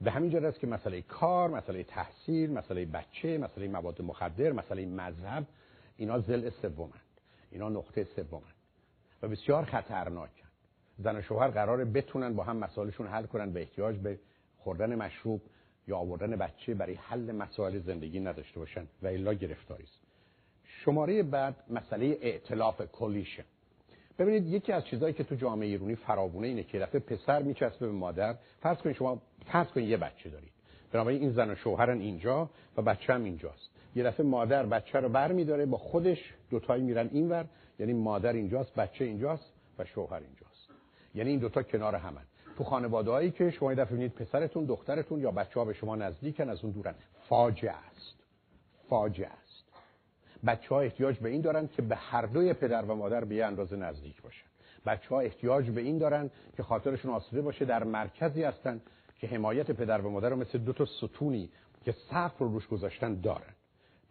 به همین جهت است که مسئله کار، مسئله تحصیل، مسئله بچه، مسئله مواد مخدر، مسئله مذهب اینا ضلع سومند. اینا نقطه سومند و بسیار خطرناکن. زن و شوهر قراره بتونن با هم مسائلشون حل کنن به احتیاج به خوردن مشروب یا آوردن بچه برای حل مسائل زندگی نداشته باشن و الا گرفتاری است. شماره بعد مسئله ائتلاف کلیشن ببینید یکی از چیزهایی که تو جامعه ایرانی فراوونه اینه که دفعه پسر میچسبه به مادر فرض کنید شما فرض کنید یه بچه دارید. بنابراین این زن و شوهرن اینجا و بچه هم اینجاست. یه دفعه مادر بچه رو بر میداره با خودش دوتایی میرن اینور یعنی مادر اینجاست بچه اینجاست و شوهر اینجاست. یعنی این دوتا کنار همن. تو خانوادهایی که شما یه دفعه پسرتون دخترتون یا بچه ها به شما نزدیکن از اون دورن. فاجعه است. فاجعه است. بچه ها احتیاج به این دارن که به هر دوی پدر و مادر به یه اندازه نزدیک باشن. بچه ها احتیاج به این دارن که خاطرشون آسوده باشه در مرکزی هستن که حمایت پدر و مادر رو مثل دو تا ستونی که سقف رو روش گذاشتن دارن.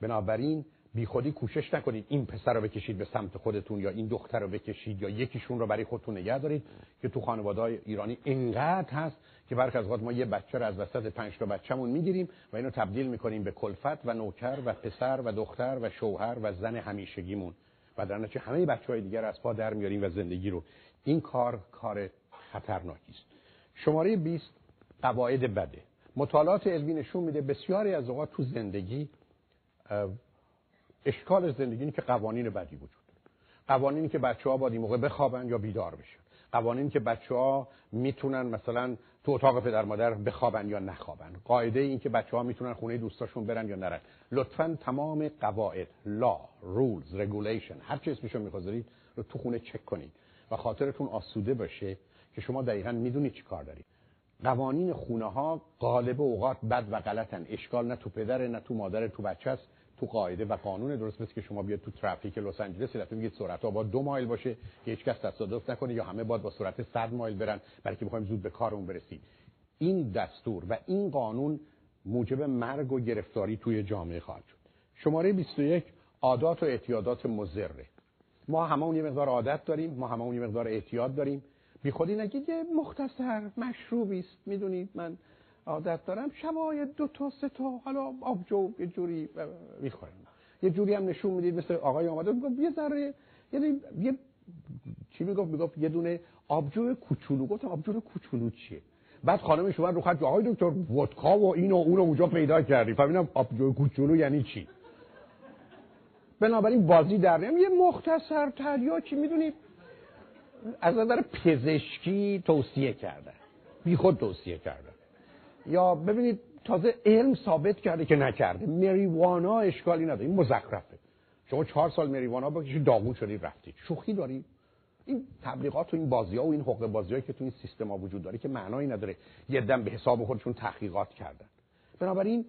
بنابراین بیخودی کوشش نکنید این پسر رو بکشید به سمت خودتون یا این دختر رو بکشید یا یکیشون رو برای خودتون نگه دارید که تو خانواده ایرانی اینقدر هست که برخی از ما یه بچه رو از وسط پنج تا بچه‌مون می‌گیریم و اینو تبدیل می‌کنیم به کلفت و نوکر و پسر و دختر و شوهر و زن همیشگیمون. و در نتیجه همه بچه های دیگر از پا در میاریم و زندگی رو. این کار کار خطرناکی است. شماره 20 قواعد بده. مطالعات علمی نشون میده بسیاری از اوقات تو زندگی اشکال زندگی که قوانین بدی وجود قوانینی که بچه ها باید این موقع بخوابن یا بیدار بشن. قوانینی که بچه ها می‌تونن مثلا تو اتاق پدر مادر بخوابن یا نخوابن. قاعده این که بچه ها می‌تونن خونه دوستاشون برن یا نرن. لطفا تمام قواعد law rules regulation هر چی اسمشو می‌خواید رو تو خونه چک کنید و خاطرتون آسوده باشه که شما دقیقا می‌دونید چی کار دارید. قوانین خونه ها غالب اوقات بد و غلطن. اشکال نه تو پدر نه تو مادر تو بچه است تو قاعده و قانون درست مثل که شما بیاد تو ترافیک لس آنجلس دفعه میگید سرعت با دو مایل باشه که هیچ کس تصادف نکنه یا همه باید با سرعت 100 مایل برن برای که بخوایم زود به کارمون برسیم. این دستور و این قانون موجب مرگ و گرفتاری توی جامعه خواهد شد. شماره 21 عادات و اعتیادات مضره. ما هممون یه مقدار عادت داریم ما هممون یه مقدار اعتیاد داریم. بی خودی نگید یه مختصر مشروبی است. می‌دونید من عادت دارم. شبای دو تا سه تا حالا آبجو یه جوری می‌خورم یه جوری هم نشون می‌دید مثل آقای آمده می‌گفت یه ذره یعنی یه چی می‌گفت؟ می‌گفت یه دونه آبجو کوچولو. گفتم آبجو کوچولو چیه؟ بعد خانمش اومد رو خط آقای دکتر ودکا و این و اون رو اونجا پیدا کردی. فهمیدم آبجو کوچولو یعنی چی؟ بنابراین بازی در نیم یه مختصر تریاکی می‌دونید از نظر پزشکی توصیه کردن بی خود توصیه کردن یا ببینید تازه علم ثابت کرده که نکرده. مریوانا اشکالی نداره. این مزخرفه. شما چهار سال مریوانا بکشید داغون شدید رفتید. شوخی داری این تبلیغات و این بازی ها و این حقوق بازی که تو این سیستم ها وجود داره که معنایی نداره. یه دم به حساب خودشون تحقیقات کردن. بنابراین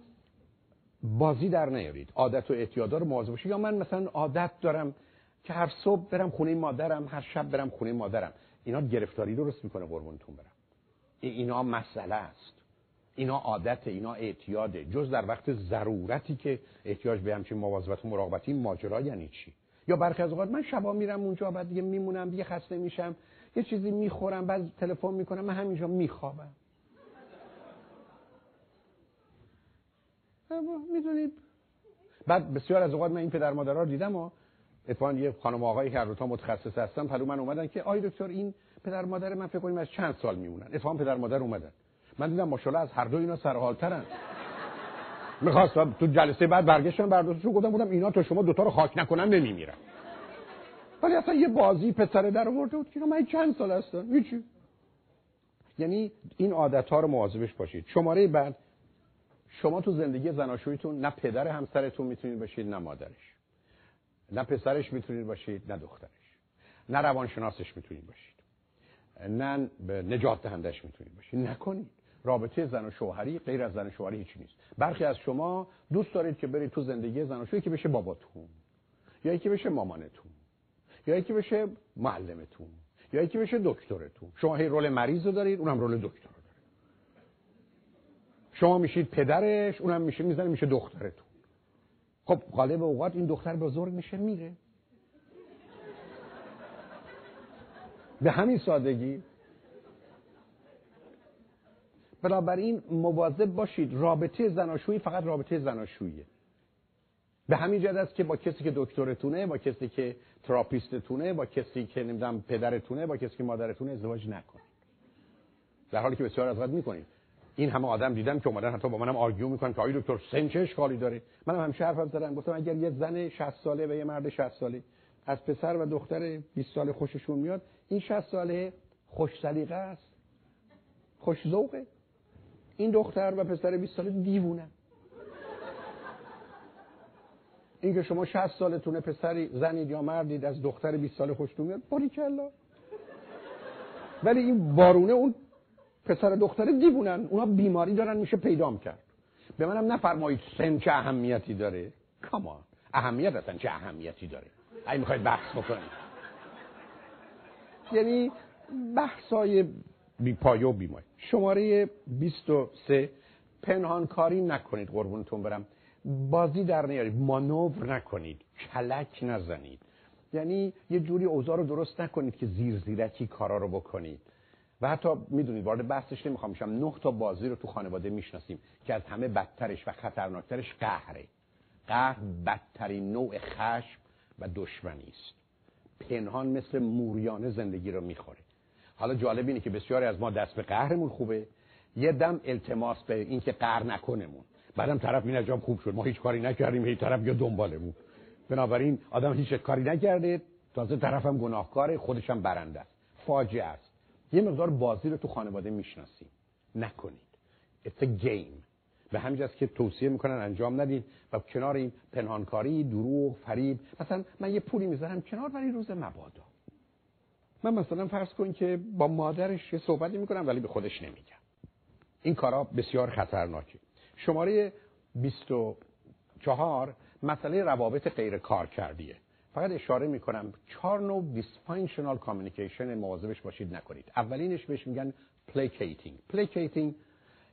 بازی در نیارید. عادت و اعتیادا رو مواظب باشید. یا من مثلا عادت دارم که هر صبح برم خونه مادرم هر شب برم خونه مادرم. اینا گرفتاری درست می‌کنه قربونتون برم. اینا مسئله است. اینا عادت اینا اعتیاده. جز در وقت ضرورتی که احتیاج به همچین مواظبت و مراقبتی ماجرا یعنی چی؟ یا برخی از اوقات من شبا میرم اونجا بعد دیگه میمونم دیگه خسته میشم یه چیزی می‌خورم بعد تلفن می‌کنم من همینجا میخوابم. می‌دونید؟ بعد بسیار از اوقات من این پدر مادرها رو دیدم و اتفاقا یه خانم آقایی که هر متخصص هستن پلو من اومدن که آی دکتر این پدر مادر من فکر کنیم از چند سال میمونن. اتفاقا پدر مادر اومدن. من دیدم ماشاءالله از هر دو اینا سرحالترن. می‌خواستم تو جلسه بعد برگشتم برداشتشون گفتم بودم اینا تو شما دوتا رو خاک نکنم نمیمیرن. ولی اصلا یه بازی پسر در آورده بود که من چند سال هستم؟ هیچی یعنی این عادت ها رو مواظبش باشید. شماره بعد شما تو زندگی زناشویتون نه پدر همسرتون می‌تونید باشید نه مادرش. نه پسرش می‌تونید باشید نه دخترش. نه روانشناسش می‌تونید باشید. نه نجات دهندش می‌تونید باشید. نکنید. رابطه زن و شوهری غیر از زن و شوهری هیچی نیست. برخی از شما دوست دارید که برید تو زندگی زن و شوهری که بشه باباتون یا یکی بشه مامانتون یا یکی بشه معلمتون یا یکی بشه دکترتون. شما هی رول مریض رو دارید اونم رول دکتر رو داره شما میشید پدرش اونم میشه می‌زنه میشه دخترتون. خب غالب اوقات این دختر بزرگ میشه میره. به همین سادگی بنابراین مواظب باشید رابطه زناشویی فقط رابطه زناشوییه. به همین جد است که با کسی که دکترتونه با کسی که تراپیستتونه با کسی که نمی‌دونم پدرتونه با کسی که مادرتونه ازدواج نکنید. در حالی که بسیار از می‌کنید این همه آدم دیدم که اومدن حتی با منم آرگیو می‌کنن که آقای دکتر سن چه اشکالی داره. منم همیشه حرفم زدم. گفتم اگر یه زن 60 ساله و یه مرد 60 ساله از پسر و دختر 20 ساله خوششون میاد این 60 ساله خوش سلیقه است. خوش ذوقه. این دختر و پسر 20 ساله دیوونه. این که شما 60 سالتونه پسری زنید یا مردید از دختر 20 ساله خوشتون میاد باریکلا ولی این بارونه اون پسر دختر دیوونن. اونا بیماری دارن میشه پیدام کرد. به منم نفرمایید سن چه اهمیتی داره. کامان اهمیت اصلا چه اهمیتی داره؟ اگه می‌خواید بحث بکنید. یعنی بحثای بی پایه و بی شماره 23 پنهانکاری نکنید قربونتون برم. بازی در نیارید مانور نکنید کلک نزنید. یعنی یه جوری اوضاع رو درست نکنید که زیر زیرکی کارا رو بکنید. و حتی می‌دونید وارد بحثش نمی‌خوام میشم نه تا بازی رو تو خانواده می‌شناسیم که از همه بدترش و خطرناکترش قهره. قهر بدترین نوع خشم و دشمنی است. پنهان مثل موریانه زندگی رو می‌خوره. حالا جالب اینه که بسیاری از ما دست به قهرمون خوبه. یه دم التماس به اینکه قهر نکنمون. بعدم طرف می نجام خوب شد. ما هیچ کاری نکردیم. هی طرف یا دنبالمون. بنابراین آدم هیچ کاری نکرده. تازه طرفم گناهکاره خودشم برنده است. فاجعه است. یه مقدار بازی رو تو خانواده می‌شناسیم. نکنید. It's a game. به همینجاست که توصیه می‌کنن انجام ندید و کنار این پنهانکاری دروغ فریب. مثلا من یه پولی می‌ذارم کنار برای روز مبادا. من مثلا فرض کن که با مادرش یه صحبتی می‌کنم ولی به خودش نمیگم. این کارا بسیار خطرناکه. شماره 24 مسئله روابط غیر کار کردیه فقط اشاره می‌کنم چهار نوع dysfunctional communication مواظبش باشید نکنید. اولینش بهش میگن placating placating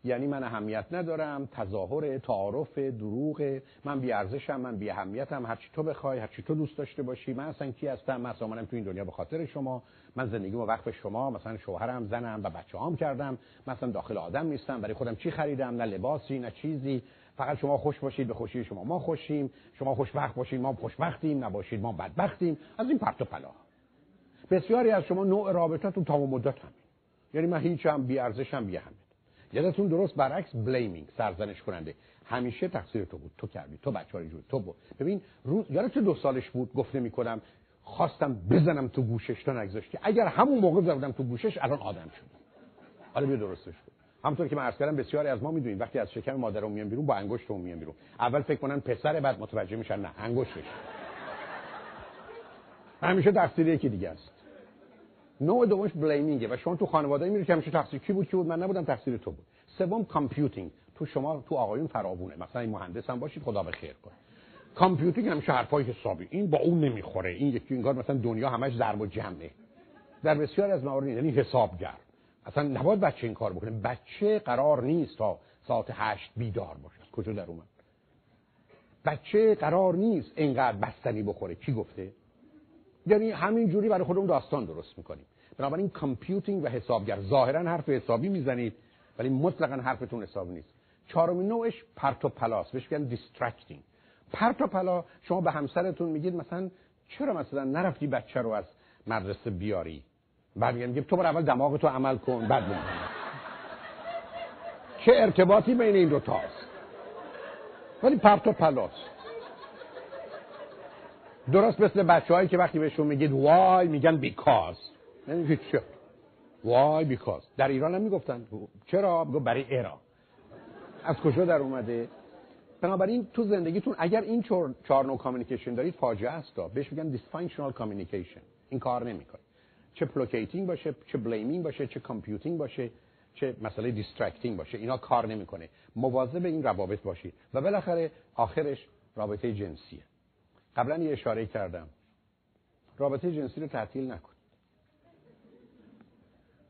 یعنی من اهمیت ندارم تظاهر تعارف دروغ من بی ارزشم من بی اهمیتم هر چی تو بخوای هر چی تو دوست داشته باشی من اصلا کی هستم؟ من اصلا تو این دنیا به خاطر شما. من زندگیمو وقف شما مثلا شوهرم زنم و بچه‌هام کردم. مثلا داخل آدم نیستم برای خودم چی خریدم؟ نه لباسی نه چیزی. فقط شما خوش باشید به خوشی شما ما خوشیم. شما خوشبخت باشید ما خوشبختیم. نباشید ما بدبختیم. از این پرت و پلا. بسیاری از شما نوع رابطتون تا مدت هم یعنی من هیچم بی ارزشم بی اهمیت یادتون درست برعکس بلیمینگ سرزنش کننده. همیشه تقصیر تو بود تو کردی تو بچه‌ها رو تو بود. ببین روز چه دو سالش بود؟ گفته می‌کنم خواستم بزنم تو گوشش تا نگذاشتی. اگر همون موقع زدم تو گوشش الان آدم شد حالا بیا درستش کن. همونطور که من عرض کردم بسیاری از ما می‌دونیم وقتی از شکم مادرم میان بیرون با انگشتم میان بیرون. اول فکر کنن پسر بعد متوجه میشن نه انگشتش. همیشه تقصیر یکی دیگه است. نوع دومش blaming ه و شما تو خانواده میری که همیشه تقصیر کی بود کی بود؟ من نبودم تقصیر تو بود. سوم computing تو شما تو آقایون فراوونه. مثلا این مهندس هم باشید خدا به خیر کنه. computing همیشه حرفای حسابی. این با اون نمی‌خوره. این یکی انگار مثلا دنیا همش ضرب و جمعه. در بسیار از موارد یعنی حسابگر. اصلا نباید بچه این کار بکنه. بچه قرار نیست تا ساعت هشت بیدار باشه کجا در اومد؟ بچه قرار نیست اینقدر بستنی بخوره. کی گفته؟ یعنی همین جوری برای خودمون داستان درست می‌کنیم. بنابراین computing و حسابگر ظاهرا حرف حسابی می‌زنید ولی مطلقا حرفتون حسابی نیست. چهارمین نوعش پرت و پلاست بهش میگن distracting پرت و پلا شما به همسرتون میگید مثلا چرا مثلا نرفتی بچه رو از مدرسه بیاری؟ بعد میگن تو بر اول دماغ تو عمل کن بعد چه ارتباطی بین این دو تاست ولی پرت و پلاس درست مثل بچه که وقتی بهشون میگید وای میگن بیکاز. یعنی چه وای بیکاز. در ایران هم می‌گفتن. چرا؟ بگو برای ایران از کجا در اومده؟ بنابراین تو زندگیتون اگر این چهار نوع communication دارید فاجعه است بهش میگن dysfunctional communication این کار نمی‌کنه. چه placating باشه چه blaming باشه چه computing باشه چه مسئله distracting باشه. اینا کار نمی‌کنه. مواظب این روابط باشید. و بالاخره آخرش رابطه جنسیه. قبلا یه اشاره کردم. رابطه جنسی رو تعطیل نکنید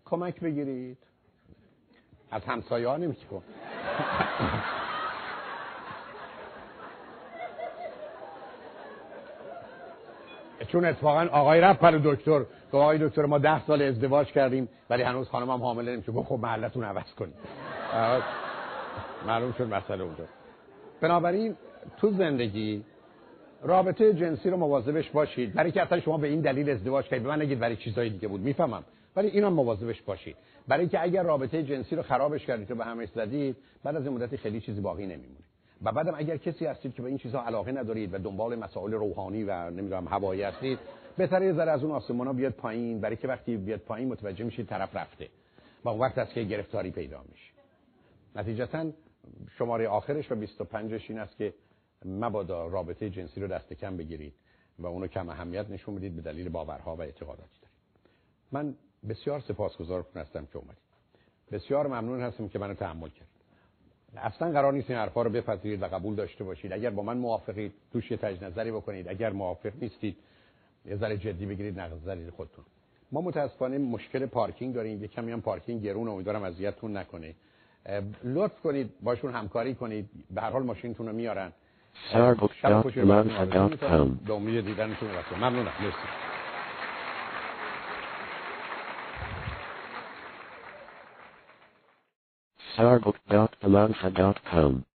کمک بگیرید. از همسایه ها نمیشه چون اتفاقا آقای رفت پر دکتر. که آقای دکتر ما ده سال ازدواج کردیم ولی هنوز خانم هم حامله نمیشه. گفت خب محلتون عوض کنید معلوم شد مسئله اونجا. بنابراین تو زندگی رابطه جنسی رو مواظبش باشید. برای که اصلا شما به این دلیل ازدواج کردید. به من نگید برای چیزای دیگه بود. می‌فهمم. ولی اینا مواظبش باشید. برای اینکه اگر رابطه جنسی رو خرابش کردید و به همش زدید بعد از این مدتی خیلی چیزی باقی نمیمونه. و بعدم اگر کسی هستید که به این چیزها علاقه ندارید و دنبال مسائل روحانی و نمی‌دونم هوایی هستید بهتره یه ذره از اون آسمونا بیاد پایین. برای که وقتی بیاد پایین متوجه میشید طرف رفته و وقت است که گرفتاری پیدا میشه. نتیجتا شماره آخرش و 25 این است که مبادا رابطه جنسی رو دست کم بگیرید و اونو کم اهمیت نشون بدید به دلیل باورها و اعتقاداتی دارید. من بسیار سپاسگزار هستم که اومدید. بسیار ممنون هستم که منو تحمل کرد اصلا قرار نیست این حرفا رو بپذیرید و قبول داشته باشید. اگر با من موافقید توش یه تجنظری بکنید. اگر موافق نیستید یه ذره جدی بگیرید نظری خودتون. ما متاسفانه مشکل پارکینگ داریم. یه کمی هم پارکینگ گرون امیدوارم اذیتتون نکنه. لطف کنید باشون همکاری کنید. به هر حال ماشینتون رو میارن. به امید دیدنتون ممنونم مرسی sourbook.alanza.com